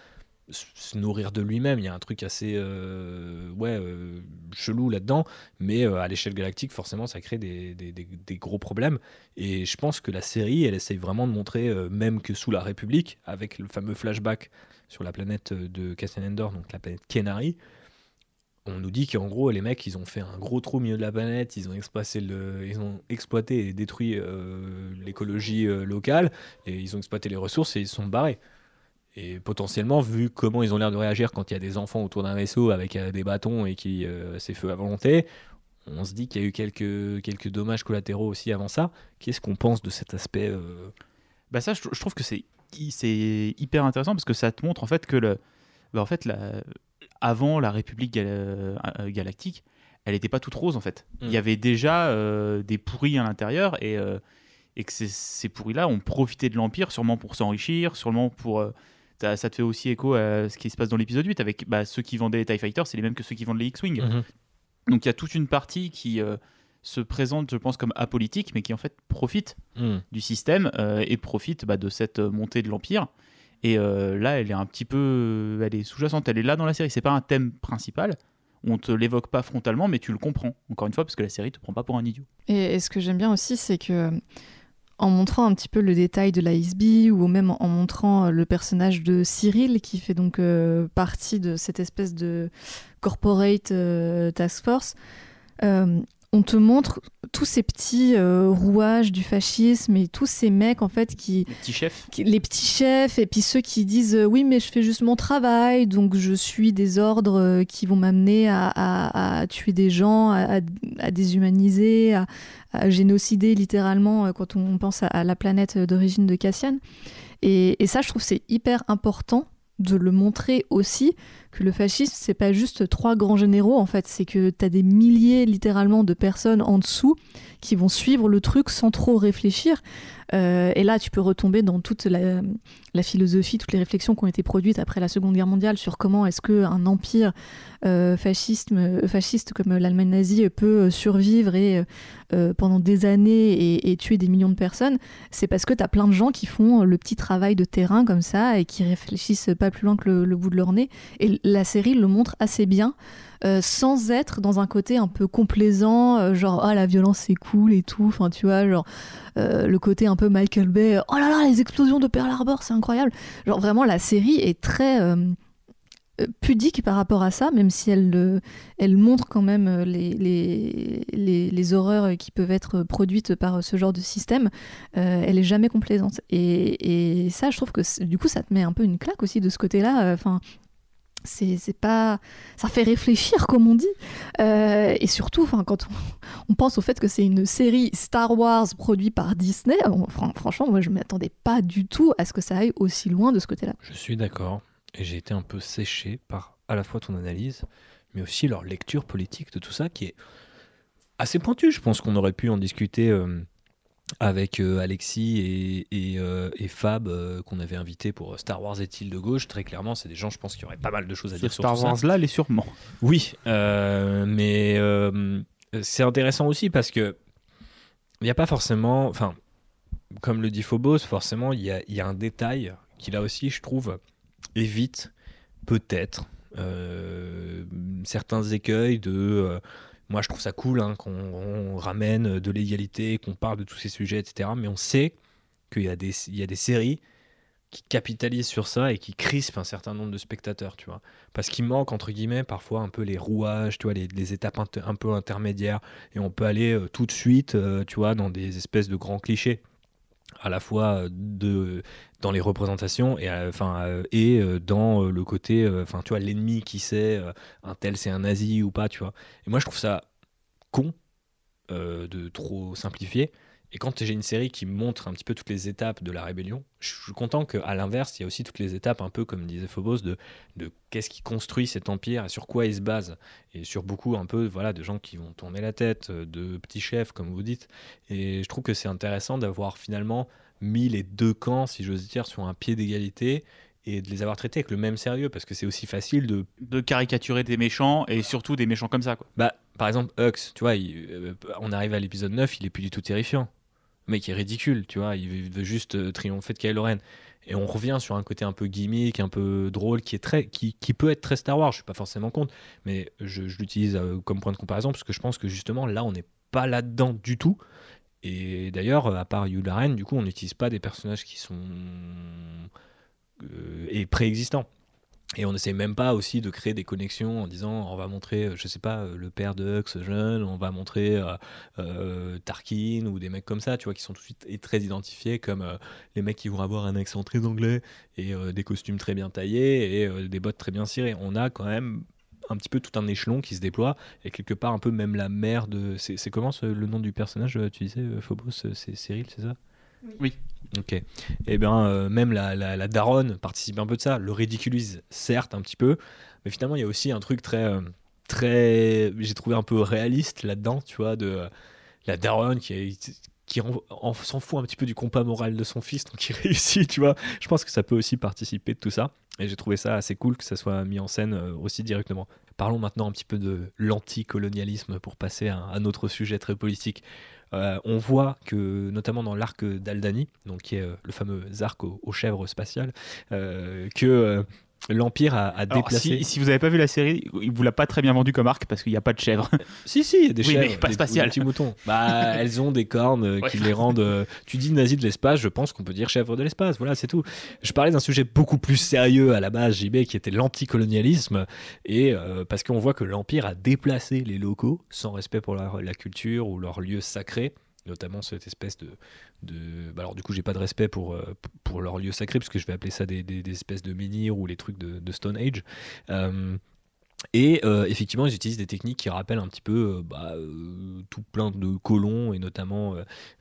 se nourrir de lui-même. Il y a un truc assez euh, ouais, euh, chelou là-dedans, mais à l'échelle galactique, forcément, ça crée des, gros problèmes. Et je pense que la série, elle essaye vraiment de montrer, même que sous la République, avec le fameux flashback sur la planète de Cassian Endor, donc la planète Kenari, on nous dit qu'en gros, les mecs, ils ont fait un gros trou au milieu de la planète, ils ont exploité, le, ils ont exploité et détruit euh, l'écologie euh, locale, et ils ont exploité les ressources et ils sont barrés. Et potentiellement, vu comment ils ont l'air de réagir quand il y a des enfants autour d'un vaisseau avec euh, des bâtons et qui feu à volonté, on se dit qu'il y a eu quelques, quelques dommages collatéraux aussi avant ça. Qu'est-ce qu'on pense de cet aspect Bah ça, je, trouve que c'est hyper intéressant parce que ça te montre en fait que le, bah en fait la, avant la République euh, galactique, elle n'était pas toute rose en fait. Il y mm. avait déjà euh, des pourris à l'intérieur et, euh, et que ces, pourris-là ont profité de l'Empire sûrement pour s'enrichir, sûrement pour... Ça, te fait aussi écho à ce qui se passe dans l'épisode 8 avec bah, ceux qui vendaient les TIE Fighters, c'est les mêmes que ceux qui vendent les X-Wing. Mm-hmm. Donc il y a toute une partie qui se présente, je pense, comme apolitique, mais qui en fait profite mm. du système et profite bah, de cette montée de l'Empire. Et euh, là, elle est un petit peu, elle est sous-jacente, elle est là dans la série. C'est pas un thème principal. On te l'évoque pas frontalement, mais tu le comprends. Encore une fois, parce que la série te prend pas pour un idiot. Et, ce que j'aime bien aussi, c'est que en montrant un petit peu le détail de la ISB ou même en, montrant le personnage de Cyril qui fait donc euh, partie de cette espèce de corporate euh, task force, on te montre tous ces petits euh, rouages du fascisme et tous ces mecs en fait qui les petits chefs. les petits chefs et puis ceux qui disent euh, oui mais je fais juste mon travail donc je suis des ordres euh, qui vont m'amener à, tuer des gens à, déshumaniser à, génocider littéralement quand on pense à, la planète d'origine de Cassian et, et ça je trouve c'est hyper important de le montrer aussi le fascisme c'est pas juste trois grands généraux en fait. C'est que tu as des milliers littéralement de personnes en dessous qui vont suivre le truc sans trop réfléchir. Euh, et là tu peux retomber dans toute la, philosophie toutes les réflexions qui ont été produites après la Seconde Guerre mondiale sur comment est-ce que un empire euh, fascisme, fasciste comme l'Allemagne nazie peut survivre et euh, pendant des années et, tuer des millions de personnes c'est parce que tu as plein de gens qui font le petit travail de terrain comme ça et qui réfléchissent pas plus loin que le, bout de leur nez la série le montre assez bien. Euh, sans être dans un côté un peu complaisant, euh, genre ah la violence c'est cool et tout, enfin tu vois, genre euh, le côté un peu Michael Bay, oh là là les explosions de Pearl Harbor c'est incroyable, genre vraiment la série est très pudique par rapport à ça, même si elle, elle montre quand même les, les, les, horreurs qui peuvent être produites par ce genre de système, elle est jamais complaisante. Et, et, ça, je trouve que du coup, ça te met un peu une claque aussi de ce côté-là. Enfin, c'est pas ça fait réfléchir comme on dit. Euh, et surtout quand on, pense au fait que c'est une série Star Wars produite par Disney franchement moi je m'attendais pas du tout à ce que ça aille aussi loin de ce côté-là. Je suis d'accord. Et j'ai été un peu séché par à la fois ton analyse mais aussi leur lecture politique de tout ça qui est assez pointue. Je pense qu'on aurait pu en discuter euh, avec euh, Alexis et, euh, Fab euh, qu'on avait invité pour Star Wars est-il de gauche? Très clairement, c'est des gens, je pense, qui auraient pas mal de choses à dire sur Star Wars là, les sûrement. Oui, mais c'est intéressant aussi parce que il n'y a pas forcément, enfin, comme le dit Phobos, forcément, il y a, y a, un détail qui là aussi, je trouve, évite peut-être certains écueils de moi, je trouve ça cool hein, qu'on ramène de l'égalité, qu'on parle de tous ces sujets, etc. Mais on sait qu'il y, a des, séries qui capitalisent sur ça et qui crispent un certain nombre de spectateurs, tu vois. Parce qu'il manque, entre guillemets, parfois un peu les rouages, tu vois, les, étapes un peu intermédiaires. Et on peut aller euh, tout de suite, euh, tu vois, dans des espèces de grands clichés à la fois euh, de dans les représentations et euh, enfin euh, et dans le côté enfin tu vois l'ennemi qui sait un tel c'est un nazi ou pas tu vois et moi je trouve ça con de trop simplifier. Et quand j'ai une série qui montre un petit peu toutes les étapes de la rébellion, je suis content qu'à l'inverse, il y a aussi toutes les étapes, un peu comme disait Phobos, de, de qu'est-ce qui construit cet empire et sur quoi il se base. Et sur beaucoup, un peu, voilà, de gens qui vont tourner la tête, de petits chefs, comme vous dites. Et je trouve que c'est intéressant d'avoir finalement mis les deux camps, si j'ose dire, sur un pied d'égalité et de les avoir traités avec le même sérieux parce que c'est aussi facile de de caricaturer des méchants et surtout des méchants comme ça quoi. Bah par exemple Hux, tu vois, euh, on arrive à l'épisode 9, il est plus du tout terrifiant mec est ridicule, tu vois, il veut juste euh, triompher de Kylo Ren. Et on revient sur un côté un peu gimmick, un peu drôle, qui, est très, qui, qui peut être très Star Wars, je suis pas forcément contre, mais je, l'utilise euh, comme point de comparaison, parce que je pense que justement, là, on n'est pas là-dedans du tout. Et d'ailleurs, à part Yula Ren, du coup, on n'utilise pas des personnages qui sont euh, et préexistants. Et on n'essaie même pas aussi de créer des connexions en disant on va montrer, euh, je sais pas, euh, le père de Hux jeune, on va montrer euh, Tarkin ou des mecs comme ça, tu vois, qui sont tout de suite très identifiés comme les mecs qui vont avoir un accent très anglais et des costumes très bien taillés et des bottes très bien cirées. On a quand même un petit peu tout un échelon qui se déploie et quelque part un peu même la mère de. C'est comment le nom du personnage Tu disais Phobos, c'est Cyril, c'est ça? Oui. Ok. Et eh bien, euh, même la, la, daronne participe un peu de ça. Le ridiculise, certes, un petit peu. Mais finalement, il y a aussi un truc très. Euh, très J'ai trouvé un peu réaliste là-dedans, tu vois, de euh, la daronne qui qui s'en fout un petit peu du compas moral de son fils, donc il réussit, tu vois. Je pense que ça peut aussi participer de tout ça. Et j'ai trouvé ça assez cool que ça soit mis en scène aussi directement. Parlons maintenant un petit peu de l'anticolonialisme pour passer à un autre sujet très politique. Euh, on voit que, notamment dans l'arc d'Aldani, donc qui est euh, le fameux arc aux, chèvres spatiales, euh, que l'Empire a, déplacé. Si, vous n'avez pas vu la série, il vous l'a pas très bien vendu comme arc parce qu'il n'y a pas de chèvres. si, si, il y a des chèvres. Mais pas spatiales. Des, petits moutons. Bah, elles ont des cornes qui les rendent. tu dis nazi de l'espace, je pense qu'on peut dire chèvre de l'espace. Voilà, c'est tout. Je parlais d'un sujet beaucoup plus sérieux à la base, JB, qui était l'anticolonialisme. Et parce qu'on voit que l'Empire a déplacé les locaux sans respect pour la, la culture ou leurs lieux sacrés notamment cette espèce de, bah alors du coup j'ai pas de respect pour, euh, pour leur lieu sacré parce que je vais appeler ça des, espèces de menhirs ou les trucs de, Stone Age euh, et euh, effectivement, ils utilisent des techniques qui rappellent un petit peu bah, tout plein de colons, et notamment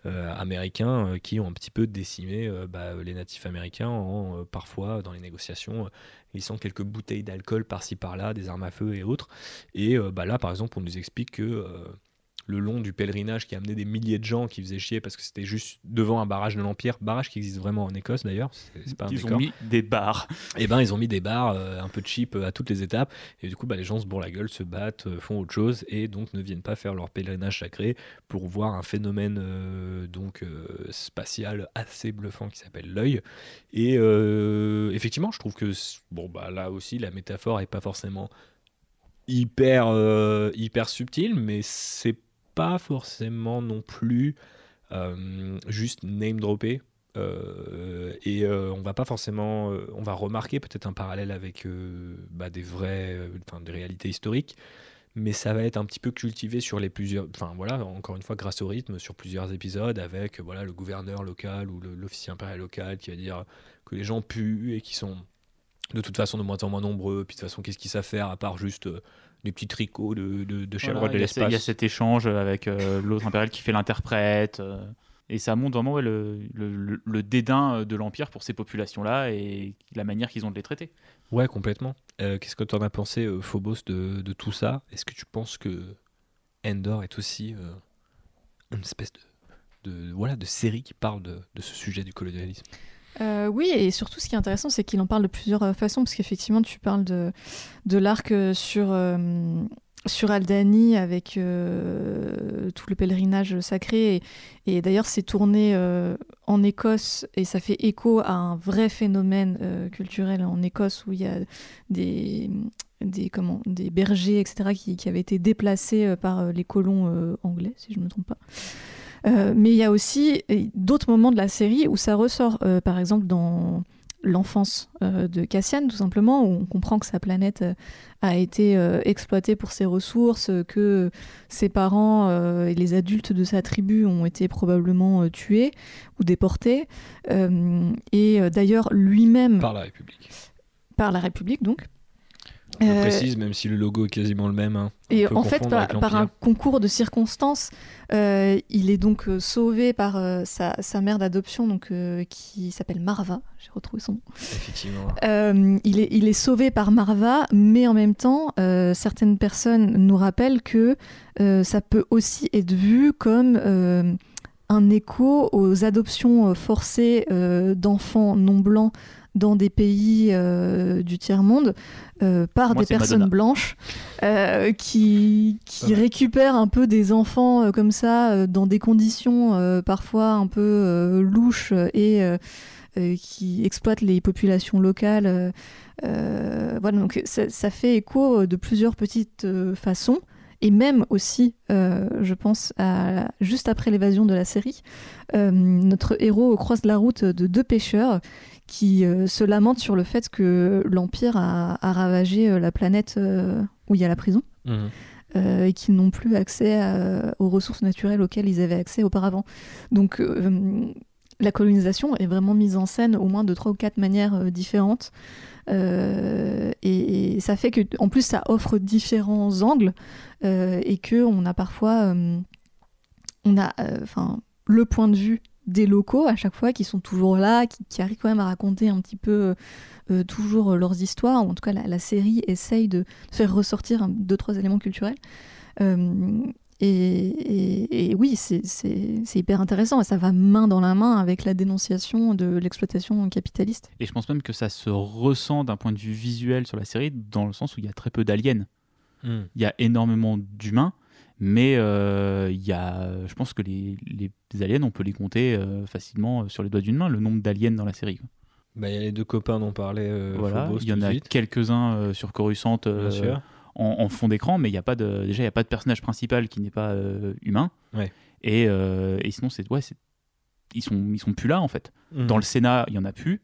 américains, qui ont un petit peu décimé bah, les natifs américains en parfois, dans les négociations, glissant quelques bouteilles d'alcool par-ci par-là, des armes à feu et autres. Et là, par exemple, on nous explique que le long du pèlerinage qui a amené des milliers de gens qui faisaient chier parce que c'était juste devant un barrage de l'Empire, barrage qui existe vraiment en Écosse d'ailleurs. ils ont mis des bars. Et eh ben ils ont mis des bars euh, un peu cheap euh, à toutes les étapes et du coup bah, les gens se bourrent la gueule, se battent, euh, font autre chose et donc ne viennent pas faire leur pèlerinage sacré pour voir un phénomène donc spatial assez bluffant qui s'appelle l'œil. Et effectivement, je trouve que bon bah là aussi la métaphore est pas forcément hyper hyper subtile, mais c'est pas forcément non plus euh, juste name dropper. Euh, et euh, on va pas forcément, on va remarquer peut-être un parallèle avec bah, des vrais, enfin des réalités historiques, mais ça va être un petit peu cultivé sur les plusieurs, enfin voilà, encore une fois grâce au rythme, sur plusieurs épisodes avec voilà le gouverneur local ou l'officier impérial local qui va dire que les gens puent et qui sont de toute façon de moins en moins nombreux, puis de toute façon qu'est-ce qu'ils savent faire à part juste des petits tricots de, de, de l'espace. Il y a cet échange avec euh, l'autre impérial qui fait l'interprète. Euh, et ça montre vraiment le, le, le, dédain de l'Empire pour ces populations-là et la manière qu'ils ont de les traiter. Ouais, complètement. Euh, qu'est-ce que tu en as pensé, Phobos, de, de tout ça? Est-ce que tu penses que Endor est aussi une espèce de, de, voilà, de série qui parle de, de ce sujet du colonialisme? Euh, oui, et surtout ce qui est intéressant, c'est qu'il en parle de plusieurs euh, façons, parce qu'effectivement, tu parles de, de l'arc euh, sur, sur Aldani avec tout le pèlerinage sacré. Et, d'ailleurs, c'est tourné en Écosse, et ça fait écho à un vrai phénomène culturel en Écosse, où il y a des, des, comment, des bergers, etc., qui, qui avaient été déplacés par les colons anglais, si je ne me trompe pas. Euh, mais il y a aussi euh, d'autres moments de la série où ça ressort, euh, par exemple dans l'enfance de Cassian, tout simplement, où on comprend que sa planète a été exploitée pour ses ressources, que ses parents et les adultes de sa tribu ont été probablement tués ou déportés. et d'ailleurs, lui-même... Par la République. Par la République, donc. Je Euh, précise, même si le logo est quasiment le même. hein. Et en fait, par, un concours de circonstances, euh, il est donc euh, sauvé par euh, sa, sa mère d'adoption, donc qui s'appelle Marva. J'ai retrouvé son nom. Effectivement. Il, est, il est sauvé par Marva, mais en même temps, certaines personnes nous rappellent que ça peut aussi être vu comme un écho aux adoptions forcées d'enfants non blancs dans des pays euh, du tiers-monde euh, par Moi, des personnes Madonna. blanches euh, qui, récupèrent un peu des enfants comme ça dans des conditions parfois un peu louches et qui exploitent les populations locales. voilà, donc ça, ça fait écho de plusieurs petites façons. Et même aussi, euh, je pense, à, juste après l'évasion de la série, euh, notre héros croise la route de deux pêcheurs qui euh, se lamentent sur le fait que l'Empire a, a ravagé euh, la planète euh, où il y a la prison Mhm. et qu'ils n'ont plus accès à- aux ressources naturelles auxquelles ils avaient accès auparavant. Donc la colonisation est vraiment mise en scène au moins de trois ou quatre manières différentes. Euh, et, et ça fait que, en plus, ça offre différents angles euh, et que on a parfois, euh, on a, enfin, le point de vue des locaux à chaque fois qui sont toujours là, qui, qui arrivent quand même à raconter un petit peu euh, toujours euh, leurs histoires. Ou en tout cas, la, la série essaye de faire ressortir un- deux trois éléments culturels. Euh, et, et- et oui, c'est hyper intéressant et ça va main dans la main avec la dénonciation de l'exploitation capitaliste. Et je pense même que ça se ressent d'un point de vue visuel sur la série, dans le sens où il y a très peu d'aliens. Mhm. Il y a énormément d'humains, mais euh, il y a, je pense que les, les aliens, on peut les compter euh, facilement euh, sur les doigts d'une main, le nombre d'aliens dans la série. quoi. Bah, y a les deux copains dont parlait euh, voilà, il y en a quelques-uns euh, sur Coruscant euh, en, en fond d'écran, mais il y a pas de, déjà, il n'y a pas de personnage principal qui n'est pas humain. Ouais. Et, et sinon, c'est, ouais, ils, sont, ils sont plus là, en fait. Mhm. Dans le Sénat, il y en a plus.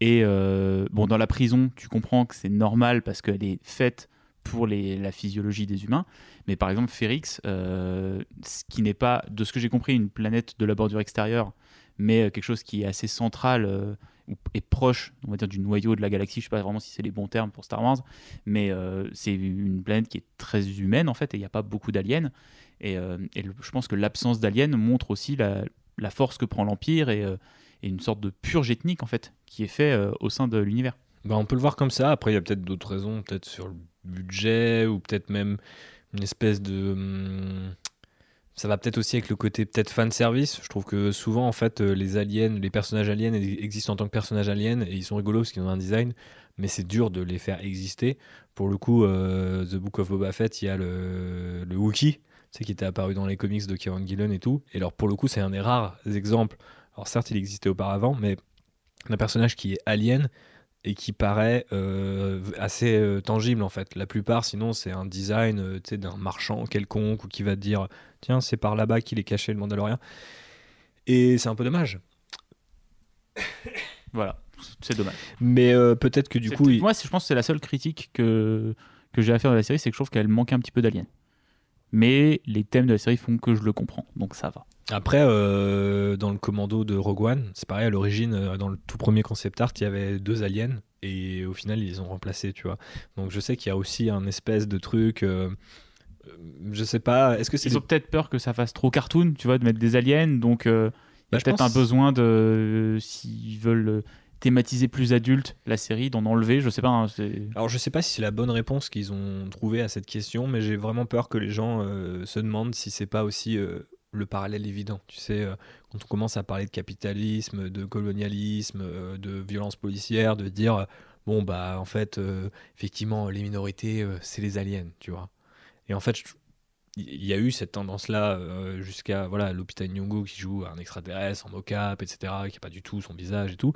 et bon, dans la prison, tu comprends que c'est normal parce qu'elle est faite pour la physiologie des humains. Mais par exemple, Férix, euh, ce qui n'est pas, de ce que j'ai compris, une planète de la bordure extérieure, mais euh, quelque chose qui est assez central euh, et proche, on va dire, du noyau de la galaxie. Je sais pas vraiment si c'est les bons termes pour Star Wars, mais euh, c'est une planète qui est très humaine en fait, et il n'y a pas beaucoup d'aliens. Et, je pense que l'absence d'aliens montre aussi la, force que prend l'Empire et, une sorte de purge ethnique en fait, qui est fait au sein de l'univers. Bah, on peut le voir comme ça. Après, il y a peut-être d'autres raisons, peut-être sur le budget ou peut-être même une espèce de. hum, Ça va peut-être aussi avec le côté peut-être fan service. Je trouve que souvent, en fait, euh, les aliens, les personnages aliens existent en tant que personnages aliens et ils sont rigolos parce qu'ils ont un design, mais c'est dur de les faire exister. Pour le coup, euh, The Book of Boba Fett, il y a le, le Wookiee, tu qui était apparu dans les comics de Kieran Gillen et tout. Et alors, pour le coup, c'est un des rares exemples. Alors, certes, il existait auparavant, mais un personnage qui est alien et qui paraît euh, assez euh, tangible en fait. La plupart, sinon, c'est un design euh, d'un marchand quelconque ou qui va te dire tiens, c'est par là-bas qu'il est caché le Mandalorien. Et c'est un peu dommage. Voilà, c'est dommage. Mais peut-être que du coup, il- moi, je pense que c'est la seule critique que, que j'ai à faire de la série, c'est que je trouve qu'elle manque un petit peu d'aliens. Mais les thèmes de la série font que je le comprends, donc ça va. après, euh, dans le commando de Rogue One, c'est pareil, à l'origine, euh, dans le tout premier concept art, il y avait deux aliens et au final, ils les ont remplacés, tu vois. Donc je sais qu'il y a aussi un espèce de truc. euh, euh, je sais pas, est-ce que c'est Ils des- ont peut-être peur que ça fasse trop cartoon, tu vois, de mettre des aliens, donc euh, il y Bah, a je peut-être pense- un besoin de, s'ils veulent thématiser plus adulte la série, d'en enlever, je sais pas. hein, Alors je sais pas si c'est la bonne réponse qu'ils ont trouvée à cette question, mais j'ai vraiment peur que les gens euh, se demandent si c'est pas aussi euh, le parallèle évident. Tu sais, euh, quand on commence à parler de capitalisme, de colonialisme, de violence policière, de dire bon bah en fait effectivement les minorités c'est les aliens, tu vois. Et en fait il y a eu cette tendance-là jusqu'à voilà Lupita Nyong'o qui joue un extraterrestre en mocap, etc., qui n'a pas du tout son visage et tout.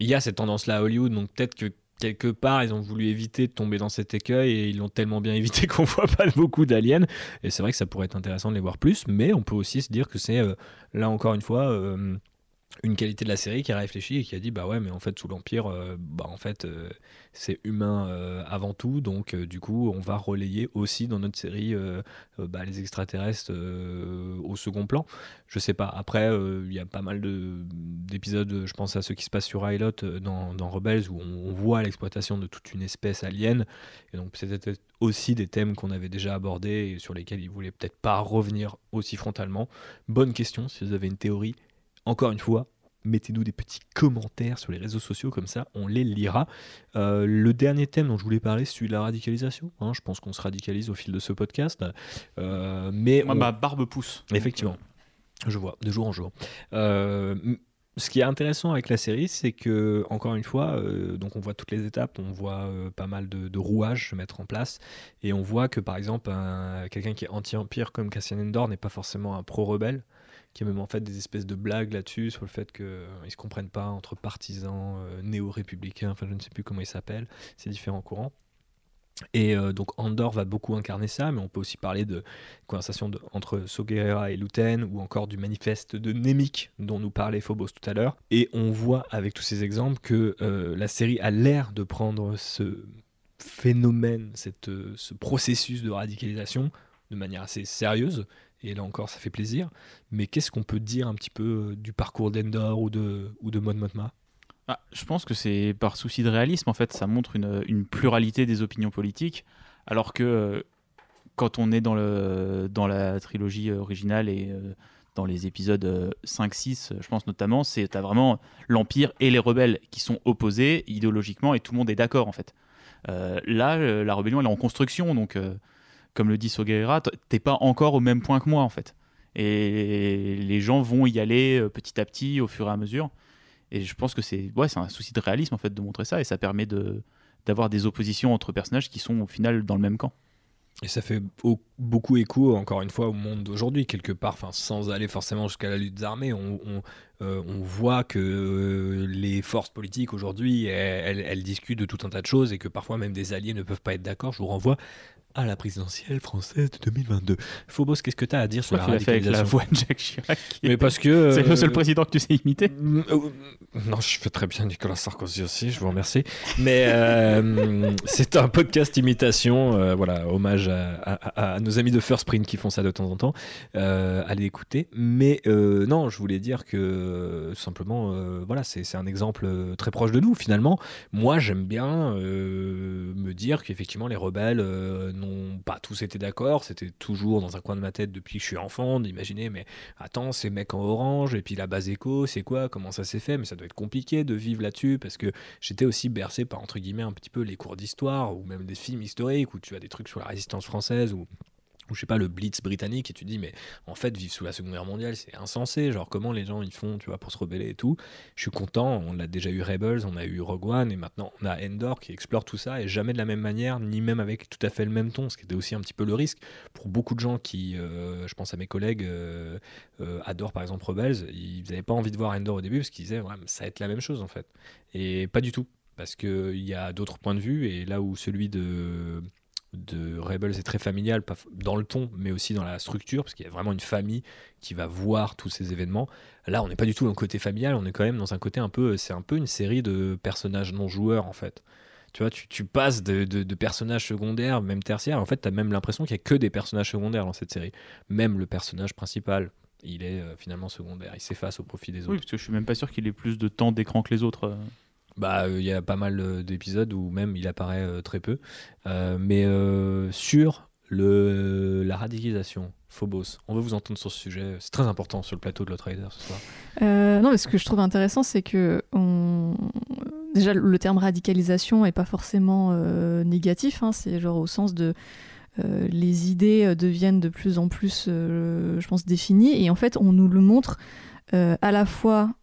Il y a cette tendance-là à Hollywood, donc peut-être que quelque part ils ont voulu éviter de tomber dans cet écueil et ils l'ont tellement bien évité qu'on voit pas beaucoup d'aliens. Et c'est vrai que ça pourrait être intéressant de les voir plus, mais on peut aussi se dire que c'est euh, là encore une fois euh, une qualité de la série qui a réfléchi et qui a dit bah ouais mais en fait sous l'empire euh, bah en fait euh, c'est humain euh, avant tout. Donc du coup on va relayer aussi dans notre série bah, les extraterrestres au second plan. Je sais pas. Après il y a pas mal d'épisodes je pense à ceux qui se passent sur Hilot dans, dans, Rebels où on, voit l'exploitation de toute une espèce alien. Et donc c'était aussi des thèmes qu'on avait déjà abordés et sur lesquels ils voulaient peut-être pas revenir aussi frontalement. Bonne question si vous avez une théorie encore une fois, mettez-nous des petits commentaires sur les réseaux sociaux, comme ça on les lira. Euh, le dernier thème dont je voulais parler, c'est celui de la radicalisation. Hein. je pense qu'on se radicalise au fil de ce podcast. Euh, mais ma barbe pousse. Effectivement, je vois, de jour en jour. Euh, ce qui est intéressant avec la série, c'est que, encore une fois, donc on voit toutes les étapes, on voit pas mal de, rouages se mettre en place, et on voit que, par exemple, quelqu'un qui est anti-empire comme Cassian Endor n'est pas forcément un pro-rebelle, qui a même en fait des espèces de blagues là-dessus sur le fait qu'ils euh, ne se comprennent pas entre partisans euh, néo-républicains, enfin je ne sais plus comment ils s'appellent, ces différents courants. Et euh, donc Andor va beaucoup incarner ça, mais on peut aussi parler de conversation entre Soguera et Luten, ou encore du manifeste de Nemik dont nous parlait Phobos tout à l'heure. Et on voit avec tous ces exemples que la série a l'air de prendre ce phénomène, cette, ce processus de radicalisation de manière assez sérieuse, et là encore ça fait plaisir. Mais qu'est-ce qu'on peut dire un petit peu euh, du parcours d'Endor ou de, ou de Mon Mothma? Ah, Je pense que c'est par souci de réalisme, en fait, ça montre une, une pluralité des opinions politiques, alors que euh, quand on est dans, le, dans la trilogie originale et euh, dans les épisodes 5-6, je pense notamment, c'est as vraiment l'Empire et les rebelles qui sont opposés idéologiquement et tout le monde est d'accord en fait. là, la rébellion elle est en construction, donc comme le dit Soguera, t'es pas encore au même point que moi en fait. Et les gens vont y aller euh, petit à petit au fur et à mesure. Et je pense que c'est ouais, un souci de réalisme en fait de montrer ça et ça permet de d'avoir des oppositions entre personnages qui sont au final dans le même camp. Et ça fait beaucoup écho, encore une fois, au monde d'aujourd'hui, quelque part, enfin, sans aller forcément jusqu'à la lutte armée. On, on, euh, on voit que euh, les forces politiques aujourd'hui, elles, elles, discutent de tout un tas de choses et que parfois même des alliés ne peuvent pas être d'accord. Je vous renvoie à la présidentielle française de 2022. Phobos, qu'est-ce que tu as à dire sur la radicalisation avec la voix de Jacques Chirac Mais parce que c'est le seul euh, président que tu sais imiter. Euh, non, je fais très bien Nicolas Sarkozy aussi, je vous remercie. Mais c'est un podcast imitation, voilà, hommage à, nos amis de First Print qui font ça de temps en temps. allez écouter. Mais non, je voulais dire que simplement, voilà, c'est un exemple très proche de nous finalement. Moi, j'aime bien me dire qu'effectivement les rebelles n'ont pas tous été d'accord. C'était toujours dans un coin de ma tête depuis que je suis enfant d'imaginer, mais attends, ces mecs en orange, et puis la base éco, c'est quoi Comment ça s'est fait? Mais ça doit être compliqué de vivre là-dessus parce que j'étais aussi bercé par, entre guillemets, un petit peu les cours d'histoire ou même des films historiques où tu as des trucs sur la résistance française ou ou je sais pas le Blitz britannique et tu dis mais en fait vivre sous la Seconde Guerre mondiale c'est insensé. Genre comment les gens ils font tu vois pour se rebeller et tout. Je suis content on a déjà eu Rebels on a eu Rogue One et maintenant on a Endor qui explore tout ça et jamais de la même manière ni même avec tout à fait le même ton ce qui était aussi un petit peu le risque. Pour beaucoup de gens qui euh, je pense à mes collègues euh, euh, adorent par exemple Rebels ils n'avaient pas envie de voir Endor au début parce qu'ils disaient ouais, ça va être la même chose en fait. Et pas du tout. Parce qu'il y a d'autres points de vue et là où celui de de Rebels est très familial, pas dans le ton, mais aussi dans la structure, parce qu'il y a vraiment une famille qui va voir tous ces événements. Là, on n'est pas du tout dans le côté familial, on est quand même dans un côté un peu, c'est un peu une série de personnages non joueurs en fait. Tu vois, tu, passes de, personnages secondaires, même tertiaires, en fait, tu as même l'impression qu'il n'y a que des personnages secondaires dans cette série. Même le personnage principal, il est euh, finalement secondaire, il s'efface au profit des autres. Oui, parce que je suis même pas sûr qu'il ait plus de temps d'écran que les autres. Bah, euh, il y a pas mal euh, d'épisodes où même il apparaît euh, très peu. mais sur le, la radicalisation, Phobos, on veut vous entendre sur ce sujet. C'est très important sur le plateau de l'Outrider ce soir. non, mais ce que je trouve intéressant, c'est que on... déjà le terme radicalisation est pas forcément négatif. Hein, c'est genre au sens de les idées deviennent de plus en plus, je pense, définies. Et en fait, on nous le montre à la fois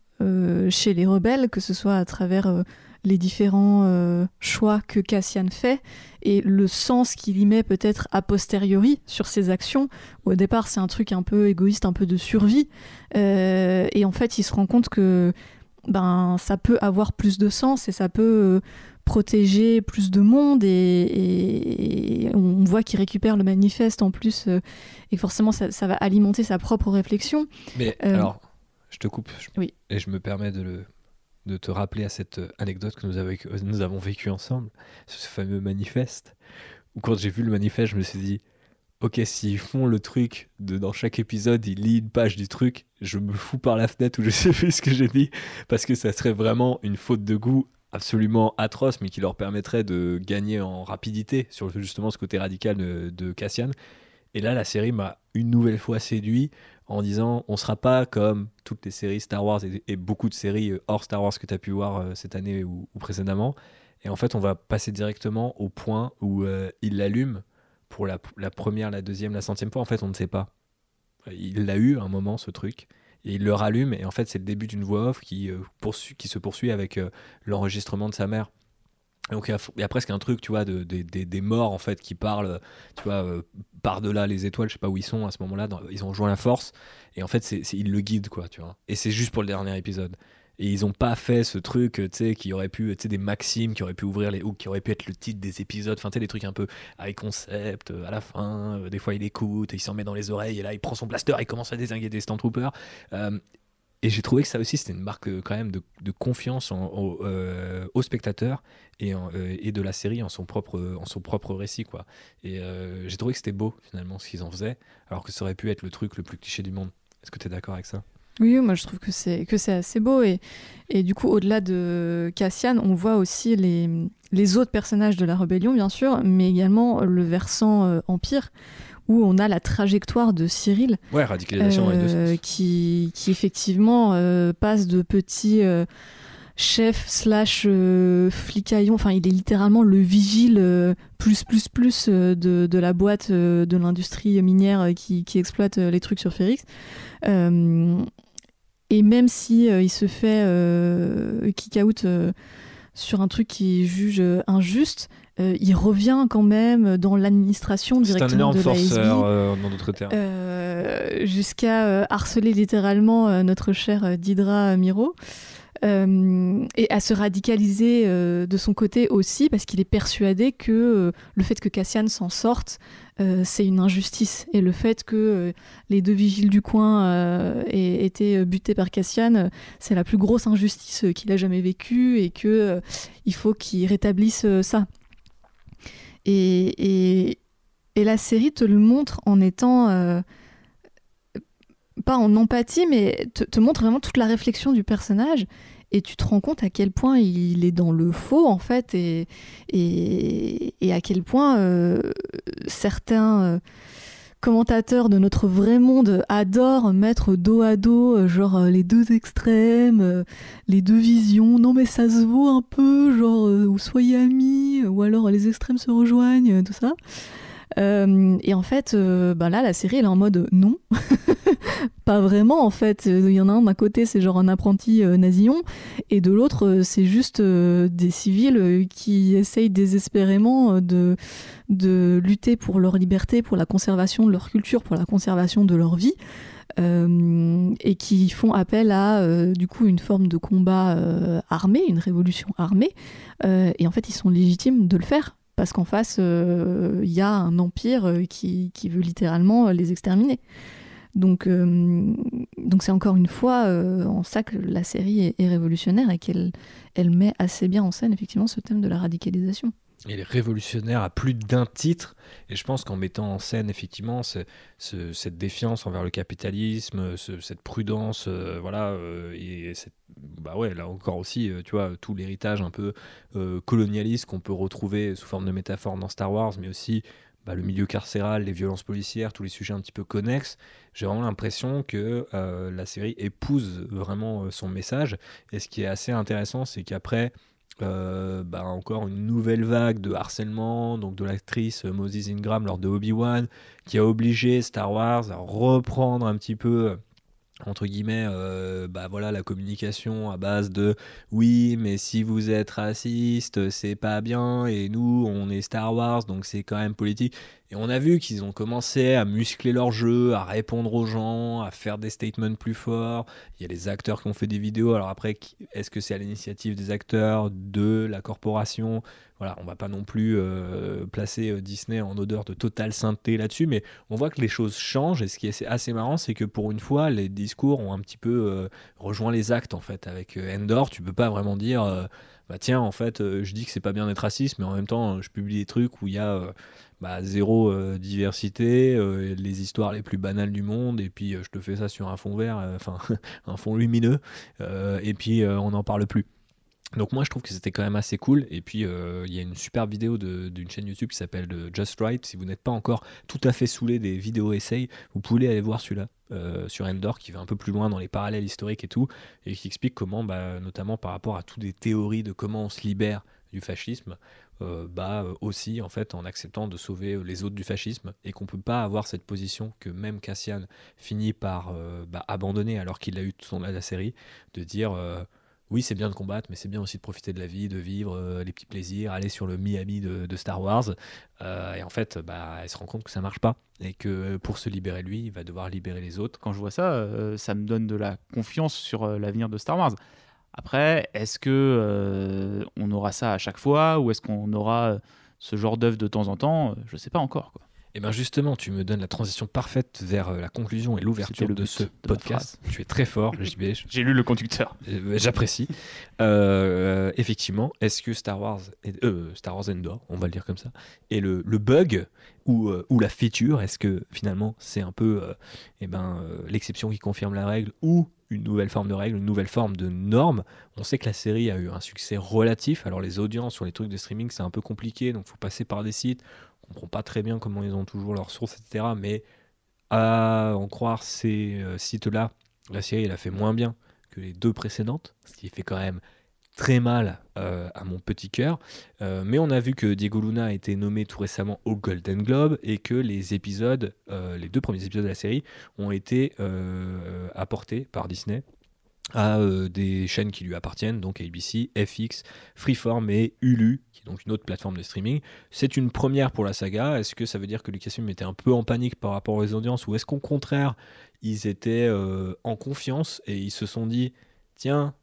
chez les rebelles, que ce soit à travers euh, les différents euh, choix que Cassian fait et le sens qu'il y met peut-être a posteriori sur ses actions. Au départ, c'est un truc un peu égoïste, un peu de survie. et en fait, il se rend compte que ben, ça peut avoir plus de sens et ça peut protéger plus de monde. Et, on voit qu'il récupère le manifeste en plus. et forcément, ça, va alimenter sa propre réflexion. Mais alors te coupe. Oui. Et je me permets de, le, de te rappeler à cette anecdote que nous, avons, nous avons vécue ensemble, ce fameux manifeste, où quand j'ai vu le manifeste, je me suis dit, ok, s'ils font le truc de dans chaque épisode, ils lisent une page du truc, je me fous par la fenêtre ou je sais plus ce que j'ai dit, parce que ça serait vraiment une faute de goût absolument atroce, mais qui leur permettrait de gagner en rapidité sur justement ce côté radical de, de Cassian. Et là, la série m'a une nouvelle fois séduit en disant on sera pas comme toutes les séries Star Wars et, beaucoup de séries euh, hors Star Wars que tu as pu voir euh, cette année ou, précédemment. Et en fait, on va passer directement au point où euh, il l'allume pour la, première, la deuxième, la centième fois. En fait, on ne sait pas. Il l'a eu un moment, ce truc. Et il le rallume. Et en fait, c'est le début d'une voix off qui, qui se poursuit avec l'enregistrement de sa mère. Donc il y, a presque un truc, tu vois, de, des morts en fait qui parlent, tu vois, euh, par-delà les étoiles, je sais pas où ils sont à ce moment-là, ils ont rejoint la force, et en fait, c'est, ils le guident, quoi, tu vois. Et c'est juste pour le dernier épisode. Et ils ont pas fait ce truc, tu sais, qui aurait pu, tu sais, des maximes qui auraient pu ouvrir les ou qui aurait pu être le titre des épisodes, enfin, tu sais, des trucs un peu avec concept, euh, à la fin, euh, des fois il écoute, et il s'en met dans les oreilles, et là il prend son blaster, et il commence à désinguer des Stormtroopers. Et j'ai trouvé que ça aussi, c'était une marque euh, quand même de, confiance en, euh, au, spectateur et, euh, et, de la série en son propre, en son propre récit. Quoi. Et j'ai trouvé que c'était beau, finalement, ce qu'ils en faisaient, alors que ça aurait pu être le truc le plus cliché du monde. Est-ce que tu es d'accord avec ça? Oui, moi je trouve que c'est que c'est assez beau et, et du coup au-delà de Cassian, on voit aussi les, les autres personnages de la rébellion bien sûr, mais également le versant empire où on a la trajectoire de Cyril. euh, qui, qui, effectivement euh, passe de petit euh, chef slash euh, flicaillon. Enfin, il est littéralement le vigile plus plus plus de, de, la boîte de l'industrie minière qui, qui, exploite les trucs sur Férix. et même si il se fait kick out sur un truc qu'il juge injuste, euh, il revient quand même dans l'administration directement de forceur, euh, dans d'autres termes. Euh, jusqu'à harceler littéralement notre cher Didra Miro. Et à se radicaliser de son côté aussi parce qu'il est persuadé que le fait que Cassian s'en sorte, c'est une injustice. Et le fait que les deux vigiles du coin aient été butés par Cassian, c'est la plus grosse injustice qu'il a jamais vécue et que il faut qu'il rétablisse ça. Et, la série te le montre en étant. Pas en empathie, mais te, te, montre vraiment toute la réflexion du personnage. Et tu te rends compte à quel point il est dans le faux, en fait, et, et, à quel point euh, certains. Euh, commentateurs de notre vrai monde adorent mettre dos à dos, euh, genre les deux extrêmes, les deux visions. Non, mais ça se vaut un peu, genre, ou soyez amis, ou alors les extrêmes se rejoignent, tout ça. Euh, et en fait, euh, bah là, la série, elle est en mode non. pas vraiment, en fait. Il y en a un d'un côté, c'est genre un apprenti euh, nazillon, et de l'autre, c'est juste des civils qui essayent désespérément de, de lutter pour leur liberté, pour la conservation de leur culture, pour la conservation de leur vie. et qui font appel à du coup une forme de combat armé, une révolution armée. et en fait, ils sont légitimes de le faire parce qu'en face, il euh, y a un empire euh, qui, veut littéralement euh, les exterminer. Donc, c'est encore une fois en ça que la série est, révolutionnaire et qu'elle elle met assez bien en scène effectivement ce thème de la radicalisation. Il est révolutionnaire à plus d'un titre, et je pense qu'en mettant en scène effectivement cette défiance envers le capitalisme, cette prudence, voilà, et cette bah ouais, là encore aussi, euh, tu vois, tout l'héritage un peu euh, colonialiste qu'on peut retrouver sous forme de métaphore dans Star Wars, mais aussi bah, le milieu carcéral, les violences policières, tous les sujets un petit peu connexes. J'ai vraiment l'impression que euh, la série épouse vraiment son message. Et ce qui est assez intéressant, c'est qu'après, bah, encore une nouvelle vague de harcèlement, donc de l'actrice Moses Ingram lors de Obi-Wan, qui a obligé Star Wars à reprendre un petit peu entre guillemets, euh, bah la communication à base de oui, mais si vous êtes raciste, c'est pas bien, et nous, on est Star Wars, donc c'est quand même politique. Et on a vu qu'ils ont commencé à muscler leur jeu, à répondre aux gens, à faire des statements plus forts. Il y a les acteurs qui ont fait des vidéos. Alors après, est-ce que c'est à l'initiative des acteurs, de la corporation? Voilà, on va pas non plus euh, placer euh, Disney en odeur de totale sainteté là-dessus, mais on voit que les choses changent. Et ce qui est assez marrant, c'est que pour une fois, les discours ont un petit peu euh, rejoint les actes en fait. Avec Endor, tu peux pas vraiment dire bah tiens, en fait, je dis que c'est pas bien d'être raciste, mais en même temps, je publie des trucs où il y a bah, zéro euh, diversité, euh, les histoires les plus banales du monde, et puis euh, je te fais ça sur un fond vert, enfin un fond lumineux, et puis on n'en parle plus. Donc moi je trouve que c'était quand même assez cool et puis il y a une super vidéo d'une chaîne YouTube qui s'appelle Just Right. Si vous n'êtes pas encore tout à fait saoulé des vidéos essais, vous pouvez aller voir celui-là sur Endor qui va un peu plus loin dans les parallèles historiques et tout et qui explique comment, bah, notamment par rapport à toutes les théories de comment on se libère du fascisme, euh, bah, euh, aussi en fait en acceptant de sauver euh, les autres du fascisme et qu'on peut pas avoir cette position que même Cassian finit par bah, abandonner alors qu'il a eu tout son la série de dire oui c'est bien de combattre mais c'est bien aussi de profiter de la vie de vivre les petits plaisirs aller sur le Miami de, Star Wars et en fait bah, elle se rend compte que ça marche pas et que pour se libérer lui il va devoir libérer les autres. Quand je vois ça ça me donne de la confiance sur l'avenir de Star Wars après, est-ce que euh, on aura ça à chaque fois ou est-ce qu'on aura ce genre d'œuvre de temps en temps? Je ne sais pas encore. Quoi. Et eh bien justement, tu me donnes la transition parfaite vers euh, la conclusion et l'ouverture de ce podcast. tu es très fort, JB. J'ai lu le conducteur. Euh, j'apprécie. effectivement, est-ce que Star Wars, Star Wars Endor, on va le dire comme ça, est le, le bug ou, ou, la feature Est-ce que finalement c'est un peu eh ben, l'exception qui confirme la règle ou une nouvelle forme de règle, une nouvelle forme de norme. On sait que la série a eu un succès relatif. Alors les audiences sur les trucs de streaming, c'est un peu compliqué, donc il faut passer par des sites. On comprend pas très bien comment ils ont toujours leurs sources, etc. Mais à en croire ces euh, sites-là, la série elle a fait moins bien que les deux précédentes, ce qui fait quand même très mal euh, à mon petit cœur. Euh, mais on a vu que Diego Luna a été nommé tout récemment au Golden Globe et que les épisodes, euh, les deux premiers épisodes de la série, ont été apportés par Disney à des chaînes qui lui appartiennent, donc ABC, FX, Freeform et Hulu, qui est donc une autre plateforme de streaming. C'est une première pour la saga. Est-ce que ça veut dire que Lucasfilm était un peu en panique par rapport aux audiences ou est-ce qu'au contraire, ils étaient en confiance et ils se sont dit, tiens,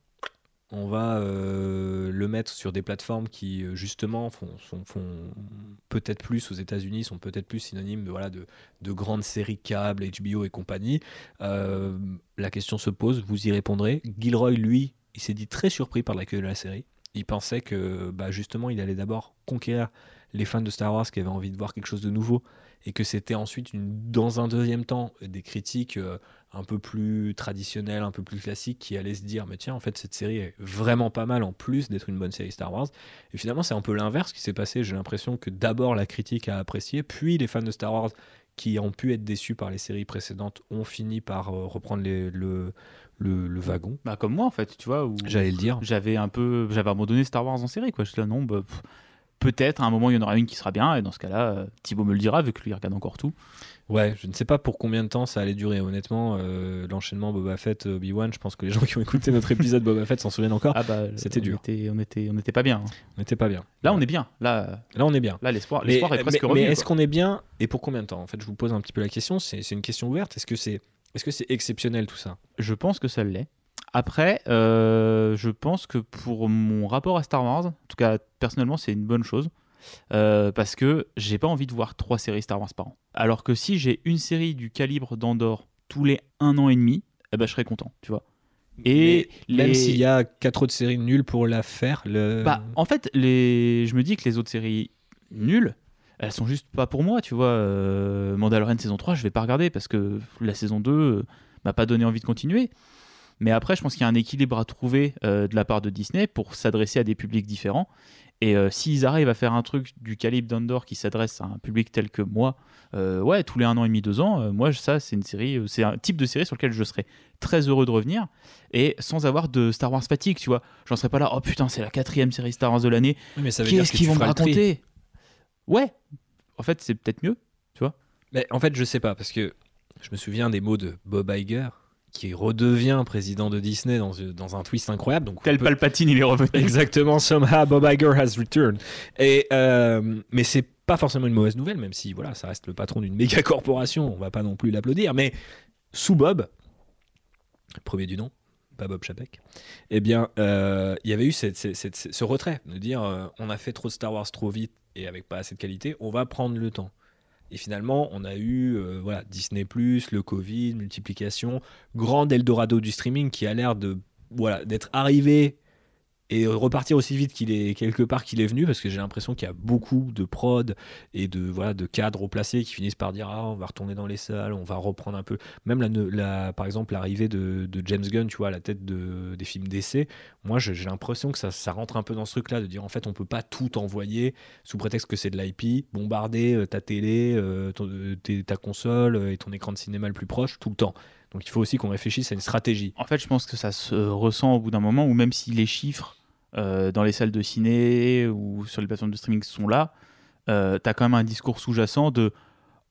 on va euh, le mettre sur des plateformes qui euh, justement font, peut-être plus aux États-Unis, sont peut-être plus synonymes de, voilà, de, grandes séries câbles, HBO et compagnie. Euh, la question se pose, vous y répondrez. Gilroy, lui, il s'est dit très surpris par l'accueil de la série. Il pensait que bah, justement il allait d'abord conquérir les fans de Star Wars qui avaient envie de voir quelque chose de nouveau et que c'était ensuite une, dans un deuxième temps des critiques un peu plus traditionnel, un peu plus classique, qui allait se dire, mais tiens, en fait, cette série est vraiment pas mal en plus d'être une bonne série Star Wars. Et finalement, c'est un peu l'inverse qui s'est passé. J'ai l'impression que d'abord la critique a apprécié, puis les fans de Star Wars qui ont pu être déçus par les séries précédentes ont fini par euh, reprendre le, le, wagon. Bah comme moi en fait, tu vois. J'allais le dire. J'avais un peu, j'avais abandonné Star Wars en série quoi. Je là non, bah, peut-être à un moment il y en aura une qui sera bien et dans ce cas-là, euh, Thibaut me le dira vu que lui il regarde encore tout. Ouais, je ne sais pas pour combien de temps ça allait durer. Honnêtement, euh, l'enchaînement Boba Fett, Obi-Wan, je pense que les gens qui ont écouté notre épisode Boba Fett s'en souviennent encore. Ah bah, C'était dur. on était, on était pas bien. Hein. On n'était pas bien. Là, on est bien. Là, là on est bien. Là, l'espoir, l'espoir est presque revenu. Mais est-ce qu'on est bien et pour combien de temps? En fait, je vous pose un petit peu la question. C'est, une question ouverte. Est-ce que c'est, est-ce que c'est exceptionnel tout ça? Je pense que ça l'est. Après, euh, je pense que pour mon rapport à Star Wars, en tout cas personnellement, c'est une bonne chose. Euh, parce que j'ai pas envie de voir trois séries Star Wars par an. Alors que si j'ai une série du calibre d'Andorre tous les un an et demi, eh ben, je serais content, tu vois. Et même s'il y a quatre autres séries nulles pour la faire, le... bah, en fait, les... je me dis que les autres séries nulles, elles sont juste pas pour moi, tu vois. Euh, Mandalorian saison 3, je vais pas regarder parce que la saison 2 euh, m'a pas donné envie de continuer. Mais après, je pense qu'il y a un équilibre à trouver de la part de Disney pour s'adresser à des publics différents. Et euh, s'ils arrivent à faire un truc du calibre d'Andor qui s'adresse à un public tel que moi, euh, ouais, tous les un an et demi, deux ans, euh, moi, ça, c'est une série, c'est un type de série sur lequel je serais très heureux de revenir et sans avoir de Star Wars fatigue, tu vois. J'en serais pas là, oh putain, c'est la quatrième série Star Wars de l'année. Qu'est-ce qu'ils vont me raconter? Ouais, en fait, c'est peut-être mieux, tu vois. Mais en fait, je sais pas, parce que je me souviens des mots de Bob Iger qui redevient président de Disney dans, dans un twist incroyable. Donc Tel Palpatine, il est revenu. Exactement, somehow Bob Iger has returned. Et, euh, mais c'est pas forcément une mauvaise nouvelle, même si voilà, ça reste le patron d'une méga corporation, on va pas non plus l'applaudir, mais sous Bob, premier du nom, pas Bob Chapek, eh bien, euh, il y avait eu ce retrait de dire euh, on a fait trop de Star Wars trop vite et avec pas assez de qualité, on va prendre le temps. Et finalement, on a eu euh, voilà, Disney, le Covid, multiplication, grand Eldorado du streaming qui a l'air d'être arrivé et repartir aussi vite qu'il est quelque part qu'il est venu parce que j'ai l'impression qu'il y a beaucoup de prod et de voilà de cadres au placé qui finissent par dire ah on va retourner dans les salles on va reprendre un peu. Même la, par exemple l'arrivée de, James Gunn tu vois à la tête de, des films d'essai moi j'ai l'impression que ça, rentre un peu dans ce truc là de dire en fait on peut pas tout envoyer sous prétexte que c'est de l'IP bombarder euh, ta télé euh, euh, ta console et ton écran de cinéma le plus proche tout le temps donc il faut aussi qu'on réfléchisse à une stratégie. En fait, je pense que ça se ressent au bout d'un moment, où même si les chiffres euh, dans les salles de ciné ou sur les plateformes de streaming sont là, euh, tu as quand même un discours sous-jacent de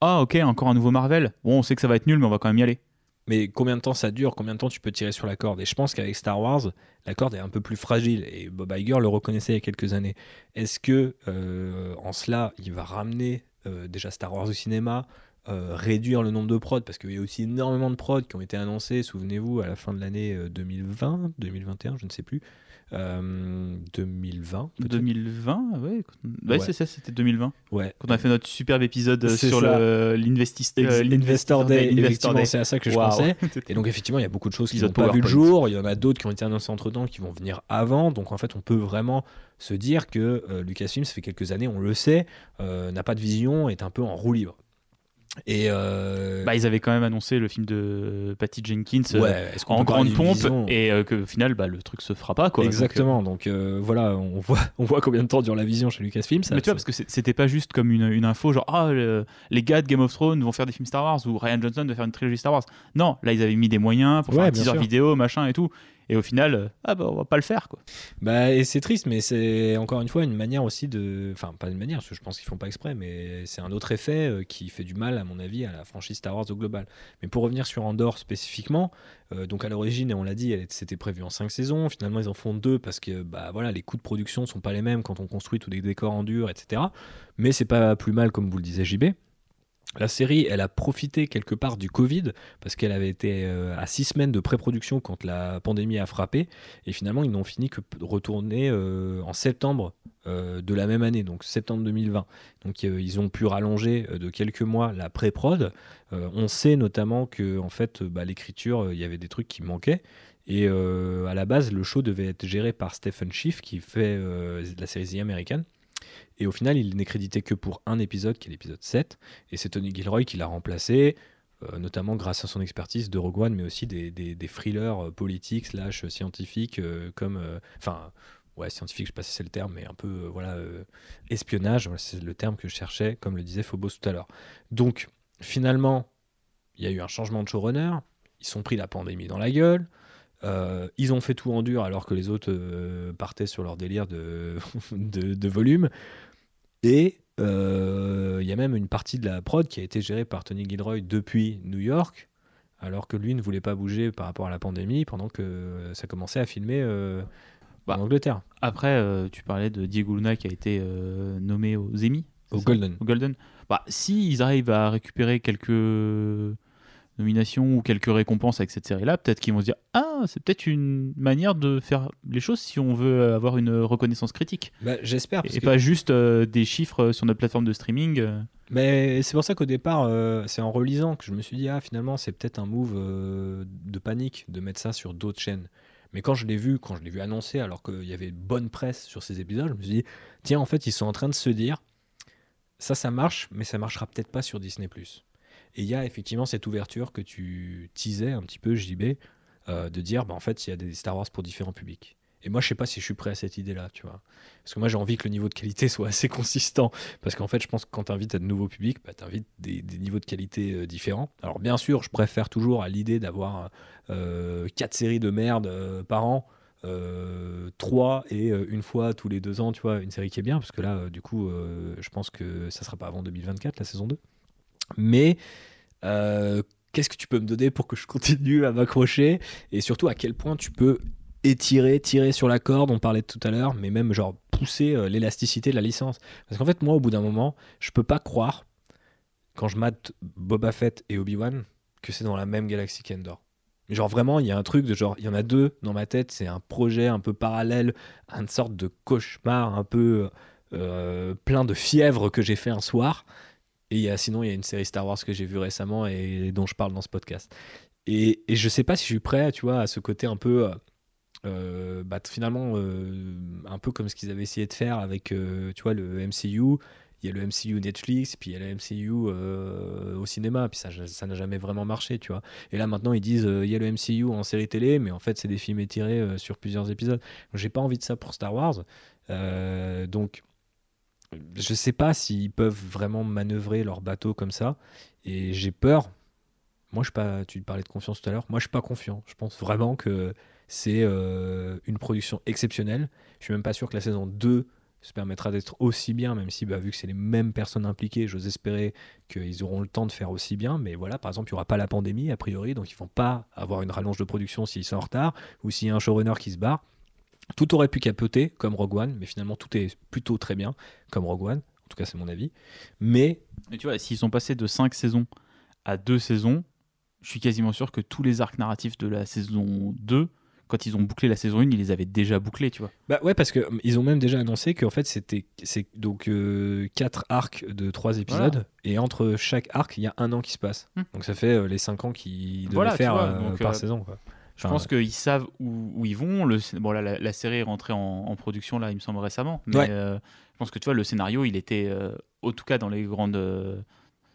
Ah, ok, encore un nouveau Marvel. Bon, on sait que ça va être nul, mais on va quand même y aller. Mais combien de temps ça dure? Combien de temps tu peux tirer sur la corde? Et je pense qu'avec Star Wars, la corde est un peu plus fragile. Et Bob Iger le reconnaissait il y a quelques années. Est-ce que, euh, en cela, il va ramener déjà Star Wars au cinéma? Réduire le nombre de prods, parce qu'il y a aussi énormément de prods qui ont été annoncés, souvenez-vous, à la fin de l'année 2020, 2021, je ne sais plus, 2020. Euh, 2020, ouais. ouais, c'est ça, c'était 2020. Ouais. Quand on a fait notre superbe épisode euh, sur l'investor Day. C'est à ça que je pensais. Et donc, effectivement, il y a beaucoup de choses qui n'ont pas vu le jour. Il y en a d'autres qui ont été annoncées entre temps qui vont venir avant. Donc, en fait, on peut vraiment se dire que euh, Lucasfilm, ça fait quelques années, on le sait, n'a pas de vision, est un peu en roue libre. Et euh, bah, ils avaient quand même annoncé le film de Patty Jenkins euh, en grande pompe et euh, que au final bah, le truc se fera pas quoi. Exactement. Donc, voilà, on voit, on voit combien de temps dure la vision chez Lucasfilm. Mais tu vois parce que c'était pas juste comme une, une info genre ah les gars de Game of Thrones vont faire des films Star Wars ou Ryan Johnson va faire une trilogie Star Wars. Non, là ils avaient mis des moyens pour faire un teaser vidéo machin et tout. Et au final, euh, ah bah on va pas le faire quoi. Bah et c'est triste, mais c'est encore une fois une manière aussi de, enfin pas une manière, parce que je pense qu'ils font pas exprès, mais c'est un autre effet euh, qui fait du mal à mon avis à la franchise Star Wars au global. Mais pour revenir sur Andorre spécifiquement, euh, donc à l'origine, et on l'a dit, c'était prévu en 5 saisons. Finalement, ils en font deux parce que bah voilà, les coûts de production sont pas les mêmes quand on construit tous les décors en dur, etc. Mais c'est pas plus mal comme vous le disait JB. La série, elle a profité quelque part du Covid parce qu'elle avait été euh, à six semaines de pré-production quand la pandémie a frappé et finalement ils n'ont fini que retourner euh, en septembre euh, de la même année, donc septembre 2020. Donc ils ont pu rallonger de quelques mois la pré-prod. on sait notamment que en fait bah, l'écriture, il y avait des trucs qui manquaient et à la base le show devait être géré par Stephen Schiff qui fait la série The American et au final, il n'est crédité que pour un épisode, qui est l'épisode 7. Et c'est Tony Gilroy qui l'a remplacé, euh, notamment grâce à son expertise de Rogue One, mais aussi des, des, thrillers euh, politiques, slash scientifiques, euh, comme. Enfin, ouais, scientifique, je sais pas si c'est le terme, mais un peu, voilà, espionnage, c'est le terme que je cherchais, comme le disait Phobos tout à l'heure. Donc, finalement, il y a eu un changement de showrunner, ils sont pris la pandémie dans la gueule. Euh, ils ont fait tout en dur alors que les autres euh, partaient sur leur délire de, de, volume. Et euh, il y a même une partie de la prod qui a été gérée par Tony Gilroy depuis New York, alors que lui ne voulait pas bouger par rapport à la pandémie pendant que ça commençait à filmer bah, en Angleterre. Après, tu parlais de Diego Luna qui a été nommé aux Emmy. Au Golden. Au Golden. Bah, si ils arrivent à récupérer quelques nomination ou quelques récompenses avec cette série-là, peut-être qu'ils vont se dire Ah, c'est peut-être une manière de faire les choses si on veut avoir une reconnaissance critique. Bah, J'espère. Et, pas juste euh, des chiffres sur notre plateforme de streaming. Euh. Mais c'est pour ça qu'au départ, euh, c'est en relisant que je me suis dit Ah, finalement, c'est peut-être un move de panique de mettre ça sur d'autres chaînes. Mais quand je l'ai vu, quand je l'ai vu annoncé, alors qu'il y avait bonne presse sur ces épisodes, je me suis dit Tiens, en fait, ils sont en train de se dire Ça, ça marche, mais ça marchera peut-être pas sur Disney. Et il y a effectivement cette ouverture que tu teasais un petit peu, JB, euh, de dire, bah, en fait, il y a des Star Wars pour différents publics. Et moi, je sais pas si je suis prêt à cette idée-là, tu vois. Parce que moi, j'ai envie que le niveau de qualité soit assez consistant. Parce qu'en fait, je pense que quand tu invites à de nouveaux publics, bah, tu invites des, niveaux de qualité euh, différents. Alors, bien sûr, je préfère toujours à l'idée d'avoir euh, quatre séries de merde par an. trois et une fois tous les deux ans, tu vois, une série qui est bien, parce que là, du coup, je pense que ça sera pas avant 2024, la saison 2. Mais euh, qu'est-ce que tu peux me donner pour que je continue à m'accrocher Et surtout, à quel point tu peux étirer, tirer sur la corde, on parlait tout à l'heure, mais même genre pousser euh, l'élasticité de la licence. Parce qu'en fait, moi, au bout d'un moment, je peux pas croire, quand je mate Boba Fett et Obi-Wan, que c'est dans la même galaxie qu'Endor. Genre vraiment, il y a un truc de genre, il y en a deux dans ma tête, c'est un projet un peu parallèle, une sorte de cauchemar un peu euh, plein de fièvre que j'ai fait un soir. Et y a, sinon, il y a une série Star Wars que j'ai vue récemment et dont je parle dans ce podcast. Et, et je sais pas si je suis prêt, tu vois, à ce côté un peu, euh, euh, bah, finalement, euh, un peu comme ce qu'ils avaient essayé de faire avec, tu vois, le MCU. Il y a le MCU Netflix, puis il y a le MCU au cinéma, puis ça ça n'a jamais vraiment marché, tu vois. Et là maintenant ils disent il y a le MCU en série télé, mais en fait c'est des films étirés sur plusieurs épisodes. J'ai pas envie de ça pour Star Wars. Donc je sais pas s'ils peuvent vraiment manœuvrer leur bateau comme ça, et j'ai peur. Moi je pas. Tu parlais de confiance tout à l'heure. Moi je suis pas confiant. Je pense vraiment que c'est euh, une production exceptionnelle. Je suis même pas sûr que la saison 2 se permettra d'être aussi bien, même si, bah, vu que c'est les mêmes personnes impliquées, j'ose espérer qu'ils auront le temps de faire aussi bien. Mais voilà, par exemple, il n'y aura pas la pandémie, a priori, donc ils ne vont pas avoir une rallonge de production s'ils sont en retard, ou s'il y a un showrunner qui se barre. Tout aurait pu capoter, comme Rogue One, mais finalement, tout est plutôt très bien, comme Rogue One. En tout cas, c'est mon avis. Mais Et tu vois, s'ils sont passés de 5 saisons à 2 saisons, je suis quasiment sûr que tous les arcs narratifs de la saison 2, quand ils ont bouclé la saison 1, ils les avaient déjà bouclés, tu vois. Bah ouais, parce qu'ils ont même déjà annoncé qu'en fait, c'était c'est donc euh, quatre arcs de trois épisodes, Voilà. et entre chaque arc, il y a un an qui se passe. Hmm. Donc ça fait euh, les cinq ans qu'ils devaient Voilà, faire vois, euh, par euh, saison. Quoi. Je pense qu'ils savent où, où ils vont. Le, bon, là, la, la série est rentrée en, en production, là, il me semble, récemment. Mais Ouais. euh, je pense que tu vois, le scénario, il était, euh, en tout cas dans les grandes.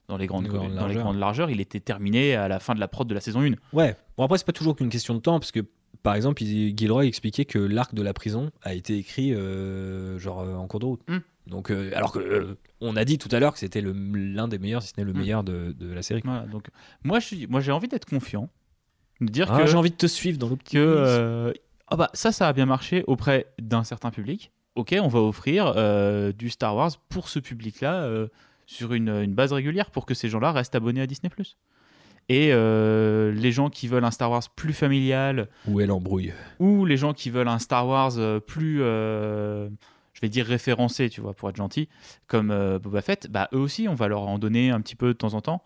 dans les grandes, Les grandes dans les largeurs. grandes largeurs, il était terminé à la fin de la prod de la saison 1. Ouais. Bon après, c'est pas toujours qu'une question de temps, parce que par exemple, il- Gilroy expliquait que l'arc de la prison a été écrit euh, genre en cours de route. Hmm. Donc euh, alors que euh, on a dit tout à l'heure que c'était l'un des meilleurs, si ce n'est le Hmm. meilleur de, de la série. Voilà, donc, moi, je moi, j'ai envie d'être confiant. De dire Ah, que, J'ai envie de te suivre dans que l'optimisme. euh, ah bah, ça, ça a bien marché auprès d'un certain public. Ok, on va offrir euh, du Star Wars pour ce public-là euh, sur une, une base régulière pour que ces gens-là restent abonnés à Disney+. Et euh, les gens qui veulent un Star Wars plus familial Où est l'embrouille ou les gens qui veulent un Star Wars plus, euh, je vais dire référencé, tu vois, pour être gentil, comme euh, Boba Fett, bah eux aussi, on va leur en donner un petit peu de temps en temps.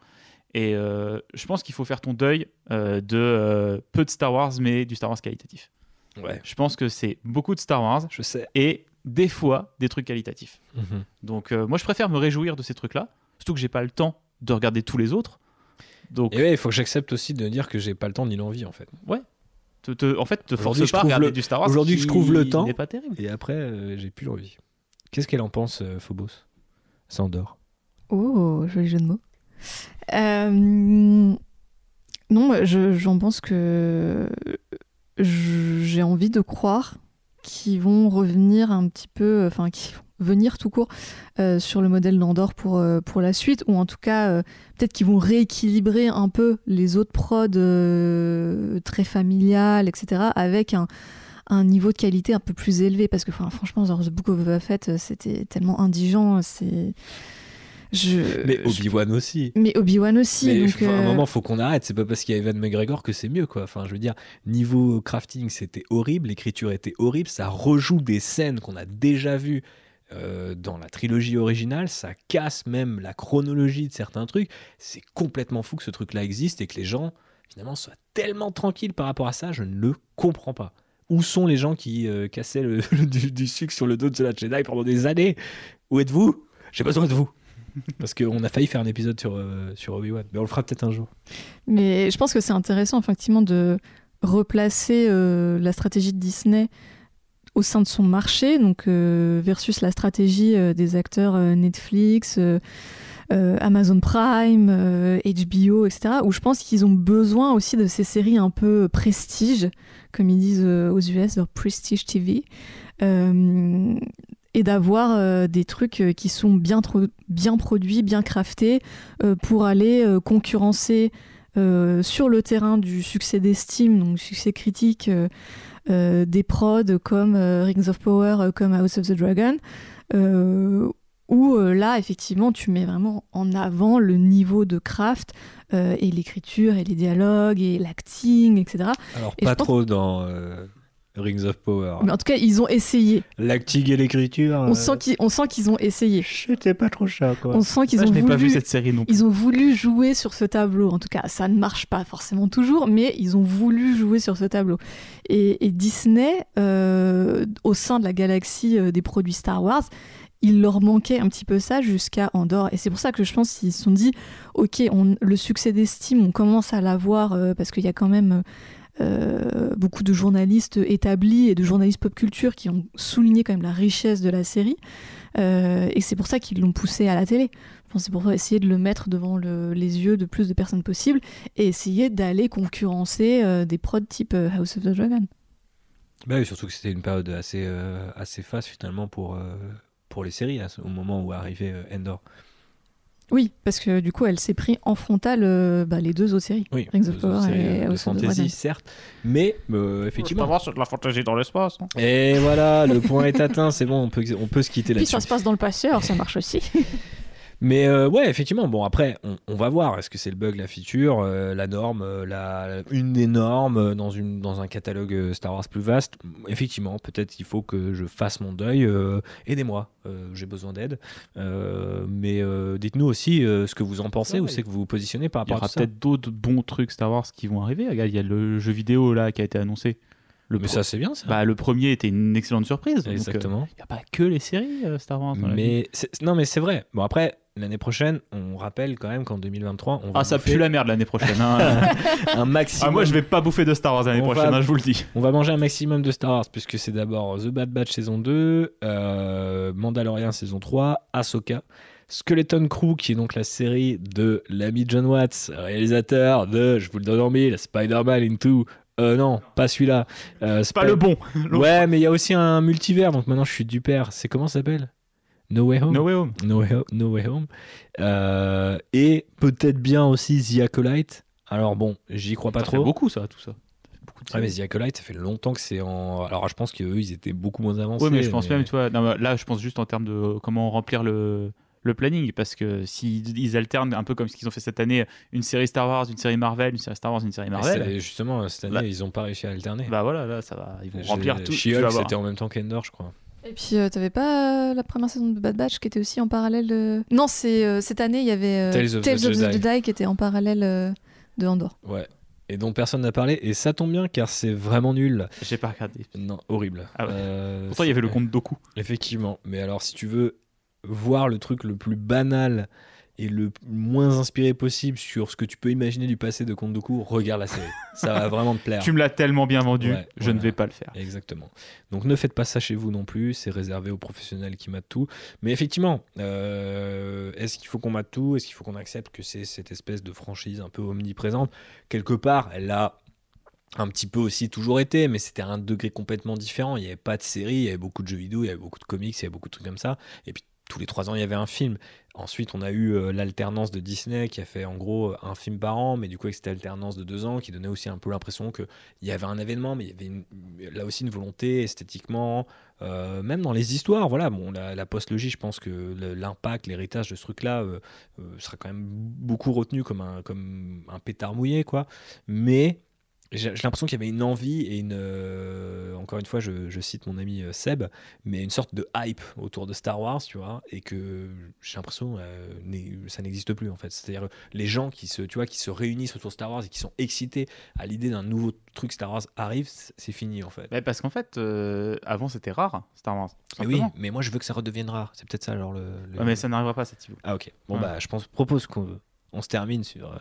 Et euh, je pense qu'il faut faire ton deuil euh, de euh, peu de Star Wars, mais du Star Wars qualitatif. Ouais, Je pense que c'est beaucoup de Star Wars je sais. et des fois des trucs qualitatifs. Mhm. Donc euh, moi, je préfère me réjouir de ces trucs-là, surtout que j'ai pas le temps de regarder tous les autres. Donc, Et ouais, il faut que j'accepte aussi de dire que j'ai pas le temps ni l'envie en fait. te- te- en fait, te Aujourd'hui, force je pas à trouve regarder le- du Star Wars. aujourd'hui, je trouve le temps. n'est pas terrible. Et après, euh, j'ai plus l'envie. Qu'est-ce qu'elle en pense, euh, Phobos? Sandor. Oh, joli jeu de mots. Euh, non, je- j'en pense que je- j'ai envie de croire qu'ils vont revenir un petit peu, enfin, qu'ils vont venir tout court euh, sur le modèle d'Andorre pour, euh, pour la suite, ou en tout cas, euh, peut-être qu'ils vont rééquilibrer un peu les autres prods euh, très familiales, etc., avec un, un niveau de qualité un peu plus élevé, parce que enfin, franchement, The Book of Boba Fett, euh, c'était tellement indigent, c'est... Je, Mais Obi-Wan aussi. mais Obi-Wan aussi. Mais donc, à un euh, moment, faut qu'on arrête. C'est pas parce qu'il y a Evan McGregor que c'est mieux, quoi. Enfin, je veux dire, niveau crafting, c'était horrible, l'écriture était horrible, ça rejoue des scènes qu'on a déjà vues euh, dans la trilogie originale, ça casse même la chronologie de certains trucs. C'est complètement fou que ce truc-là existe et que les gens, finalement, soient tellement tranquilles par rapport à ça. Je ne le comprends pas. Où sont les gens qui euh, cassaient le, du, du sucre sur le dos de la Jedi pendant des années? Où êtes-vous? J'ai besoin de vous. Parce qu'on a failli faire un épisode sur, euh, sur Obi-Wan, mais on le fera peut-être un jour. Mais je pense que c'est intéressant, effectivement, de replacer euh, la stratégie de Disney au sein de son marché, donc euh, versus la stratégie des acteurs Netflix, Amazon Prime, HBO, etc. Où je pense qu'ils ont besoin aussi de ces séries un peu prestige, comme ils disent aux US, leur prestige TV. Et d'avoir euh, des trucs euh, qui sont bien, bien produits, bien craftés, euh, pour aller concurrencer sur le terrain du succès d'estime, donc succès critique, des prods comme Rings of Power, comme House of the Dragon, où euh, là, effectivement, tu mets vraiment en avant le niveau de craft euh, et l'écriture et les dialogues et l'acting, etc. Alors, Et pas trop dans euh, Rings of Power. Mais en tout cas, ils ont essayé. L'acting et l'écriture. On sent qu'ils on sent qu'ils ont essayé. C'était pas trop chat, quoi. On sent qu'ils Ça, ont je n'ai pas vu voulu. cette série non plus. Ils ont voulu jouer sur ce tableau. En tout cas, ça ne marche pas forcément toujours, mais ils ont voulu jouer sur ce tableau. Et, et Disney, euh, au sein de la galaxie euh, des produits Star Wars, il leur manquait un petit peu ça jusqu'à Andorre. Et c'est pour ça que je pense qu'ils se sont dit, ok, on, le succès d'estime, on commence à l'avoir euh, parce qu'il y a quand même euh, beaucoup de journalistes établis et de journalistes pop culture qui ont souligné quand même la richesse de la série. Euh, et c'est pour ça qu'ils l'ont poussé à la télé. C'est pour essayer de le mettre devant le- les yeux de plus de personnes possible et essayer d'aller concurrencer euh, des prods type euh, House of the Dragon. Bah surtout que c'était une période assez, euh, assez faste finalement pour, euh, pour les séries, au moment où arrivait euh, Endor. Oui, parce que du coup, elle s'est pris en frontal euh, bah, les deux autres séries. Oui, Rings of Power séries, et euh, de House fantasy, Dragon. certes, mais euh, effectivement. c'est de la fantaisie dans l'espace. hein. Et voilà, le point est atteint, c'est bon, on peut, on peut se quitter Puis là-dessus. ça se passe dans le passé, alors ça marche aussi. Mais euh, ouais, effectivement, bon après, on, on va voir, est-ce que c'est le bug, la feature, euh, la norme, euh, la, une des normes dans, une, dans un catalogue Star Wars plus vaste? Effectivement, peut-être il faut que je fasse mon deuil, euh, aidez-moi, j'ai besoin d'aide. Mais dites-nous aussi ce que vous en pensez, Ouais, où c'est que vous vous positionnez par Il y rapport aura à ça? peut-être d'autres bons trucs Star Wars qui vont arriver. Regarde, il y a le jeu vidéo là qui a été annoncé. Le, Mais ça c'est bien ça. bah, le premier était une excellente surprise. Exactement. Il n'y a pas que les séries euh, Star Wars. dans la vie. Mais non, mais c'est vrai. Bon après, l'année prochaine, on rappelle quand même qu'en 2023, on va Ah, ça bouffer pue la merde l'année prochaine. hein. un maximum. ah, moi, je vais pas bouffer de Star Wars l'année prochaine, va- hein, je vous le dis. On va manger un maximum de Star Wars puisque c'est d'abord The Bad Batch saison 2, euh, Mandalorian saison 3, Ahsoka, Skeleton Crew qui est donc la série de l'ami John Watts, réalisateur de, je vous le donne en mille, Spider-Man Into... Euh, non, pas celui-là. Euh, C'est pas le bon. Ouais, mais il y a aussi un multivers, donc maintenant je suis du père. C'est comment ça s'appelle? No Way Home No Way Home. No Way Home. No Way Home. Euh, et peut-être bien aussi The Acolyte. Alors bon, j'y crois pas Ça fait trop. beaucoup ça, tout ça. Fait Ouais, mais. The Acolyte, ça fait longtemps que c'est en. Alors, je pense qu'eux, ils étaient beaucoup moins avancés. Ouais, mais je pense même, tu vois, non, là, je pense juste en termes de comment remplir le, le planning, parce que s'ils ils alternent un peu comme ce qu'ils ont fait cette année, une série Star Wars, une série Marvel, une série Star Wars, une série Marvel, Justement, cette année, Là- ils ont pas réussi à alterner. bah voilà, là, ça va, ils vont remplir tout. She-Hulk, c'était en même temps qu'Endor, je crois. Et puis, euh, t'avais pas euh, la première saison de Bad Batch qui était aussi en parallèle de... Non, c'est euh, cette année, il y avait euh, Tales of the Jedi. Jedi qui était en parallèle euh, de Andorre. Ouais. Et dont personne n'a parlé. Et ça tombe bien, car c'est vraiment nul. J'ai pas regardé. Non, horrible. Ah ouais. Euh, Pourtant, il y avait le compte Doku. Effectivement. Mais alors, si tu veux voir le truc le plus banal et le moins inspiré possible sur ce que tu peux imaginer du passé de Cour, regarde la série. ça va vraiment te plaire. Tu me l'as tellement bien vendu, Ouais, je voilà. ne vais pas le faire. Exactement. Donc ne faites pas ça chez vous non plus, c'est réservé aux professionnels qui matent tout. Mais effectivement, euh, est-ce qu'il faut qu'on mate tout? Est-ce qu'il faut qu'on accepte que c'est cette espèce de franchise un peu omniprésente? Quelque part, elle l'a un petit peu aussi toujours été, mais c'était à un degré complètement différent. Il n'y avait pas de série, il y avait beaucoup de jeux vidéo, il y avait beaucoup de comics, il y avait beaucoup de trucs comme ça. Et puis tous les trois ans, il y avait un film. Ensuite, on a eu euh, l'alternance de Disney qui a fait en gros un film par an, mais du coup, avec cette alternance de deux ans qui donnait aussi un peu l'impression qu'il y avait un événement, mais il y avait là aussi une volonté esthétiquement, euh, même dans les histoires. Voilà, bon, la, post-logie, je pense que l'impact, l'héritage de ce truc-là euh, euh, sera quand même beaucoup retenu comme un, comme un pétard mouillé, quoi. Mais j'ai l'impression qu'il y avait une envie et une. euh, encore une fois, je, je cite mon ami euh, Seb, mais une sorte de hype autour de Star Wars, tu vois, et que j'ai l'impression euh, ça n'existe plus en fait. C'est-à-dire les gens qui se, tu vois, qui se réunissent autour de Star Wars et qui sont excités à l'idée d'un nouveau truc Star Wars arrive, c'est fini en fait. Mais parce qu'en fait, euh, avant c'était rare, Star Wars. Et oui, mais moi je veux que ça redevienne rare. C'est peut-être ça alors le. le- Ouais, mais ça n'arrivera pas cette niveau. Ah ok. Bon Ouais. bah je pense propose qu'on on se termine sur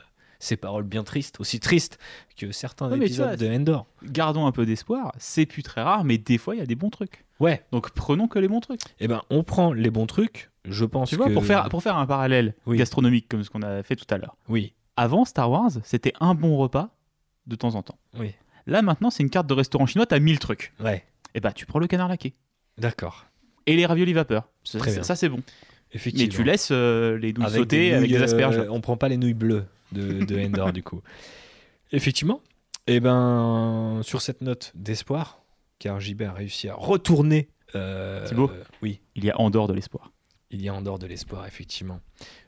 ces paroles bien tristes, aussi tristes que certains Ouais, épisodes vois, de Endor. Gardons un peu d'espoir, c'est plus très rare, mais des fois il y a des bons trucs. Ouais. Donc prenons que les bons trucs. Eh ben on prend les bons trucs. Je pense Tu vois, que pour faire, pour faire un parallèle Oui. gastronomique comme ce qu'on a fait tout à l'heure. oui Avant Star Wars, c'était un bon repas de temps en temps. oui Là maintenant, c'est une carte de restaurant chinois, t'as 1000 trucs. ouais Et bah tu prends le canard laqué. d'accord Et les raviolis vapeur. Ça, ça, c'est bon. Effectivement. Mais tu laisses euh, les nouilles Avec sautées des avec des asperges. euh, on prend pas les nouilles bleues de, de Endor du coup. Effectivement. Et ben sur cette note d'espoir, car JB a réussi à retourner. euh, Thibaut euh, oui, Il y a en dehors de l'espoir. il y a Endor de l'espoir effectivement.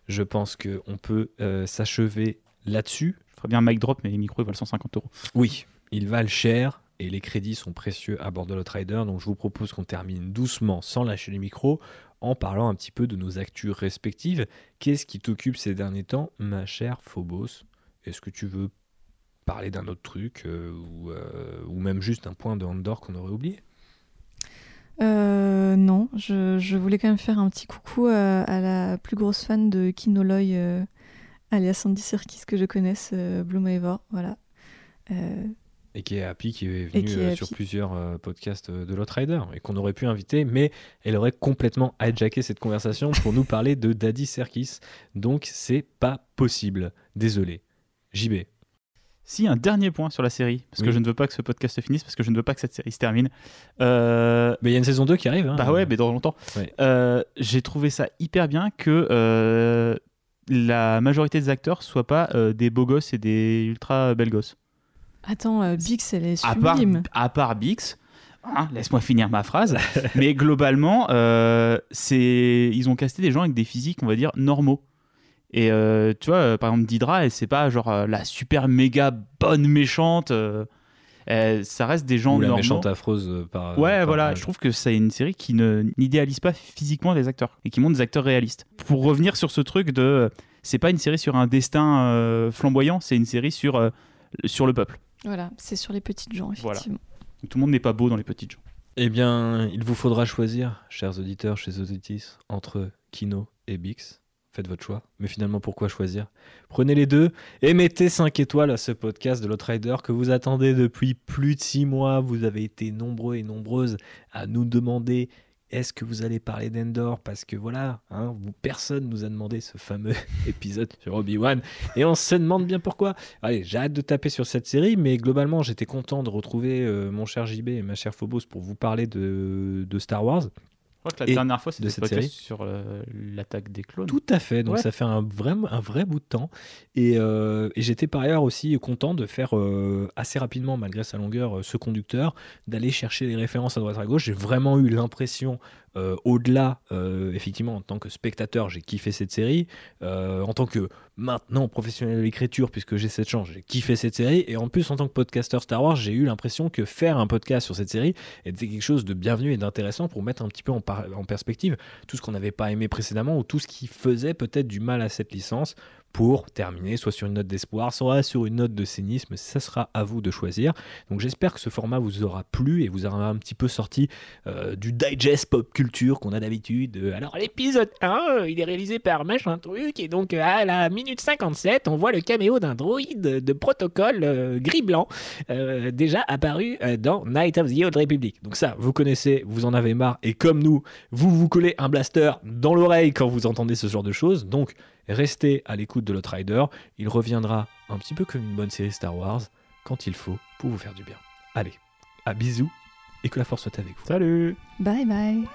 Je pense que on peut euh, s'achever là-dessus. Je ferais bien un mic drop, mais les micros ils valent 150 euros. Oui, il valent cher. et les crédits sont précieux à bord de l'Outrider, donc je vous propose qu'on termine doucement sans lâcher les micros en parlant un petit peu de nos actus respectives. Qu'est-ce qui t'occupe ces derniers temps, ma chère Phobos? Est-ce que tu veux parler d'un autre truc euh, ou, euh, ou, même juste un point de Andorre qu'on aurait oublié? Euh, non, je, voulais quand même faire un petit coucou à, la plus grosse fan de Kinoloy, alias Sandy Serkis que je connaisse, Bloom Ever, voilà. Et qui est Happy, qui est venue sur plusieurs podcasts de l'Outrider et qu'on aurait pu inviter, mais elle aurait complètement hijacké cette conversation pour nous parler de Daddy Serkis. Donc c'est pas possible. Désolé. JB, si, un dernier point sur la série, parce que je ne veux pas que ce podcast se finisse, parce que je ne veux pas que cette série se termine. Euh, mais il y a une saison 2 qui arrive. Hein. bah ouais, mais dans longtemps. Euh, j'ai trouvé ça hyper bien que euh, la majorité des acteurs soient pas des beaux gosses et des ultra belles gosses. Attends, Bix, elle est sublime. À part, Bix, hein, laisse-moi finir ma phrase. mais globalement, c'est ils ont casté des gens avec des physiques, on va dire, normaux. Et euh, tu vois, euh, par exemple, Didra, et c'est pas genre euh, la super méga bonne méchante. ça reste des gens Ou la normaux. méchante affreuse par. Ouais, voilà. Je trouve que c'est une série qui n'idéalise pas physiquement les acteurs et qui montre des acteurs réalistes. Pour revenir sur ce truc de. C'est pas une série sur un destin flamboyant, c'est une série sur, sur le peuple. Voilà, c'est sur les petites gens, effectivement. Tout le monde n'est pas beau dans les petites gens. Eh bien, il vous faudra choisir, chers auditeurs chez Auditis, entre Kino et Bix faites votre choix. Mais finalement, pourquoi choisir? Prenez les deux et mettez 5 étoiles à ce podcast de l'Outrider que vous attendez depuis plus de 6 mois. Vous avez été nombreux et nombreuses à nous demander est-ce que vous allez parler d'Endor Parce que voilà, hein, vous, personne nous a demandé ce fameux épisode sur Obi-Wan et on se demande bien pourquoi. Allez, j'arrête de taper sur cette série, mais globalement, j'étais content de retrouver euh, mon cher JB et ma chère Phobos pour vous parler de Star Wars la dernière fois, c'était cette série sur euh, l'attaque des clones. Tout à fait. Donc ça fait un vrai, un vrai bout de temps. Et, euh, et j'étais par ailleurs aussi content de faire euh, assez rapidement, malgré sa longueur, ce conducteur, d'aller chercher les références à droite à gauche. J'ai vraiment eu l'impression euh, au-delà, euh, effectivement, en tant que spectateur, j'ai kiffé cette série. Euh, en tant que maintenant professionnel de l'écriture, puisque j'ai cette chance, j'ai kiffé cette série. Et en plus, en tant que podcasteur Star Wars, j'ai eu l'impression que faire un podcast sur cette série était quelque chose de bienvenu et d'intéressant pour mettre un petit peu en, en perspective tout ce qu'on n'avait pas aimé précédemment ou tout ce qui faisait peut-être du mal à cette licence pour terminer soit sur une note d'espoir, soit sur une note de cynisme. Ça sera à vous de choisir. Donc j'espère que ce format vous aura plu et vous aura un petit peu sorti euh, du digest pop culture qu'on a d'habitude. Euh, alors l'épisode 1, euh, il est réalisé par machin truc et donc à la minute 57, on voit le caméo d'un droïde de protocole gris-blanc déjà apparu dans Night of the Old Republic. Donc ça, vous connaissez, vous en avez marre et comme nous, vous vous collez un blaster dans l'oreille quand vous entendez ce genre de choses. Donc Restez à l'écoute de l'Outrider, il reviendra un petit peu comme une bonne série Star Wars quand il faut pour vous faire du bien. Allez, à bisous et que la force soit avec vous. Salut Bye bye